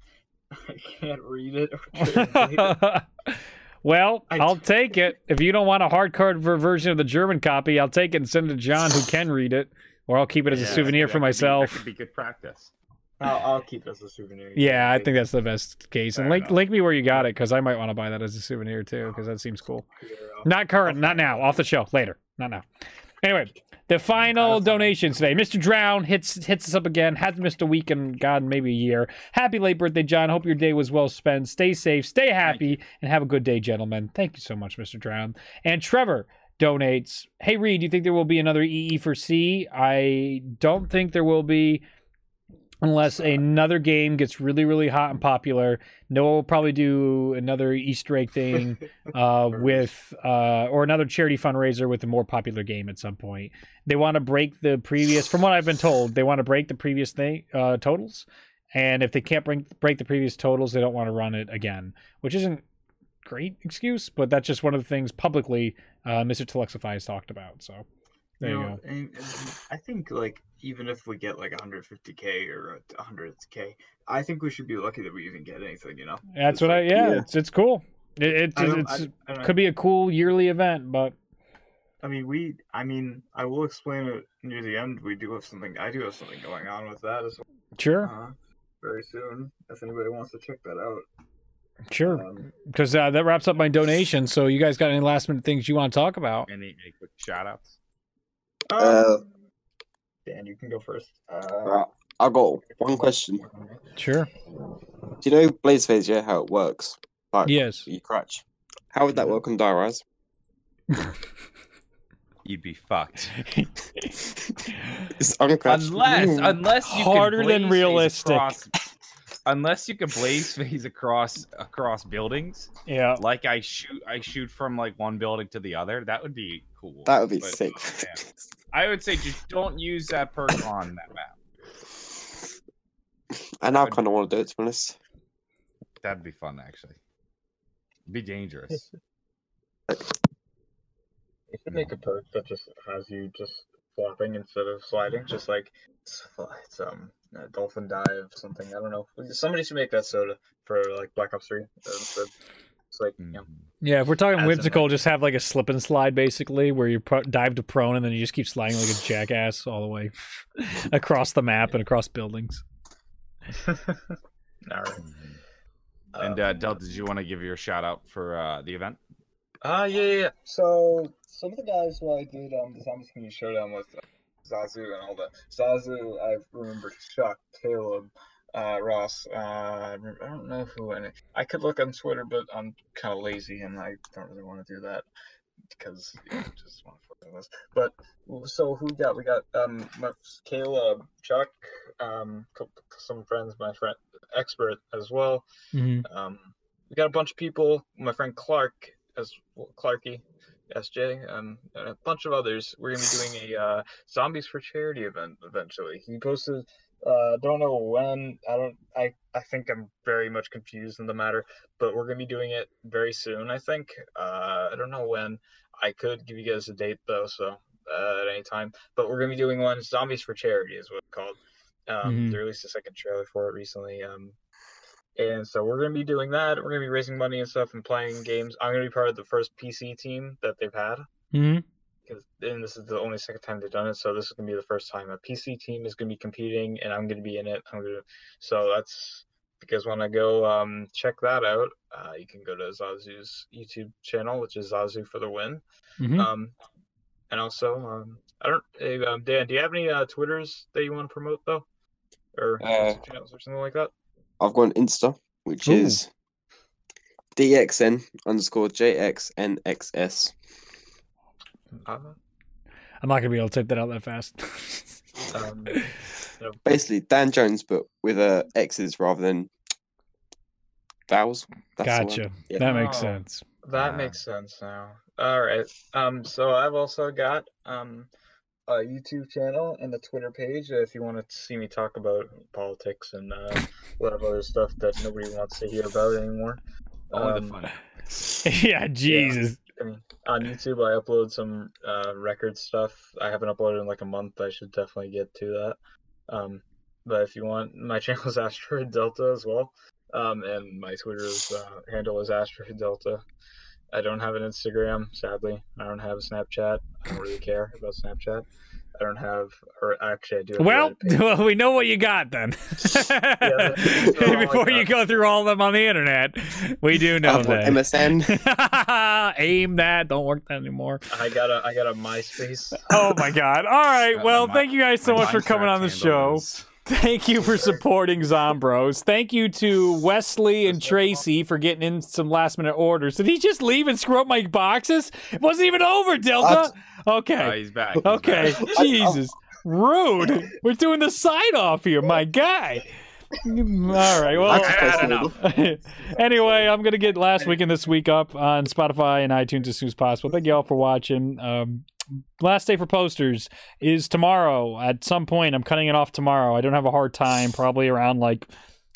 S4: [LAUGHS] I can't read it or it. [LAUGHS]
S1: well,
S4: I-
S1: I'll take it. If you don't want a hardcover version of the German copy, I'll take it and send it to John, who can read it, or I'll keep it as a souvenir
S2: that
S1: for
S2: could be-
S1: myself.
S2: That could be good practice.
S4: I'll, I'll keep it as a souvenir.
S1: Yeah, I think that's the best case. And link link me where you got it because I might want to buy that as a souvenir too because that seems cool. Not current, not now. Off the shelf later, not now. Anyway, the final donation today. Mr. Drown hits hits us up again. Hasn't missed a week in God maybe a year. Happy late birthday, John. Hope your day was well spent. Stay safe, stay happy, and have a good day, gentlemen. Thank you so much, Mr. Drown. And Trevor donates. Hey Reed, do you think there will be another EE for C? I don't think there will be unless another game gets really really hot and popular. Noah will probably do another easter egg thing [LAUGHS] uh, with uh, or another charity fundraiser with a more popular game at some point. They want to break the previous from what i've been told they want to break the previous thing uh, totals. And if they can't bring, break the previous totals they don't want to run it again which isn't great excuse but that's just one of the things publicly uh, mr telexify has talked about so there you,
S4: know,
S1: go.
S4: and- and I think like even if we get like 150k or 100k, I think we should be lucky that we even get anything. You know.
S1: that's
S4: It's
S1: what i yeah,
S3: yeah.
S1: it's it's cool it, it,
S4: I
S1: it's,
S4: I, I
S1: could be a cool yearly event but
S4: I mean, we. I mean, I will explain it near the end. We do have something. I do have something going on with that as
S1: sure
S4: well. Uh, very soon, if anybody wants to check that out.
S1: sure
S4: Um,
S1: because uh, that wraps up my donation. So you guys got any last minute things you want to talk about?
S2: Any, any quick shout outs?
S3: Uh,
S4: Dan, you can go first. Uh,
S3: right, I got one question.
S1: Sure.
S3: Do you know Blaze Phase, yeah, how it works? Like,
S1: Yes.
S3: you crouch. How would that work on Die Rise? [LAUGHS]
S2: You'd be fucked.
S3: It's uncrouched.
S2: unless
S3: Ooh.
S2: unless you
S1: Harder
S2: can
S1: than
S2: blaze phase
S1: realistic.
S2: across- unless you can blaze phase across across buildings,
S1: Yeah.
S2: like I shoot I shoot from like one building to the other, that would be cool.
S3: that would be
S2: But,
S3: sick.
S2: yeah. I would say just don't use that perk on that map.
S3: and I kind of want to do it, to be honest.
S2: That'd be fun actually. Be dangerous. [LAUGHS]
S4: You should make a perk that just has you just flopping instead of sliding, just like it's, it's um a dolphin dive something. I don't know. Somebody should make that soda for like Black Ops Three. instead. It's like you know,
S2: Mhm.
S1: Yeah. If we're talking whimsical,
S4: like-
S1: just have like a slip and slide basically, where you pro- dive to prone and then you just keep sliding like a jackass all the way [LAUGHS] across the map and across buildings. [LAUGHS]
S4: all right.
S2: Mhm. And uh, Del, did you want to give your shout out for uh, the event?
S4: Ah, yeah, yeah, yeah. So some of the guys who I did um the Zombies Community Showdown with, uh, Zazu and all that. Zazu, I remember Chuck, Caleb, uh, Ross. Uh, I don't know who any. I could look on Twitter, but I'm kind of lazy and I don't really want to do that because you know, just want to fuck with us. But so who we got? We got um my, Caleb, Chuck, um some friends, my friend expert as well.
S1: Mm-hmm.
S4: Um, we got a bunch of people. My friend Clark, as well, Clarky, SJ, um, and a bunch of others. We're gonna be doing a uh, Zombies for Charity event eventually. He posted. Uh, don't know when. I don't. I. I think I'm very much confused in the matter, but we're gonna be doing it very soon. I think. Uh, I don't know when. I could give you guys a date though, so uh, at any time. But we're gonna be doing one. Zombies for Charity is what it's called. Um,
S1: Mhm.
S4: They released a second trailer for it recently. Um, and so we're gonna be doing that. We're gonna be raising money and stuff and playing games. I'm gonna be part of the first PC team that they've had.
S1: Mm-hmm.
S4: Because and this is the only second time they've done it, so this is gonna be the first time a PC team is gonna be competing, and I'm gonna be in it. I'm gonna, so that's because when I go um, check that out. Uh, you can go to Zazu's YouTube channel, which is Zazu for the win.
S1: Mm-hmm.
S4: Um, and also, um, I don't, hey, um, Dan, do you have any uh, Twitters that you want to promote though, or
S3: Uh,
S4: channels or something like that?
S3: I've got an Insta, which
S1: Ooh.
S3: is DXN underscore JXNXS.
S4: Uh,
S1: I'm not gonna be able to type that out that fast. [LAUGHS]
S4: um,
S3: Basically, Dan Jones, but with uh, X's rather than vowels. That's the one.
S1: gotcha.
S3: Yeah.
S1: That makes
S2: Oh.
S1: sense.
S4: That
S2: Uh,
S4: makes sense now. All right. Um. So I've also got um a YouTube channel and a Twitter page if you want to see me talk about politics and uh, whatever other stuff that nobody wants to hear about anymore.
S2: Only the fun.
S1: yeah, Jesus.
S4: Mean, on YouTube, I upload some uh, record stuff. I haven't uploaded in like a month. I should definitely get to that. Um, but if you want, my [LAUGHS] channel is Asteroid Delta as well. Um, and my Twitter's uh, handle is Asteroid Delta. I don't have an Instagram, sadly. I don't have a Snapchat. I don't really care about Snapchat. I don't have, or actually, I do. Have
S1: Well, [LAUGHS] well, we know what you got then.
S4: that's all I
S1: Before you go through all of them on the internet, we do know
S3: Apple
S1: that.
S3: MSN. [LAUGHS]
S1: Aim that. Don't work that anymore.
S4: I got a, I got a MySpace.
S1: Oh my God. All right. [LAUGHS]
S2: Uh,
S1: Well,
S2: my-
S1: thank you guys so much for coming on the
S2: handle
S1: show.
S2: Is-
S1: Thank you for supporting Zombroz. Thank you to Wesley and Tracy for getting in some last minute orders. Did he just leave and screw up my boxes? It wasn't even over, Delta. Okay.
S2: Oh, he's back. he's
S1: Okay.
S2: back.
S1: Jesus. Rude. We're doing the sign off here, my guy. [LAUGHS] All right. Well,
S3: I just
S2: I don't
S1: anyway, I'm gonna get last week and this week up on Spotify and iTunes as soon as possible. Thank you all for watching. Um, last day for posters is tomorrow at some point. I'm cutting it off tomorrow. I don't have a hard time. Probably around like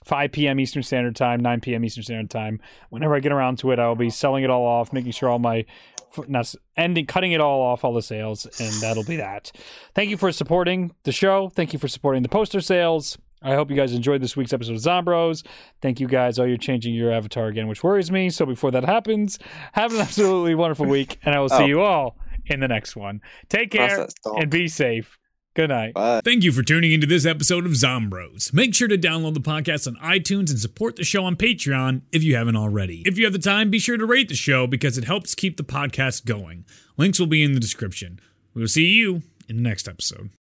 S1: 5 p.m. Eastern Standard Time, 9 p.m. Eastern Standard Time. Whenever I get around to it, I will be selling it all off, making sure all my not ending cutting it all off all the sales and that'll be that thank you for supporting the show thank you for supporting the poster sales i hope you guys enjoyed this week's episode of zombroz thank you guys oh you're changing your avatar again which worries me so before that happens have an absolutely wonderful week and i will see
S3: Oh.
S1: you all in the next one take care and be safe good night
S3: Bye.
S6: Thank you for tuning into this episode of Zombroz. Make sure to download the podcast on iTunes and support the show on Patreon if you haven't already. If you have the time, be sure to rate the show because it helps keep the podcast going. Links will be in the description. We will see you in the next episode.